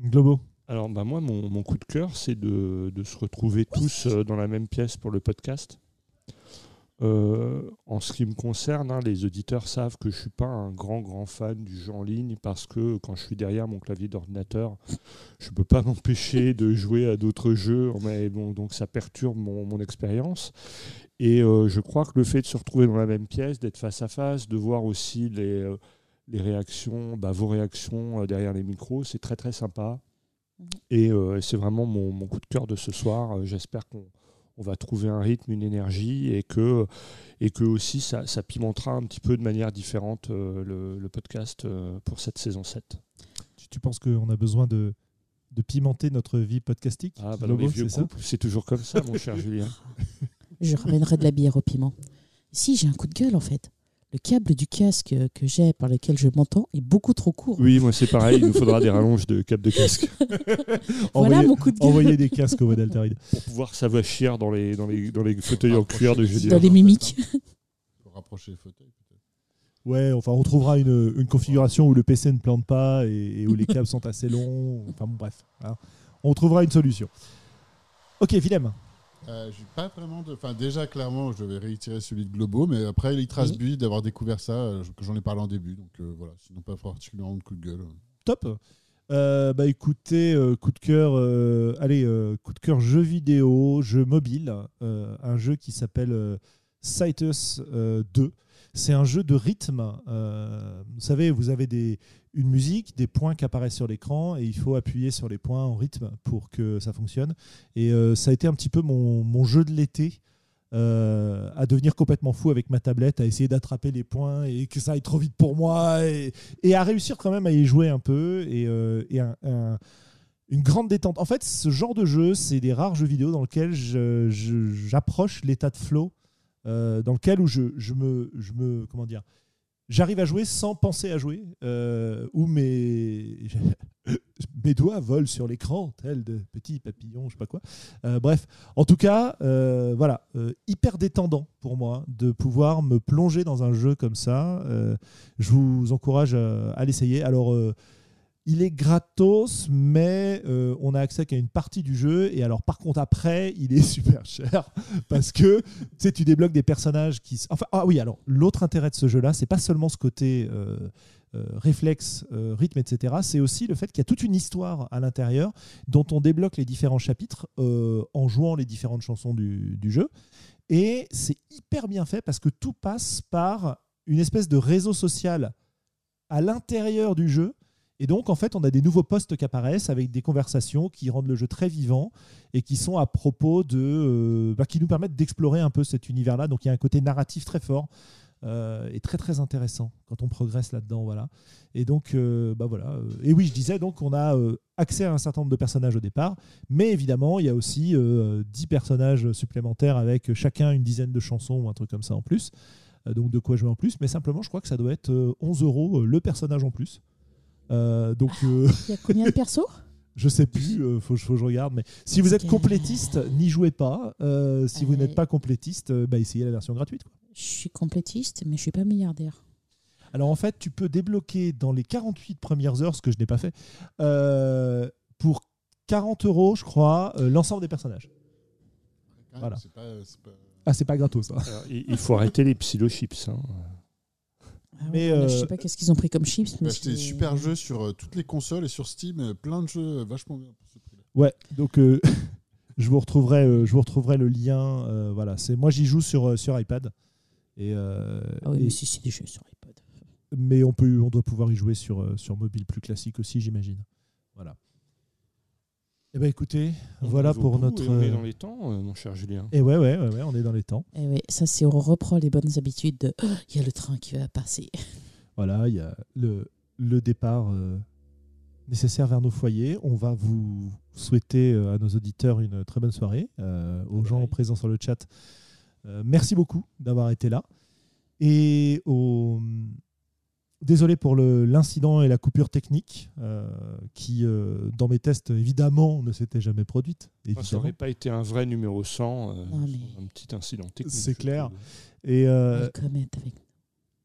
Globo. Alors, bah, moi, mon, mon coup de cœur, c'est de, de se retrouver tous euh, dans la même pièce pour le podcast. Euh, en ce qui me concerne, hein, les auditeurs savent que je suis pas un grand, grand fan du jeu en ligne parce que quand je suis derrière mon clavier d'ordinateur, je peux pas (laughs) m'empêcher de jouer à d'autres jeux. Mais bon, donc ça perturbe mon, mon expérience. Et euh, je crois que le fait de se retrouver dans la même pièce, d'être face à face, de voir aussi les, euh, les réactions, bah, vos réactions derrière les micros, c'est très très sympa. Mhm. Et c'est vraiment mon, mon coup de cœur de ce soir. J'espère qu'on on va trouver un rythme, une énergie et que, et que aussi ça, ça pimentera un petit peu de manière différente euh, le, le podcast euh, pour cette saison 7. Tu, tu penses qu'on a besoin de, de pimenter notre vie podcastique? Ah, bah, dans Globo, les vieux c'est ça? couples, c'est toujours comme ça, mon cher (laughs) Julien. Je ramènerai de la bière au piment. Si, j'ai un coup de gueule en fait. Le câble du casque que j'ai par lequel je m'entends est beaucoup trop court. Oui, moi c'est pareil, il nous faudra des rallonges de câble de casque (laughs) Voilà Envoyez, mon coup de gueule. envoyez des casques au modèle Altaride. pour pouvoir s'avachir dans les, dans les, dans les fauteuils en cuir de jeudi. Dans les mimiques. Rapprocher les fauteuils, peut-être. Ouais, enfin, on trouvera une, une configuration où le PC ne plante pas et, et où les câbles sont assez longs. Enfin, bon, bref. hein. On trouvera une solution. Ok, Willem. Euh, j'ai pas vraiment de. Enfin, déjà, clairement, je vais réitérer celui de Globo, mais après, il trace Oui. but d'avoir découvert ça, euh, que j'en ai parlé en début. Donc euh, voilà, sinon pas particulièrement de coup de gueule. Top. Euh, bah écoutez, euh, coup de cœur, euh, allez, euh, coup de cœur jeu vidéo, jeu mobile, euh, un jeu qui s'appelle euh, Citus euh, 2. C'est un jeu de rythme. euh, vous savez, vous avez des, une musique, des points qui apparaissent sur l'écran et il faut appuyer sur les points en rythme pour que ça fonctionne. Et euh, ça a été un petit peu mon, jeu de l'été. euh, à devenir complètement fou avec ma tablette, à essayer d'attraper les points et que ça aille trop vite pour moi, et, à réussir quand même à y jouer un peu, et, et un- un- une grande détente. En fait, ce genre de jeu, c'est des rares jeux vidéo dans lesquels j'approche l'état de flow, euh, dans lequel où je, je me, je me, comment dire, j'arrive à jouer sans penser à jouer, euh, où mes, (laughs) mes doigts volent sur l'écran, tels de petits papillons, je sais pas quoi. Euh, bref, en tout cas, voilà, hyper détendant pour moi de pouvoir me plonger dans un jeu comme ça. Je vous encourage à, à l'essayer. Alors, il est gratos, mais euh, on a accès qu'à une partie du jeu. Et alors, par contre, après, il est (laughs) super cher parce que tu débloques des personnages qui. Enfin, ah oui, alors l'autre intérêt de ce jeu-là, c'est pas seulement ce côté euh, euh, réflexe, rythme, etc. C'est aussi le fait qu'il y a toute une histoire à l'intérieur dont on débloque les différents chapitres en jouant les différentes chansons du jeu. Et c'est hyper bien fait parce que tout passe par une espèce de réseau social à l'intérieur du jeu. Et donc, en fait, on a des nouveaux postes qui apparaissent avec des conversations qui rendent le jeu très vivant et qui sont à propos de. euh, bah, qui nous permettent d'explorer un peu cet univers-là. Donc, il y a un côté narratif très fort euh, et très, très intéressant quand on progresse là-dedans. Voilà. Et donc, euh, bah voilà. Et oui, je disais, donc, on a accès à un certain nombre de personnages au départ, mais évidemment, il y a aussi euh, 10 personnages supplémentaires avec chacun une dizaine de chansons ou un truc comme ça en plus. Donc, de quoi jouer en plus. Mais simplement, je crois que ça doit être euh, 11 euros le personnage en plus. Euh, donc, euh, Il y a combien de (laughs) persos? Je sais plus, euh, faut, faut que je regarde. Mais si vous êtes complétiste, n'y jouez pas. Euh, si vous n'êtes pas complétiste, euh, bah, essayez la version gratuite. quoi. Je suis complétiste, mais je suis pas milliardaire. Alors en fait, tu peux débloquer dans les 48 premières heures, ce que je n'ai pas fait, euh, pour 40 euros, je crois, euh, l'ensemble des personnages. Voilà. C'est pas, pas- Ah, c'est pas gratos, ça. Alors, il faut arrêter les psylochips. Hein. Ah ouais, Mais, là, euh, Je sais pas qu'est-ce qu'ils ont pris comme chips. Mais acheté des c'est- super jeux sur euh, toutes les consoles et sur Steam, euh, plein de jeux vachement bien pour ce prix-là. Ouais, donc euh, (laughs) je, vous retrouverai, euh, je vous retrouverai le lien. euh, voilà, c'est moi j'y joue sur, euh, sur iPad. Et, euh, Ah oui, et- mais si, c'est des jeux sur iPod. mais on, peut, on doit pouvoir y jouer sur, euh, sur mobile plus classique aussi, j'imagine. Voilà. Eh ben écoutez, On voilà pour bout notre. et on est euh, dans les temps, euh, mon cher Julien. Et ouais, ouais, ouais, ouais, on est dans les temps. Eh oui, ça, c'est on reprend les bonnes habitudes de Oh, il y a le train qui va passer. (laughs) Voilà, il y a le, le départ euh, nécessaire vers nos foyers. On va vous souhaiter euh, à nos auditeurs une très bonne soirée, euh, aux gens présents sur le chat. Euh, merci beaucoup d'avoir été là. Et au... désolé pour l'incident et la coupure technique euh, qui, euh, dans mes tests, évidemment, ne s'était jamais produite. Ça évidemment. n'aurait pas été un vrai numéro 100, euh, Non, mais- sans un petit incident technique. C'est clair. Et, euh,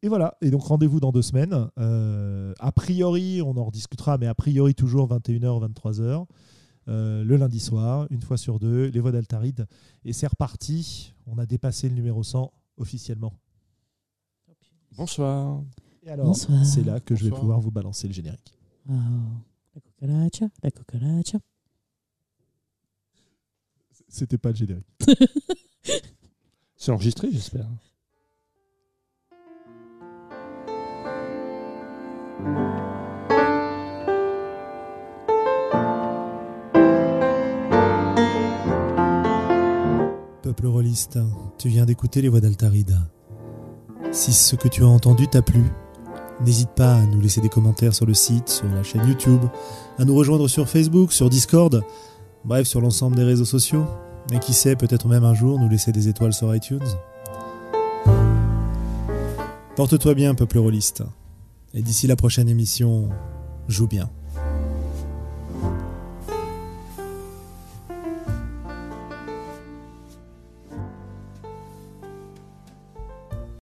voilà, et donc rendez-vous dans deux semaines. Euh, a priori, on en rediscutera, mais a priori toujours 21h, 23h, euh, le lundi soir, une fois sur deux, les voix d'Altaride. Et c'est reparti, on a dépassé le numéro 100 officiellement. Bonsoir. Et alors, Bonsoir. c'est là que je vais pouvoir vous balancer le générique. Oh, la cucaracha, la cucaracha. C'était pas le générique. (laughs) C'est enregistré, j'espère. Peuple rôliste, tu viens d'écouter les voix d'Altaride. Si ce que tu as entendu t'a plu, n'hésite pas à nous laisser des commentaires sur le site, sur la chaîne YouTube, à nous rejoindre sur Facebook, sur Discord, bref, sur l'ensemble des réseaux sociaux. Et qui sait, peut-être même un jour nous laisser des étoiles sur iTunes. Porte-toi bien, peuple rôliste. Et d'ici la prochaine émission, joue bien.